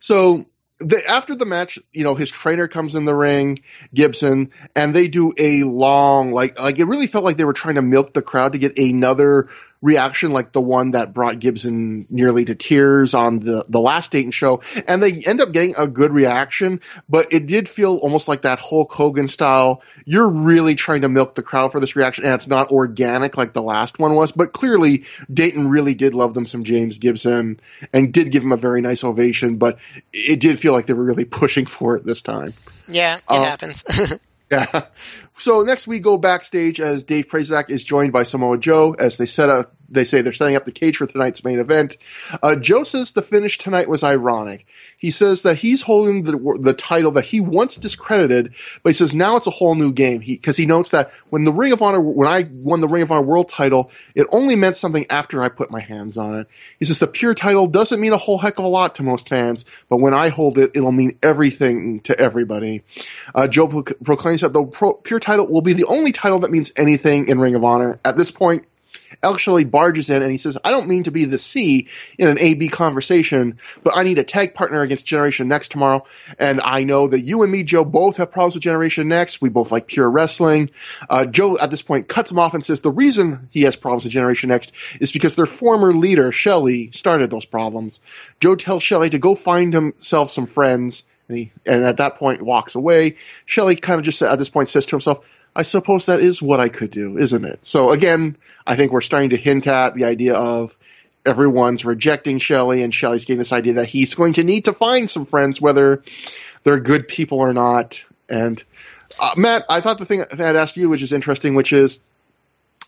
Speaker 1: so the, after the match, you know, his trainer comes in the ring, Gibson, and they do a long like like it really felt like they were trying to milk the crowd to get another reaction like the one that brought Gibson nearly to tears on the the last Dayton show, and they end up getting a good reaction, but it did feel almost like that Hulk Hogan style. You're really trying to milk the crowd for this reaction, and it's not organic like the last one was. But clearly, Dayton really did love them some James Gibson and did give him a very nice ovation, but it did feel like they were really pushing for it this time.
Speaker 2: Yeah, it
Speaker 1: Uh,
Speaker 2: happens. [LAUGHS]
Speaker 1: Yeah. [LAUGHS] So next we go backstage as Dave Prazak is joined by Samoa Joe as they set up. They say they're setting up the cage for tonight's main event. Uh, Joe says the finish tonight was ironic. He says that he's holding the the title that he once discredited, but he says now it's a whole new game. He because he notes that when the Ring of Honor when I won the Ring of Honor World Title, it only meant something after I put my hands on it. He says the pure title doesn't mean a whole heck of a lot to most fans, but when I hold it, it'll mean everything to everybody. Uh, Joe pro- proclaims that the pro- pure title will be the only title that means anything in Ring of Honor. At this point, Alex barges in and he says, I don't mean to be the C in an A-B conversation, but I need a tag partner against Generation Next tomorrow. And I know that you and me, Joe, both have problems with Generation Next. We both like pure wrestling. Uh, Joe at this point cuts him off and says the reason he has problems with Generation Next is because their former leader, Shelley, started those problems. Joe tells Shelley to go find himself some friends and he, and at that point walks away. Shelley kind of just at this point says to himself, I suppose that is what I could do, isn't it? So again, I think we're starting to hint at the idea of everyone's rejecting Shelley and Shelley's getting this idea that he's going to need to find some friends, whether they're good people or not. And uh, Matt, I thought the thing that I'd ask you, which is interesting, which is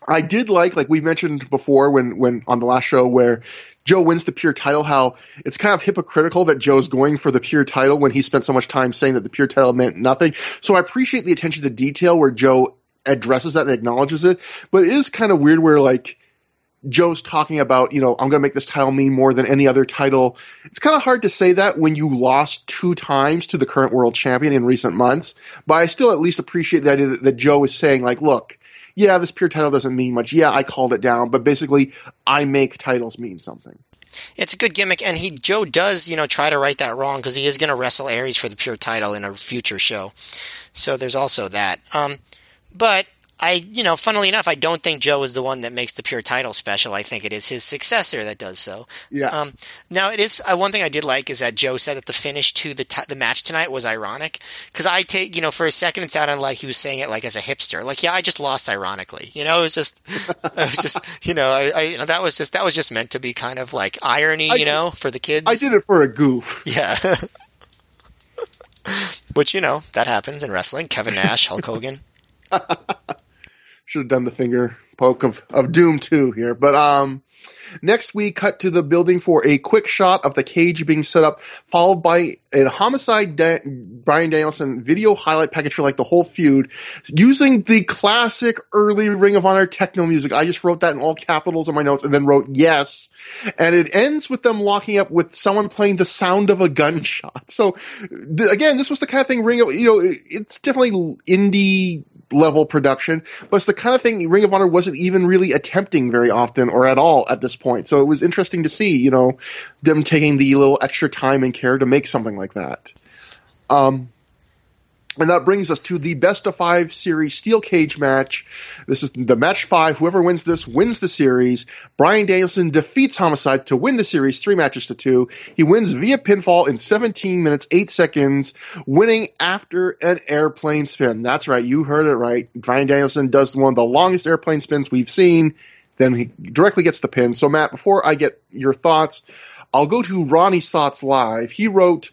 Speaker 1: I did like, like we mentioned before when, when on the last show where Joe wins the pure title, how it's kind of hypocritical that Joe's going for the pure title when he spent so much time saying that the pure title meant nothing. So I appreciate the attention to detail where Joe addresses that and acknowledges it, but it is kind of weird where like Joe's talking about, you know, I'm going to make this title mean more than any other title. It's kind of hard to say that when you lost two times to the current world champion in recent months, but I still at least appreciate the idea that, that Joe is saying like, look, yeah, this pure title doesn't mean much. Yeah, I called it down, but basically I make titles mean something.
Speaker 2: It's a good gimmick, and he Joe does you know try to right that wrong because he is going to wrestle Aries for the pure title in a future show. So there's also that. Um, but I, you know, funnily enough, I don't think Joe is the one that makes the pure title special. I think it is his successor that does so.
Speaker 1: Yeah.
Speaker 2: Um, now it is uh, one thing I did like is that Joe said that the finish to the t- the match tonight was ironic because I take you know for a second it sounded like he was saying it like as a hipster, like yeah I just lost ironically. You know, it was just [LAUGHS] it was just you know I, I you know that was just that was just meant to be kind of like irony,
Speaker 1: I
Speaker 2: you
Speaker 1: did-
Speaker 2: know, for the kids.
Speaker 1: I did it for a goof.
Speaker 2: Yeah. [LAUGHS] Which you know that happens in wrestling. Kevin Nash, Hulk Hogan. [LAUGHS]
Speaker 1: Should have done the finger poke of, of doom too here. But um next we cut to the building for a quick shot of the cage being set up, followed by a homicide da- Bryan Danielson video highlight package for like the whole feud, using the classic early Ring of Honor techno music. I just wrote that in all capitals in my notes and then wrote yes. And it ends with them locking up with someone playing the sound of a gunshot. So th- again, this was the kind of thing Ring of, you know, it- it's definitely indie level production, but it's the kind of thing Ring of Honor wasn't even really attempting very often or at all at this point. So it was interesting to see, you know, them taking the little extra time and care to make something like that. Um, and that brings us to the best of five series steel cage match. This is the match five. Whoever wins this wins the series. Bryan Danielson defeats Homicide to win the series three matches to two. He wins via pinfall in 17 minutes, 8 seconds, winning after an airplane spin. That's right. You heard it right. Bryan Danielson does one of the longest airplane spins we've seen. Then he directly gets the pin. So Matt, before I get your thoughts, I'll go to Ronnie's thoughts live. He wrote,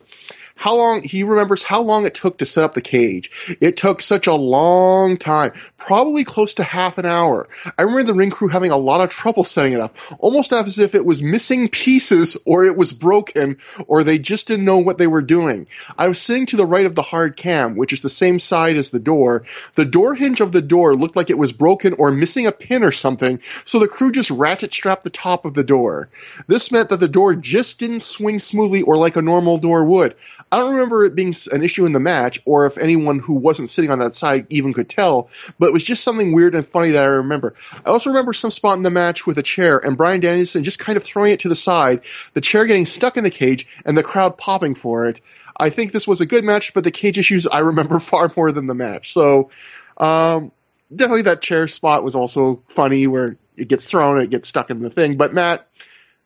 Speaker 1: how long he remembers how long it took to set up the cage. It took such a long time, probably close to half an hour. I remember the ring crew having a lot of trouble setting it up, almost as if it was missing pieces or it was broken or they just didn't know what they were doing. I was sitting to the right of the hard cam, which is the same side as the door. The door hinge of the door looked like it was broken or missing a pin or something, so the crew just ratchet strapped the top of the door. This meant that the door just didn't swing smoothly or like a normal door would. I don't remember it being an issue in the match, or if anyone who wasn't sitting on that side even could tell, but it was just something weird and funny that I remember. I also remember some spot in the match with a chair and Bryan Danielson just kind of throwing it to the side, the chair getting stuck in the cage, and the crowd popping for it. I think this was a good match, but the cage issues I remember [LAUGHS] far more than the match. So, um, definitely that chair spot was also funny where it gets thrown and it gets stuck in the thing. But Matt,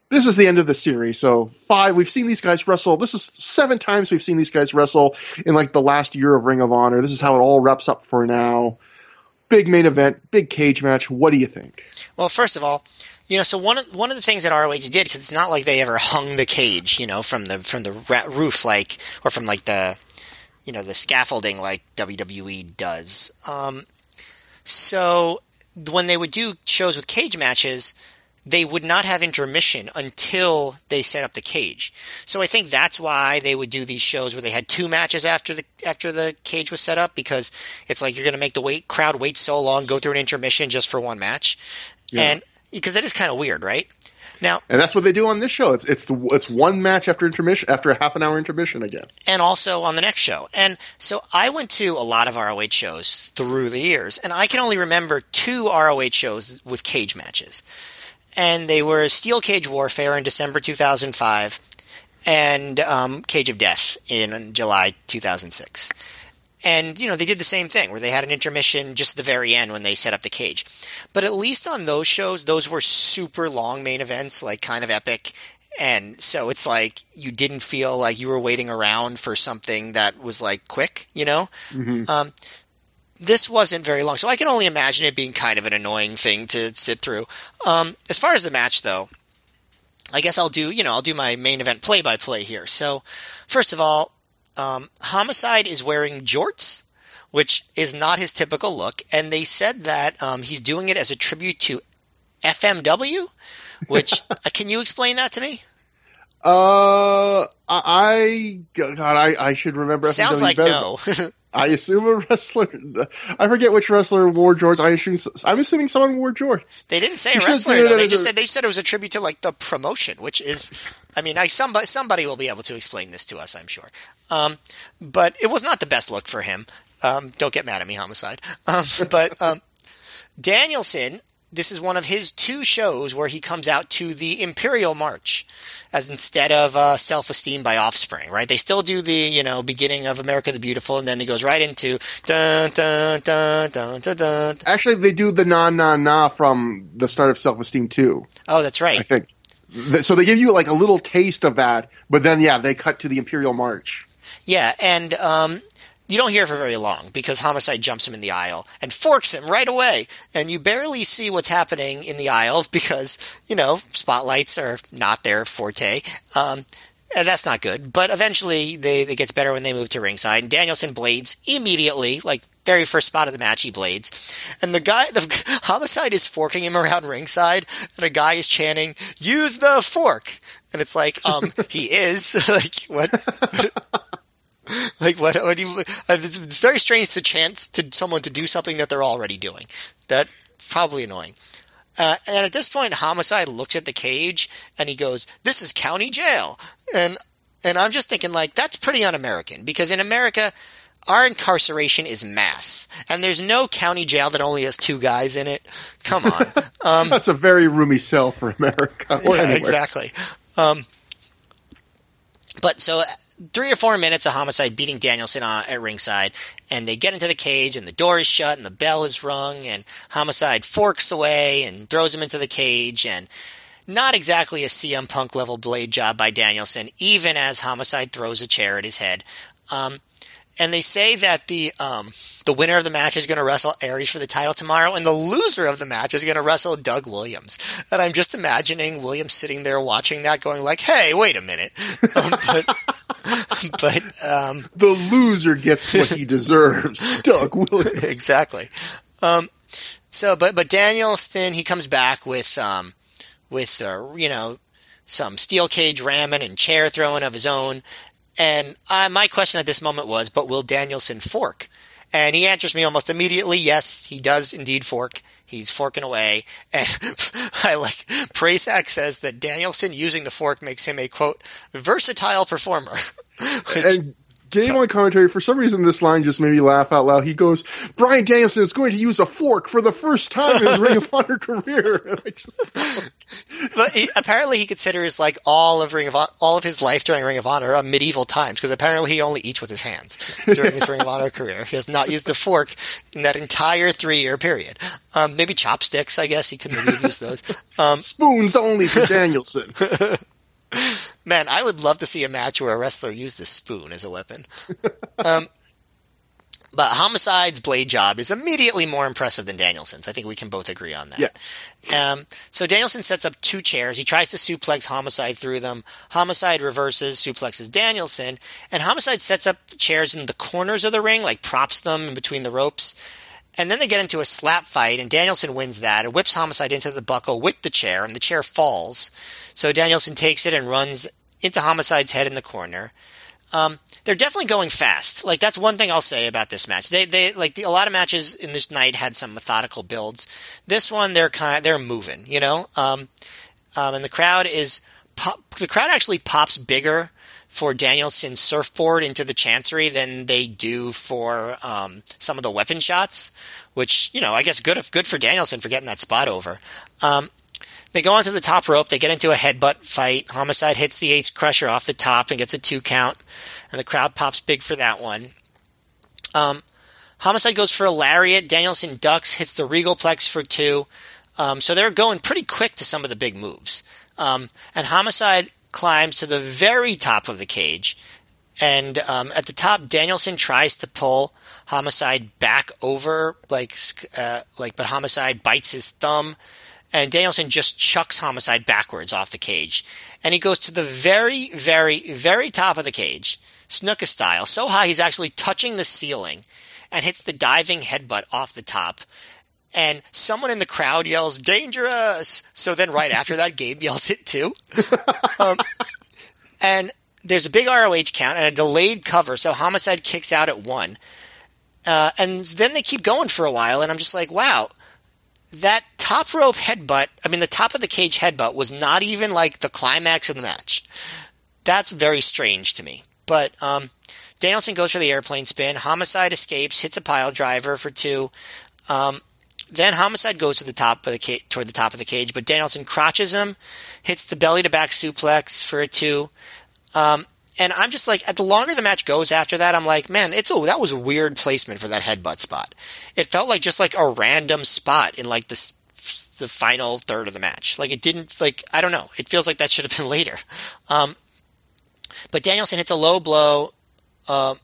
Speaker 1: this is the end of the series. So five, we've seen these guys wrestle. This is seven times we've seen these guys wrestle in like the last year of Ring of Honor. This is how it all wraps up for now. Big main event, big cage match. What do you think?
Speaker 2: Well, first of all, you know, so one of one of the things that ROH did because it's not like they ever hung the cage, you know, from the from the roof like or from like the you know the scaffolding like WWE does. Um, so when they would do shows with cage matches, they would not have intermission until they set up the cage. So I think that's why they would do these shows where they had two matches after the after the cage was set up because it's like you're going to make the wait crowd wait so long, go through an intermission just for one match,
Speaker 1: Yeah.
Speaker 2: and because that is kind of weird, right? Now,
Speaker 1: And that's what they do on this show. It's it's the it's one match after intermission after a half an hour intermission, I guess.
Speaker 2: and also on the next show. And so I went to a lot of ROH shows through the years, and I can only remember two ROH shows with cage matches. And they were Steel Cage Warfare in December 2005 and um, Cage of Death in July 2006. And, you know, they did the same thing where they had an intermission just at the very end when they set up the cage. But at least on those shows, those were super long main events, like kind of epic. And so it's like you didn't feel like you were waiting around for something that was like quick, you know? Um, this wasn't very long, so I can only imagine it being kind of an annoying thing to sit through. Um, as far as the match, though, I guess I'll do, you know, I'll do my main event play by play here. So, first of all, um, Homicide is wearing jorts, which is not his typical look, and they said that um, he's doing it as a tribute to FMW. Which [LAUGHS] uh, can you explain that to me?
Speaker 1: Uh, I, I God, I, I should remember.
Speaker 2: Sounds
Speaker 1: FMW
Speaker 2: like
Speaker 1: better.
Speaker 2: no. [LAUGHS]
Speaker 1: I assume a wrestler. I forget which wrestler wore jorts. I assume I'm assuming someone wore jorts.
Speaker 2: They didn't say a wrestler though. They just said they said it was a tribute to like the promotion, which is, I mean, I somebody somebody will be able to explain this to us, I'm sure. Um, but it was not the best look for him. Um, don't get mad at me, homicide. Um, but um, Danielson, this is one of his two shows where he comes out to the Imperial March. as instead of uh, Self Esteem by Offspring, right? They still do the, you know, beginning of America the Beautiful, and then it goes right into dun dun dun dun dun dun.
Speaker 1: Actually, they do the na na na from the start of Self Esteem too.
Speaker 2: Oh, that's right.
Speaker 1: I think. So they give you like a little taste of that, but then yeah, they cut to the Imperial March.
Speaker 2: Yeah, and um, you don't hear for very long because Homicide jumps him in the aisle and forks him right away. And you barely see what's happening in the aisle [LAUGHS] because, you know, spotlights are not their forte. Um, and that's not good. But eventually they, it gets better when they move to ringside. And Danielson blades immediately, like very first spot of the match, he blades. And the guy, [LAUGHS] the homicide is forking him around ringside, and a guy is chanting, use the fork. And it's like, um, [LAUGHS] he is. like, what? [LAUGHS] like what? What do you? It's, it's very strange to chance to someone to do something that they're already doing. That probably annoying. Uh, and at this point, Homicide looks at the cage and he goes, "This is county jail." And and I'm just thinking like that's pretty un-American because in America, our incarceration is mass, and there's no county jail that only has two guys in it. Come on, [LAUGHS] um,
Speaker 1: that's a very roomy cell for America.
Speaker 2: yeah, [LAUGHS] anywhere. exactly. Um, but so three or four minutes of Homicide beating Danielson at ringside, and they get into the cage, and the door is shut, and the bell is rung, and Homicide forks away and throws him into the cage, and not exactly a CM Punk level blade job by Danielson, even as Homicide throws a chair at his head. Um, and they say that the um, the winner of the match is going to wrestle Aries for the title tomorrow, and the loser of the match is going to wrestle Doug Williams. And I'm just imagining Williams sitting there watching that, going like, "Hey, wait a minute," [LAUGHS] um, but. [LAUGHS] but um,
Speaker 1: the loser gets what he deserves, [LAUGHS] Doug Williams.
Speaker 2: exactly. Um, so, but but Danielson he comes back with um, with uh, you know some steel cage ramming and chair throwing of his own, and uh, my question at this moment was, but will Danielson fork? And he answers me almost immediately, yes, he does indeed fork. He's forking away. [LAUGHS] And I like, Prazak says that Danielson using the fork makes him a quote, versatile performer. [LAUGHS]
Speaker 1: Which, and Gabe on commentary, for some reason, this line just made me laugh out loud. He goes, Bryan Danielson is going to use a fork for the first time in his Ring of Honor career. [LAUGHS]
Speaker 2: Just, but he, apparently he considers like all of Ring of all of his life during Ring of Honor a medieval times because apparently he only eats with his hands during his Ring of Honor career. He has not used a fork in that entire three year period. Um, maybe chopsticks, I guess he could maybe use those. Um,
Speaker 1: Spoons only for Danielson. [LAUGHS]
Speaker 2: Man, I would love to see a match where a wrestler used a spoon as a weapon. [LAUGHS] Um, but Homicide's blade job is immediately more impressive than Danielson's. I think we can both agree on that.
Speaker 1: Yes.
Speaker 2: Um, so Danielson sets up two chairs. He tries to suplex Homicide through them. Homicide reverses, suplexes Danielson, and Homicide sets up chairs in the corners of the ring, like props them in between the ropes. And then they get into a slap fight, and Danielson wins that. It whips Homicide into the buckle with the chair, and the chair falls. So Danielson takes it and runs into Homicide's head in the corner. Um, they're definitely going fast. Like that's one thing I'll say about this match. They they like the, a lot of matches in this night had some methodical builds. This one they're kind they're moving, you know. Um, um, and the crowd is pop, the crowd actually pops bigger for Danielson's surfboard into the chancery than they do for um, some of the weapon shots, which you know I guess good good for Danielson for getting that spot over. Um, they go onto the top rope. They get into a headbutt fight. Homicide hits the Ace Crusher off the top and gets a two count, and the crowd pops big for that one. Um, Homicide goes for a lariat. Danielson ducks, hits the Regal Plex for two. Um, so they're going pretty quick to some of the big moves. Um, and Homicide climbs to the very top of the cage. And um, at the top, Danielson tries to pull Homicide back over, like, uh, like, but Homicide bites his thumb and Danielson just chucks Homicide backwards off the cage. And he goes to the very, very, very top of the cage, Snuka style, so high he's actually touching the ceiling and hits the diving headbutt off the top. And someone in the crowd yells, dangerous! So then right after that, Gabe yells it too. [LAUGHS] Um, and there's a big ROH count and a delayed cover, so Homicide kicks out at one. Uh, and then they keep going for a while, and I'm just like, wow, that top rope headbutt, I mean, the top of the cage headbutt was not even like the climax of the match. That's very strange to me. But um, Danielson goes for the airplane spin. Homicide escapes, hits a pile driver for two. Um, then Homicide goes to the top of the ca- toward the top of the cage, but Danielson crotches him, hits the belly to back suplex for a two. Um, and I'm just like, the longer the match goes after that, I'm like, man, it's oh, that was a weird placement for that headbutt spot. It felt like just like a random spot in like this the final third of the match. Like it didn't like I don't know. It feels like that should have [LAUGHS] been later. Um, but Danielson hits a low blow. Uh,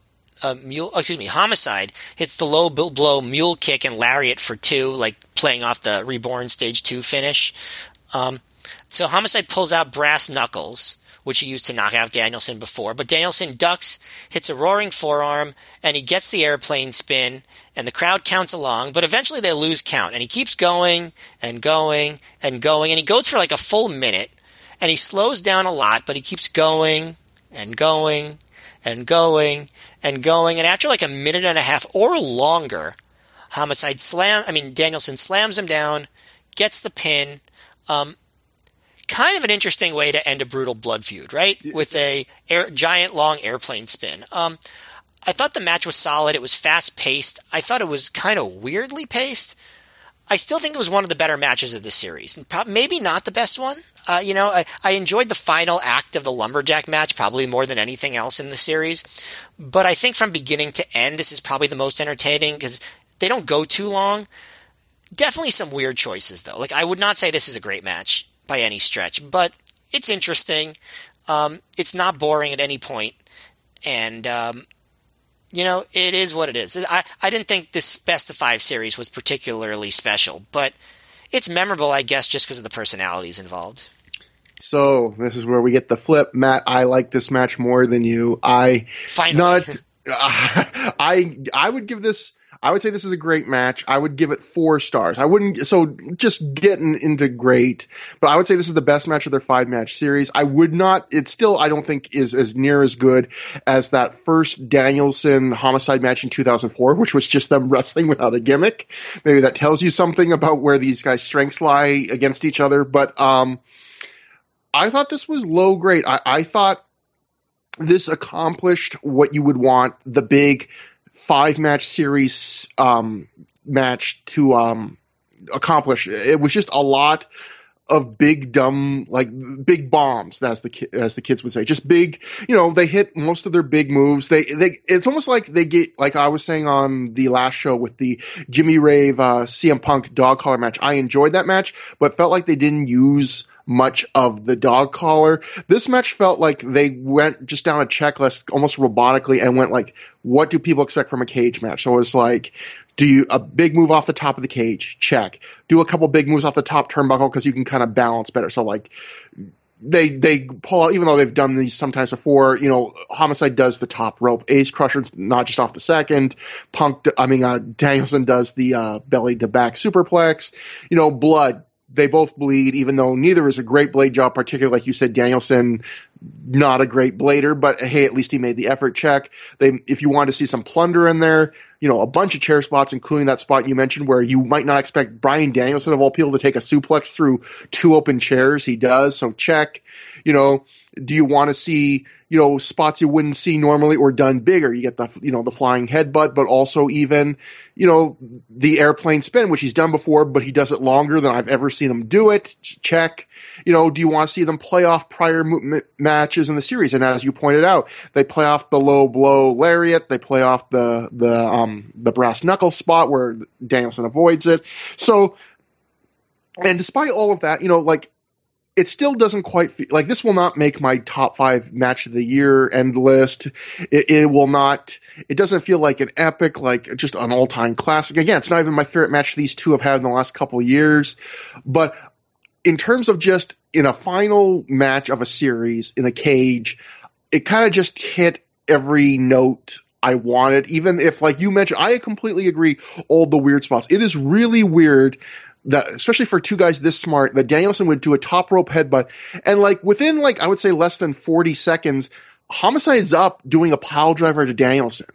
Speaker 2: uh, mule, oh, excuse me, homicide hits the low blow mule kick and lariat for two, like playing off the reborn stage two finish. Um, so homicide pulls out brass knuckles, which he used to knock out Danielson before. But Danielson ducks, hits a roaring forearm, and he gets the airplane spin, and the crowd counts along. But eventually they lose count, and he keeps going and going and going, and he goes for like a full minute, and he slows down a lot, but he keeps going and going and going and going. And after like a minute and a half or longer, Homicide slam, I mean, Danielson slams him down, gets the pin. Um, kind of an interesting way to end a brutal blood feud, right? With a air, giant long airplane spin. Um, I thought the match was solid. It was fast paced. I thought it was kind of weirdly paced. I still think it was one of the better matches of the series. Maybe not the best one. Uh, you know, I, I enjoyed the final act of the lumberjack match probably more than anything else in the series. But I think from beginning to end, this is probably the most entertaining because they don't go too long. Definitely some weird choices though. Like I would not say this is a great match by any stretch, but it's interesting. Um, it's not boring at any point, and um, you know it is what it is. I I didn't think this best of five series was particularly special, but it's memorable, I guess, just because of the personalities involved.
Speaker 1: So this is where we get the flip, Matt. I like this match more than you. I
Speaker 2: Finally.
Speaker 1: not. [LAUGHS] [LAUGHS] I I would give this I would say this is a great match. I would give it four stars. I wouldn't, so just getting into great, but I would say this is the best match of their five match series. I would not, it still, I don't think is as near as good as that first Danielson homicide match in 2004, which was just them [LAUGHS] wrestling without a gimmick. Maybe that tells you something about where these guys' strengths lie against each other, but, um, I thought this was low grade. I, I thought this accomplished what you would want the big five match series um, match to um, accomplish. It was just a lot of big dumb like big bombs as the as the kids would say. Just big you know they hit most of their big moves. They they it's almost like they get like I was saying on the last show with the Jimmy Rave uh, CM Punk dog collar match. I enjoyed that match but felt like they didn't use much of the dog collar. This match felt like they went just down a checklist almost robotically and went like, what do people expect from a cage match? So it was like, do you a big move off the top of the cage? Check. Do a couple big moves off the top turnbuckle because you can kind of balance better. So like, they they pull out even though they've done these sometimes before. You know, Homicide does the top rope, Ace Crusher's not just off the second. Punk, I mean, uh, Danielson does the uh, belly to back superplex. You know, Blood they both bleed, even though neither is a great blade job, particularly like you said, Danielson, not a great blader, but hey, at least he made the effort check. They, if you want to see some plunder in there, you know, a bunch of chair spots, including that spot you mentioned where you might not expect Bryan Danielson of all people to take a suplex through two open chairs. He does, so check. You know, do you want to see, you know, spots you wouldn't see normally or done bigger? You get the, you know, the flying headbutt, but also even, you know, the airplane spin, which he's done before, but he does it longer than I've ever seen him do it. Check. You know, do you want to see them play off prior m- matches in the series? And as you pointed out, they play off the low blow lariat. They play off the, the, um, the brass knuckle spot where Danielson avoids it. So, and despite all of that, you know, like it still doesn't quite feel, like this will not make my top five match of the year end list. It, it, will not. It doesn't feel like an epic, like just an all time classic. Again, it's not even my favorite match these two have had in the last couple years. But in terms of just in a final match of a series in a cage, it kind of just hit every note I wanted. Even if, like you mentioned, I completely agree. All the weird spots. It is really weird that especially for two guys this smart that Danielson would do a top rope headbutt and like within like I would say less than 40 seconds Homicide is up doing a pile driver to Danielson.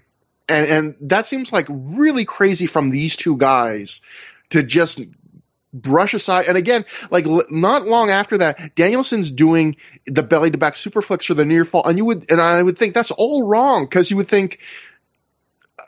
Speaker 1: And and that seems like really crazy from these two guys to just brush aside. And again, like not long after that, Danielson's doing the belly to back superplex for the near fall. And you would, and I would think that's all wrong because you would think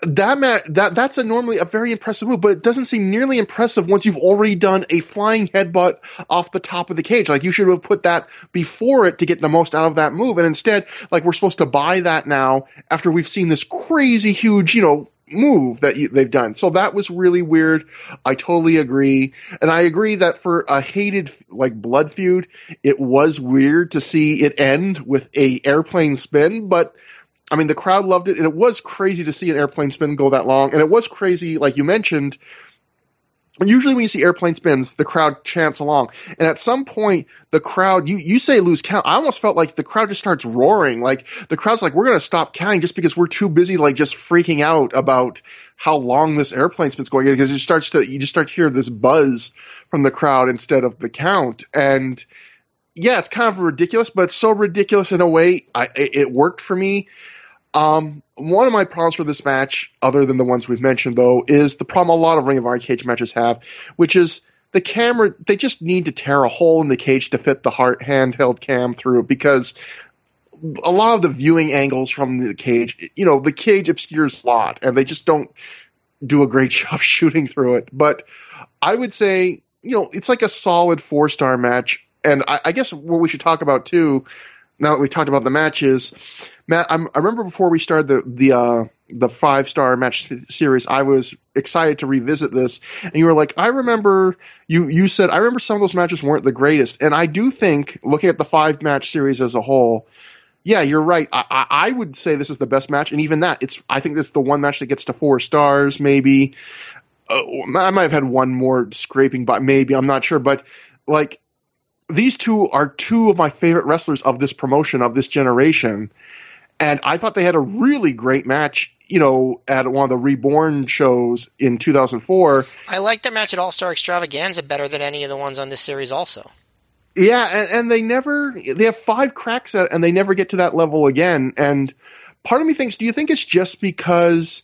Speaker 1: that ma- that that's a normally a very impressive move, but it doesn't seem nearly impressive once you've already done a flying headbutt off the top of the cage. Like you should have put that before it to get the most out of that move, and instead, like we're supposed to buy that now after we've seen this crazy huge, you know, move that you, they've done. So that was really weird. I totally agree. And I agree that for a hated like blood feud, it was weird to see it end with a airplane spin, but I mean, the crowd loved it and it was crazy to see an airplane spin go that long. And it was crazy, like you mentioned, usually when you see airplane spins, the crowd chants along. And at some point, the crowd, you, you say lose count. I almost felt like the crowd just starts roaring. Like the crowd's like, we're going to stop counting just because we're too busy, like just freaking out about how long this airplane spin's going because it starts to, you just start to hear this buzz from the crowd instead of the count. And yeah, it's kind of ridiculous, but it's so ridiculous in a way. I, it, it worked for me. Um, one of my problems for this match, other than the ones we've mentioned though, is the problem a lot of Ring of Honor cage matches have, which is the camera, they just need to tear a hole in the cage to fit the heart handheld cam through because a lot of the viewing angles from the cage, you know, the cage obscures a lot and they just don't do a great [LAUGHS] job shooting through it. But I would say, you know, it's like a solid four star match. And I, I guess what we should talk about too, now that we talked about the matches, Matt, I'm, i remember before we started the the uh, the five star match series, I was excited to revisit this, and you were like, I remember you you said I remember some of those matches weren't the greatest, and I do think looking at the five match series as a whole. Yeah, you're right. I, I, I would say this is the best match, and even that, it's. I think this is the one match that gets to four stars, maybe. Uh, I might have had one more scraping, but maybe I'm not sure. But like, these two are two of my favorite wrestlers of this promotion of this generation, and I thought they had a really great match, you know, at one of the Reborn shows in 2004.
Speaker 2: I like their match at All Star Extravaganza better than any of the ones on this series, also.
Speaker 1: Yeah, and, and they never, they have five cracks at and they never get to that level again. And part of me thinks, do you think it's just because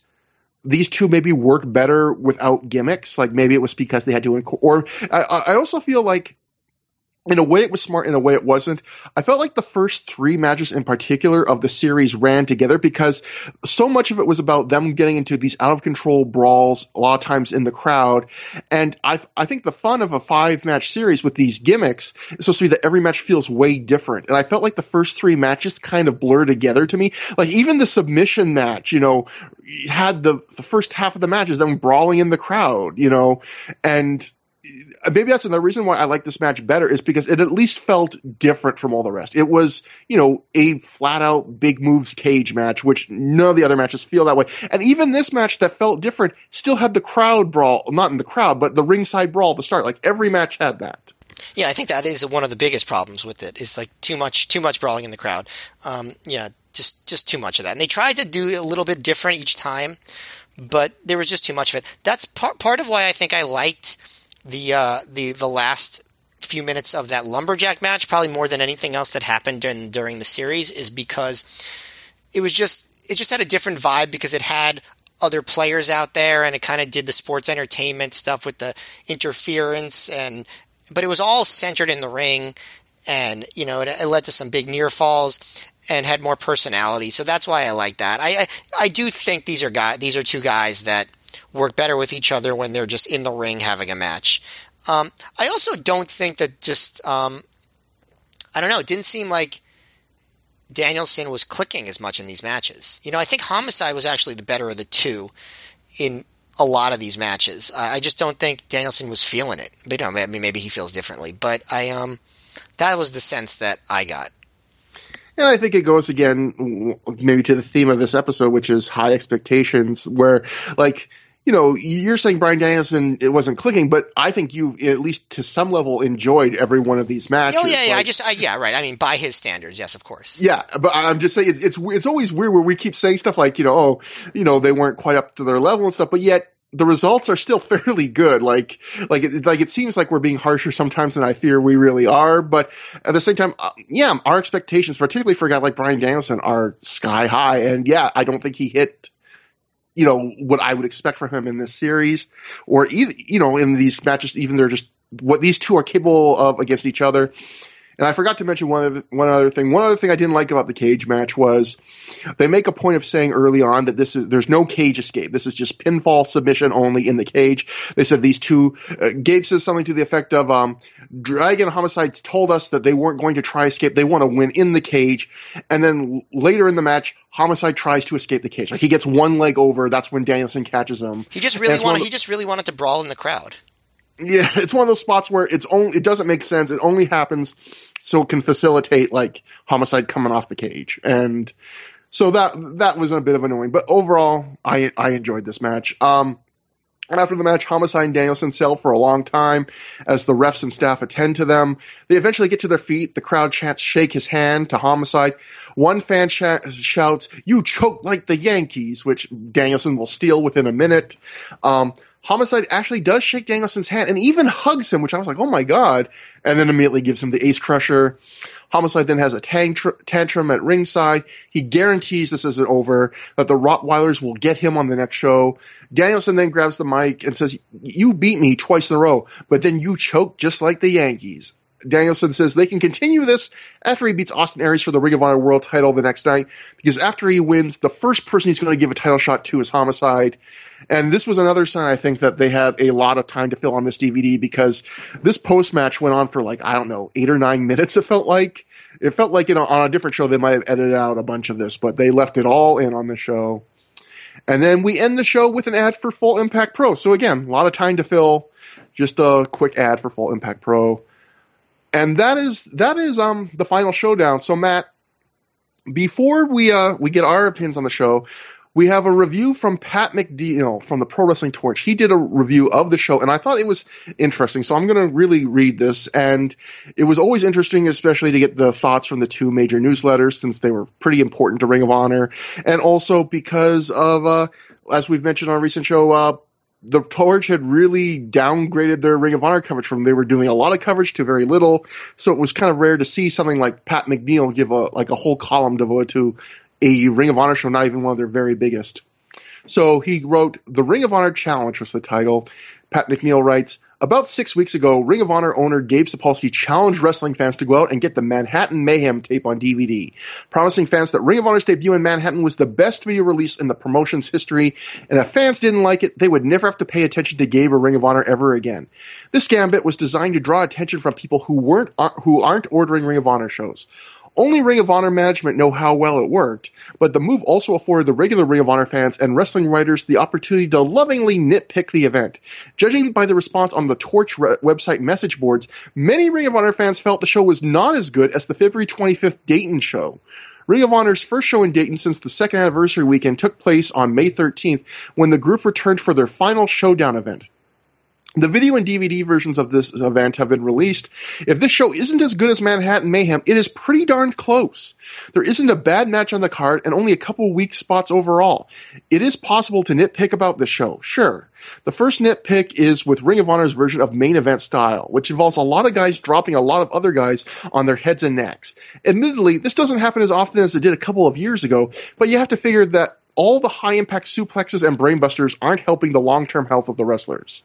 Speaker 1: these two maybe work better without gimmicks? Like maybe it was because they had to, or I, I also feel like in a way it was smart in a way it wasn't. I felt like the first three matches in particular of the series ran together because so much of it was about them getting into these out of control brawls a lot of times in the crowd. And i i think the fun of a five match series with these gimmicks is supposed to be that every match feels way different. And i felt like the first three matches kind of blur together to me. Like even the submission match you know had the the first half of the match is them brawling in the crowd you know? And maybe that's another reason why I like this match better is because it at least felt different from all the rest. It was, you know, a flat out big moves cage match, which none of the other matches feel that way. And even this match that felt different still had the crowd brawl, not in the crowd, but the ringside brawl at the start. Like every match had that.
Speaker 2: Yeah, I think that is one of the biggest problems with it. Is like too much, too much brawling in the crowd. Um, yeah, just just too much of that. And they tried to do a little bit different each time, but there was just too much of it. That's part part of why I think I liked the uh, the the last few minutes of that lumberjack match, probably more than anything else that happened during during the series, is because it was just it just had a different vibe because it had other players out there and it kind of did the sports entertainment stuff with the interference and but it was all centered in the ring and you know it, it led to some big near falls and had more personality. So that's why I like that. I, I I do think these are guys these are two guys that work better with each other when they're just in the ring having a match. Um, I also don't think that just um, I don't know. It didn't seem like Danielson was clicking as much in these matches. You know, I think Homicide was actually the better of the two in a lot of these matches. I just don't think Danielson was feeling it. But you know, I mean, maybe he feels differently. But I um, that was the sense that I got.
Speaker 1: And I think it goes again, maybe to the theme of this episode, which is high expectations, where like you know, you're saying Bryan Danielson it wasn't clicking, but I think you at least to some level enjoyed every one of these matches.
Speaker 2: Oh yeah, yeah. Like, I just, I, yeah, right. I mean, by his standards, yes, of course.
Speaker 1: Yeah, but I'm just saying it's it's always weird where we keep saying stuff like you know, oh, you know, they weren't quite up to their level and stuff, but yet the results are still [LAUGHS] fairly good. Like, like it, like it seems like we're being harsher sometimes than I fear we really are. But at the same time, uh, yeah, our expectations, particularly for a guy like Bryan Danielson, are sky high. And yeah, I don't think he hit you know, what I would expect from him in this series or either, you know, in these matches, even they're just what these two are capable of against each other. And I forgot to mention one other, one other thing. One other thing I didn't like about the cage match was they make a point of saying early on that this is there's no cage escape. This is just pinfall submission only in the cage. They said these two. Uh, Gabe says something to the effect of, um, "Dragon Homicides told us that they weren't going to try escape. They want to win in the cage." And then later in the match, Homicide tries to escape the cage. Like he gets one leg over. That's when Danielson catches him.
Speaker 2: He just really wanted. He just really wanted to brawl in the crowd.
Speaker 1: Yeah, it's one of those spots where it's only it doesn't make sense. It only happens so it can facilitate like homicide coming off the cage, and so that that was a bit of annoying. But overall, I I enjoyed this match. Um, after the match, Homicide and Danielson sell for a long time as the refs and staff attend to them. They eventually get to their feet. The crowd chants shake his hand to Homicide. One fan sh- shouts, you choke like the Yankees, which Danielson will steal within a minute. Um, Homicide actually does shake Danielson's hand and even hugs him, which I was like, oh my god, and then immediately gives him the ace crusher. Homicide then has a tantrum at ringside. He guarantees this isn't over, that the Rottweilers will get him on the next show. Danielson then grabs the mic and says, you beat me twice in a row, but then you choke just like the Yankees. Danielson says they can continue this after he beats Austin Aries for the Ring of Honor World title the next night, because after he wins, the first person he's going to give a title shot to is Homicide. And this was another sign, I think, that they had a lot of time to fill on this DVD because this post match went on for like, I don't know, eight or nine minutes, it felt like. It felt like you know, on a different show they might have edited out a bunch of this, but they left it all in on the show. And then we end the show with an ad for Full Impact Pro. So again, a lot of time to fill. Just a quick ad for Full Impact Pro. And that is that is um the final showdown. So Matt, before we uh we get our opinions on the show, we have a review from Pat McNeill from the Pro Wrestling Torch. He did a review of the show, and I thought it was interesting. So I'm going to really read this. And it was always interesting, especially to get the thoughts from the two major newsletters, since they were pretty important to Ring of Honor, and also because of, uh, as we've mentioned on a recent show, uh, the Torch had really downgraded their Ring of Honor coverage from they were doing a lot of coverage to very little. So it was kind of rare to see something like Pat McNeill give a like a whole column devoted to a Ring of Honor show, not even one of their very biggest. So he wrote The Ring of Honor Challenge was the title. Pat McNeill writes, about six weeks ago, Ring of Honor owner Gabe Sapolsky challenged wrestling fans to go out and get the Manhattan Mayhem tape on DVD, promising fans that Ring of Honor's debut in Manhattan was the best video release in the promotion's history, and if fans didn't like it, they would never have to pay attention to Gabe or Ring of Honor ever again. This gambit was designed to draw attention from people who weren't who aren't ordering Ring of Honor shows. Only Ring of Honor management know how well it worked, but the move also afforded the regular Ring of Honor fans and wrestling writers the opportunity to lovingly nitpick the event. Judging by the response on the Torch re- website message boards, many Ring of Honor fans felt the show was not as good as the February 25th Dayton show. Ring of Honor's first show in Dayton since the second anniversary weekend took place on May 13th when the group returned for their final showdown event. The video and DVD versions of this event have been released. If this show isn't as good as Manhattan Mayhem, it is pretty darn close. There isn't a bad match on the card and only a couple weak spots overall. It is possible to nitpick about the show, sure. The first nitpick is with Ring of Honor's version of main event style, which involves a lot of guys dropping a lot of other guys on their heads and necks. Admittedly, this doesn't happen as often as it did a couple of years ago, but you have to figure that all the high impact suplexes and brainbusters aren't helping the long term health of the wrestlers.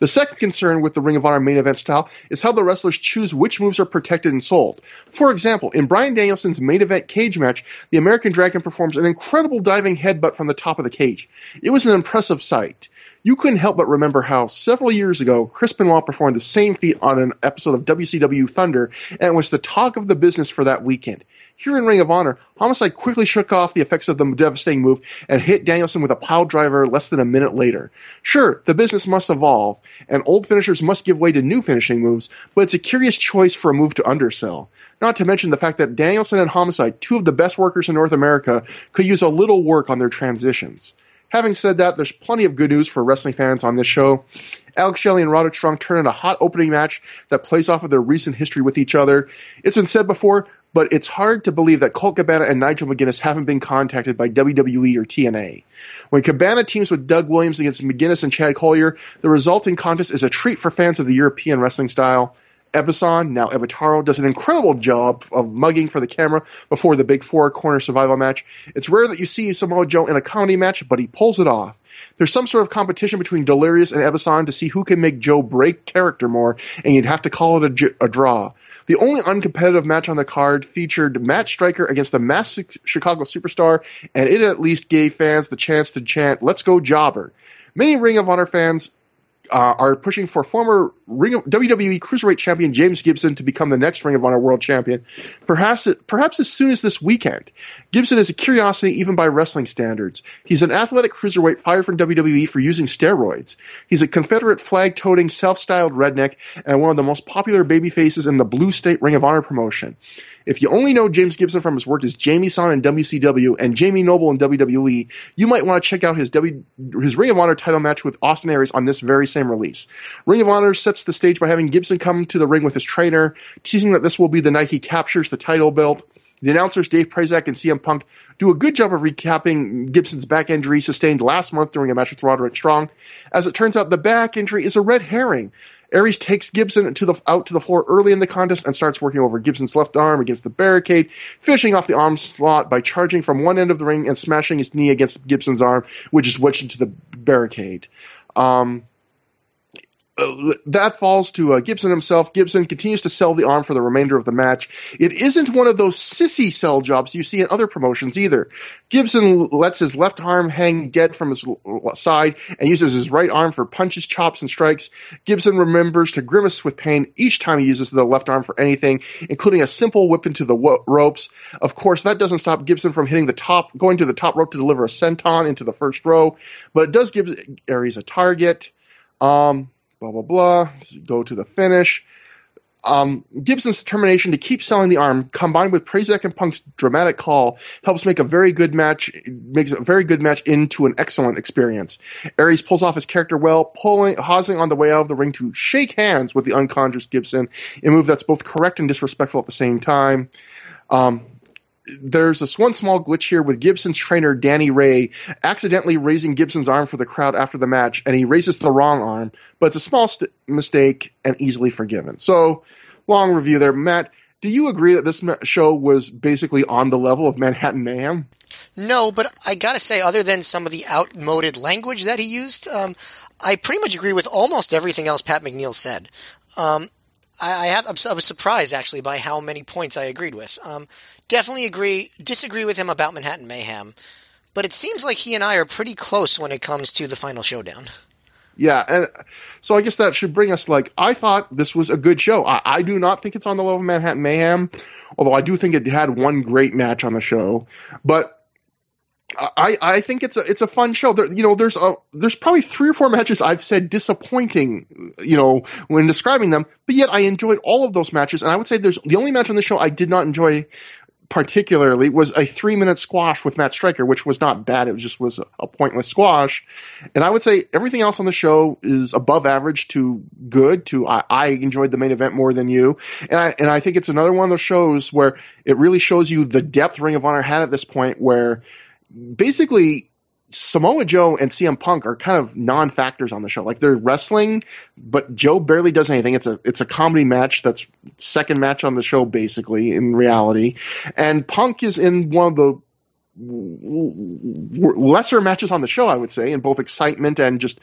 Speaker 1: The second concern with the Ring of Honor main event style is how the wrestlers choose which moves are protected and sold. For example, in Bryan Danielson's main event cage match, the American Dragon performs an incredible diving headbutt from the top of the cage. It was an impressive sight. You couldn't help but remember how several years ago Chris Benoit performed the same feat on an episode of WCW Thunder, and it was the talk of the business for that weekend. Here in Ring of Honor, Homicide quickly shook off the effects of the devastating move and hit Danielson with a pile driver less than a minute later. Sure, the business must evolve, and old finishers must give way to new finishing moves, but it's a curious choice for a move to undersell. Not to mention the fact that Danielson and Homicide, two of the best workers in North America, could use a little work on their transitions. Having said that, there's plenty of good news for wrestling fans on this show. Alex Shelley and Roderick Strong turn in a hot opening match that plays off of their recent history with each other. It's been said before, but it's hard to believe that Colt Cabana and Nigel McGuinness haven't been contacted by WWE or TNA. When Cabana teams with Doug Williams against McGuinness and Chad Collyer, the resulting contest is a treat for fans of the European wrestling style. Ebessan, now Ebetaro, does an incredible job of mugging for the camera before the big four corner survival match. It's rare that you see Samoa Joe in a comedy match, but he pulls it off. There's some sort of competition between Delirious and Ebessan to see who can make Joe break character more, and you'd have to call it a, a draw. The only uncompetitive match on the card featured Matt Striker against the masked Chicago superstar, and it at least gave fans the chance to chant, Let's go Jobber. Many Ring of Honor fans uh, are pushing for former Ring of, WWE Cruiserweight Champion James Gibson to become the next Ring of Honor World Champion, perhaps perhaps as soon as this weekend. Gibson is a curiosity even by wrestling standards. He's an athletic cruiserweight fired from WWE for using steroids. He's a Confederate flag-toting, self-styled redneck and one of the most popular baby faces in the Blue State Ring of Honor promotion. If you only know James Gibson from his work as Jamie-San in WCW and Jamie Noble in WWE, you might want to check out his W his Ring of Honor title match with Austin Aries on this very same release. Ring of Honor sets the stage by having Gibson come to the ring with his trainer, teasing that this will be the night he captures the title belt. The announcers Dave Prazak and CM Punk do a good job of recapping Gibson's back injury sustained last month during a match with Roderick Strong. As it turns out, the back injury is a red herring. Aries takes Gibson to the out to the floor early in the contest and starts working over Gibson's left arm against the barricade, finishing off the arm slot by charging from one end of the ring and smashing his knee against Gibson's arm, which is wedged into the barricade. Um, uh, that falls to uh, Gibson himself. Gibson continues to sell the arm for the remainder of the match. It isn't one of those sissy sell jobs you see in other promotions either. Gibson lets his left arm hang dead from his side and uses his right arm for punches, chops, and strikes. Gibson remembers to grimace with pain each time he uses the left arm for anything, including a simple whip into the wo- ropes. Of course, that doesn't stop Gibson from hitting the top, going to the top rope to deliver a senton into the first row, but it does give Aries a target. Um, blah blah blah. Go to the finish. Um, Gibson's determination to keep selling the arm, combined with Prazak and Punk's dramatic call, helps make a very good match makes a very good match into an excellent experience. Aries pulls off his character well, pulling pausing on the way out of the ring to shake hands with the unconscious Gibson, a move that's both correct and disrespectful at the same time. Um, there's this one small glitch here with Gibson's trainer Danny Ray accidentally raising Gibson's arm for the crowd after the match, and he raises the wrong arm, but it's a small st- mistake and easily forgiven. So, long review there, Matt. Do you agree that this show was basically on the level of Manhattan Mayhem?
Speaker 2: No, but I gotta say, other than some of the outmoded language that he used, um, I pretty much agree with almost everything else Pat McNeill said. Um, I, have I was surprised actually by how many points I agreed with. Um, definitely agree disagree with him about Manhattan Mayhem, but it seems like he and I are pretty close when it comes to the final showdown.
Speaker 1: Yeah, and so I guess that should bring us like I thought this was a good show. I, I do not think it's on the level of Manhattan Mayhem, although I do think it had one great match on the show. But I, I think it's a it's a fun show. There, you know, there's a there's probably three or four matches I've said disappointing, you know, when describing them, but yet I enjoyed all of those matches. And I would say there's the only match on the show I did not enjoy particularly was a three minute squash with Matt Striker, which was not bad. It just was a pointless squash. And I would say everything else on the show is above average to good to I, I enjoyed the main event more than you. And I, and I think it's another one of those shows where it really shows you the depth Ring of Honor had at this point where basically Samoa Joe and CM Punk are kind of non-factors on the show. Like they're wrestling, but Joe barely does anything. It's a it's a comedy match that's second match on the show basically in reality, and Punk is in one of the lesser matches on the show, I would say, in both excitement and just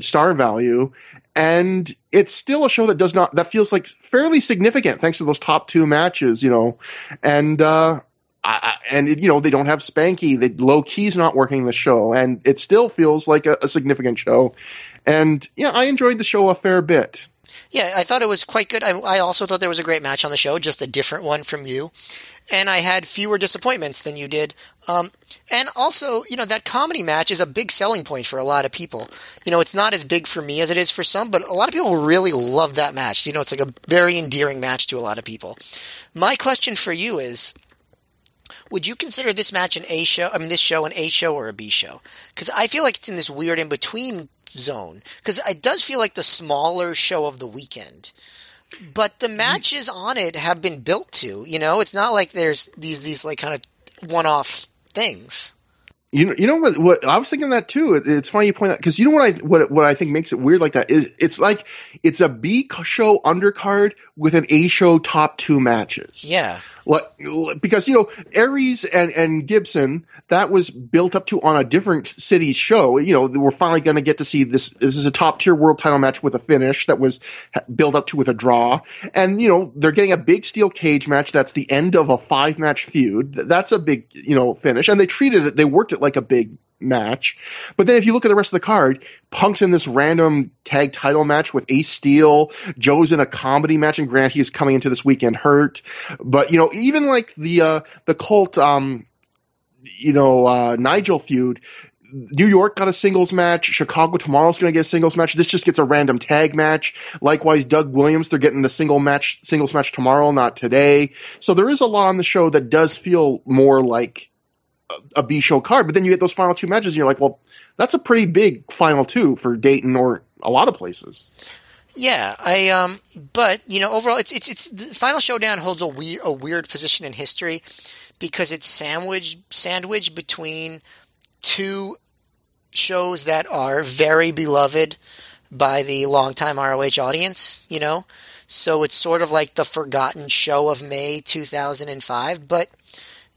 Speaker 1: star value. And it's still a show that does not that feels like fairly significant thanks to those top two matches, you know. And uh, I, and it, you know they don't have Spanky. The Low Ki's not working the show, and it still feels like a, a significant show. And yeah, I enjoyed the show a fair bit.
Speaker 2: Yeah, I thought it was quite good. I, I, also thought there was a great match on the show, just a different one from you. And I had fewer disappointments than you did. Um, and also, you know, that comedy match is a big selling point for a lot of people. You know, it's not as big for me as it is for some, but a lot of people really love that match. You know, it's like a very endearing match to a lot of people. My question for you is would you consider this match an A show? I mean, this show an A show or a B show? Because I feel like it's in this weird in between zone. Because it does feel like the smaller show of the weekend. But the mm-hmm. matches on it have been built to. You know, it's not like there's these these like kind of one off things.
Speaker 1: You know, you know what? What I was thinking that too. It, it's funny you point that because you know what I what what I think makes it weird like that is it's like it's a B show undercard with an A show top two matches.
Speaker 2: Yeah,
Speaker 1: like because you know Aries and and Gibson that was built up to on a different city's show. You know, we're finally going to get to see this. This is a top tier world title match with a finish that was built up to with a draw, and you know they're getting a big steel cage match. That's the end of a five match feud. That's a big you know finish, and they treated it. They worked it like a big match. But then if you look at the rest of the card, Punk's in this random tag title match with Ace Steel. Joe's in a comedy match, and Grant he's coming into this weekend hurt. But you know, even like the uh, the Colt, um, you know, uh, Nigel feud. New York got a singles match. Chicago tomorrow's going to get a singles match. This just gets a random tag match. Likewise, Doug Williams, they're getting the single match, singles match tomorrow, not today. So there is a lot on the show that does feel more like a B show card, but then you get those final two matches, and you're like, well, that's a pretty big final two for Dayton or a lot of places.
Speaker 2: Yeah, I um, but you know, overall, it's it's it's the final showdown holds a weird a weird position in history because it's sandwiched sandwiched between two shows that are very beloved by the longtime ROH audience. You know, so it's sort of like the forgotten show of May 2005, but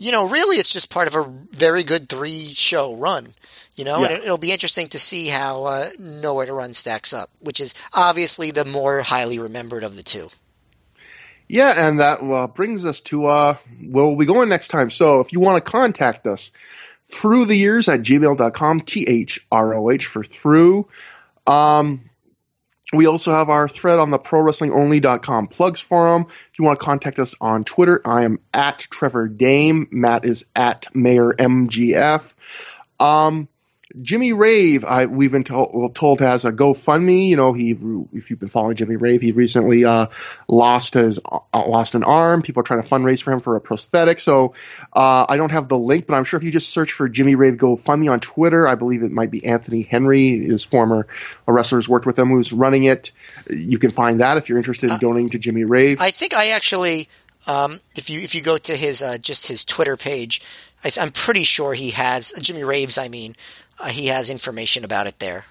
Speaker 2: you know, really it's just part of a very good three show run. You know, yeah. and it'll be interesting to see how uh, Nowhere to Run stacks up, which is obviously the more highly remembered of the two.
Speaker 1: Yeah, and that uh, brings us to uh, where we'll be going next time. So if you want to contact us through the years at gmail.com, T H R O H for through. Um, we also have our thread on the ProWrestlingOnly.com plugs forum. If you want to contact us on Twitter, I am at Trevor Dame. Matt is at Mayor MGF. Um, Jimmy Rave, I, we've been told, told has a GoFundMe. You know, he if you've been following Jimmy Rave, he recently uh, lost his uh, lost an arm. People are trying to fundraise for him for a prosthetic. So uh, I don't have the link, but I'm sure if you just search for Jimmy Rave GoFundMe on Twitter, I believe it might be Anthony Henry, his former wrestler who's worked with him, who's running it. You can find that if you're interested in uh, donating to Jimmy Rave.
Speaker 2: I think I actually, um, if you if you go to his uh, just his Twitter page. I am pretty sure he has Jimmy Raves. I mean, uh, he has information about it there.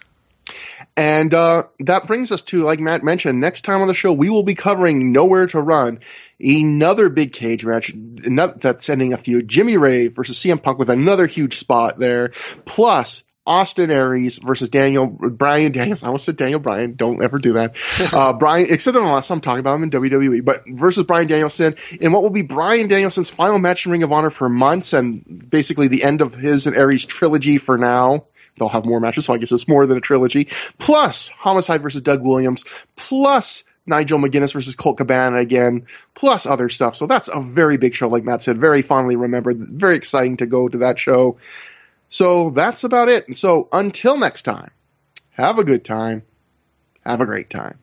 Speaker 1: And uh, that brings us to, like Matt mentioned, next time on the show, we will be covering Nowhere to Run, another big cage match that's ending a feud. Jimmy Rave versus CM Punk with another huge spot there. Plus, Austin Aries versus Daniel Bryan Daniels. I almost said Daniel Bryan. Don't ever do that. [LAUGHS] Uh, Bryan, except the last time I'm talking about him in WWE, but versus Bryan Danielson in what will be Bryan Danielson's final match in Ring of Honor for months and basically the end of his and Aries trilogy for now. They'll have more matches, so I guess it's more than a trilogy. Plus Homicide versus Doug Williams. Plus Nigel McGuinness versus Colt Cabana again, plus other stuff. So that's a very big show, like Matt said, very fondly remembered. Very exciting to go to that show. So that's about it. And so until next time, have a good time. Have a great time.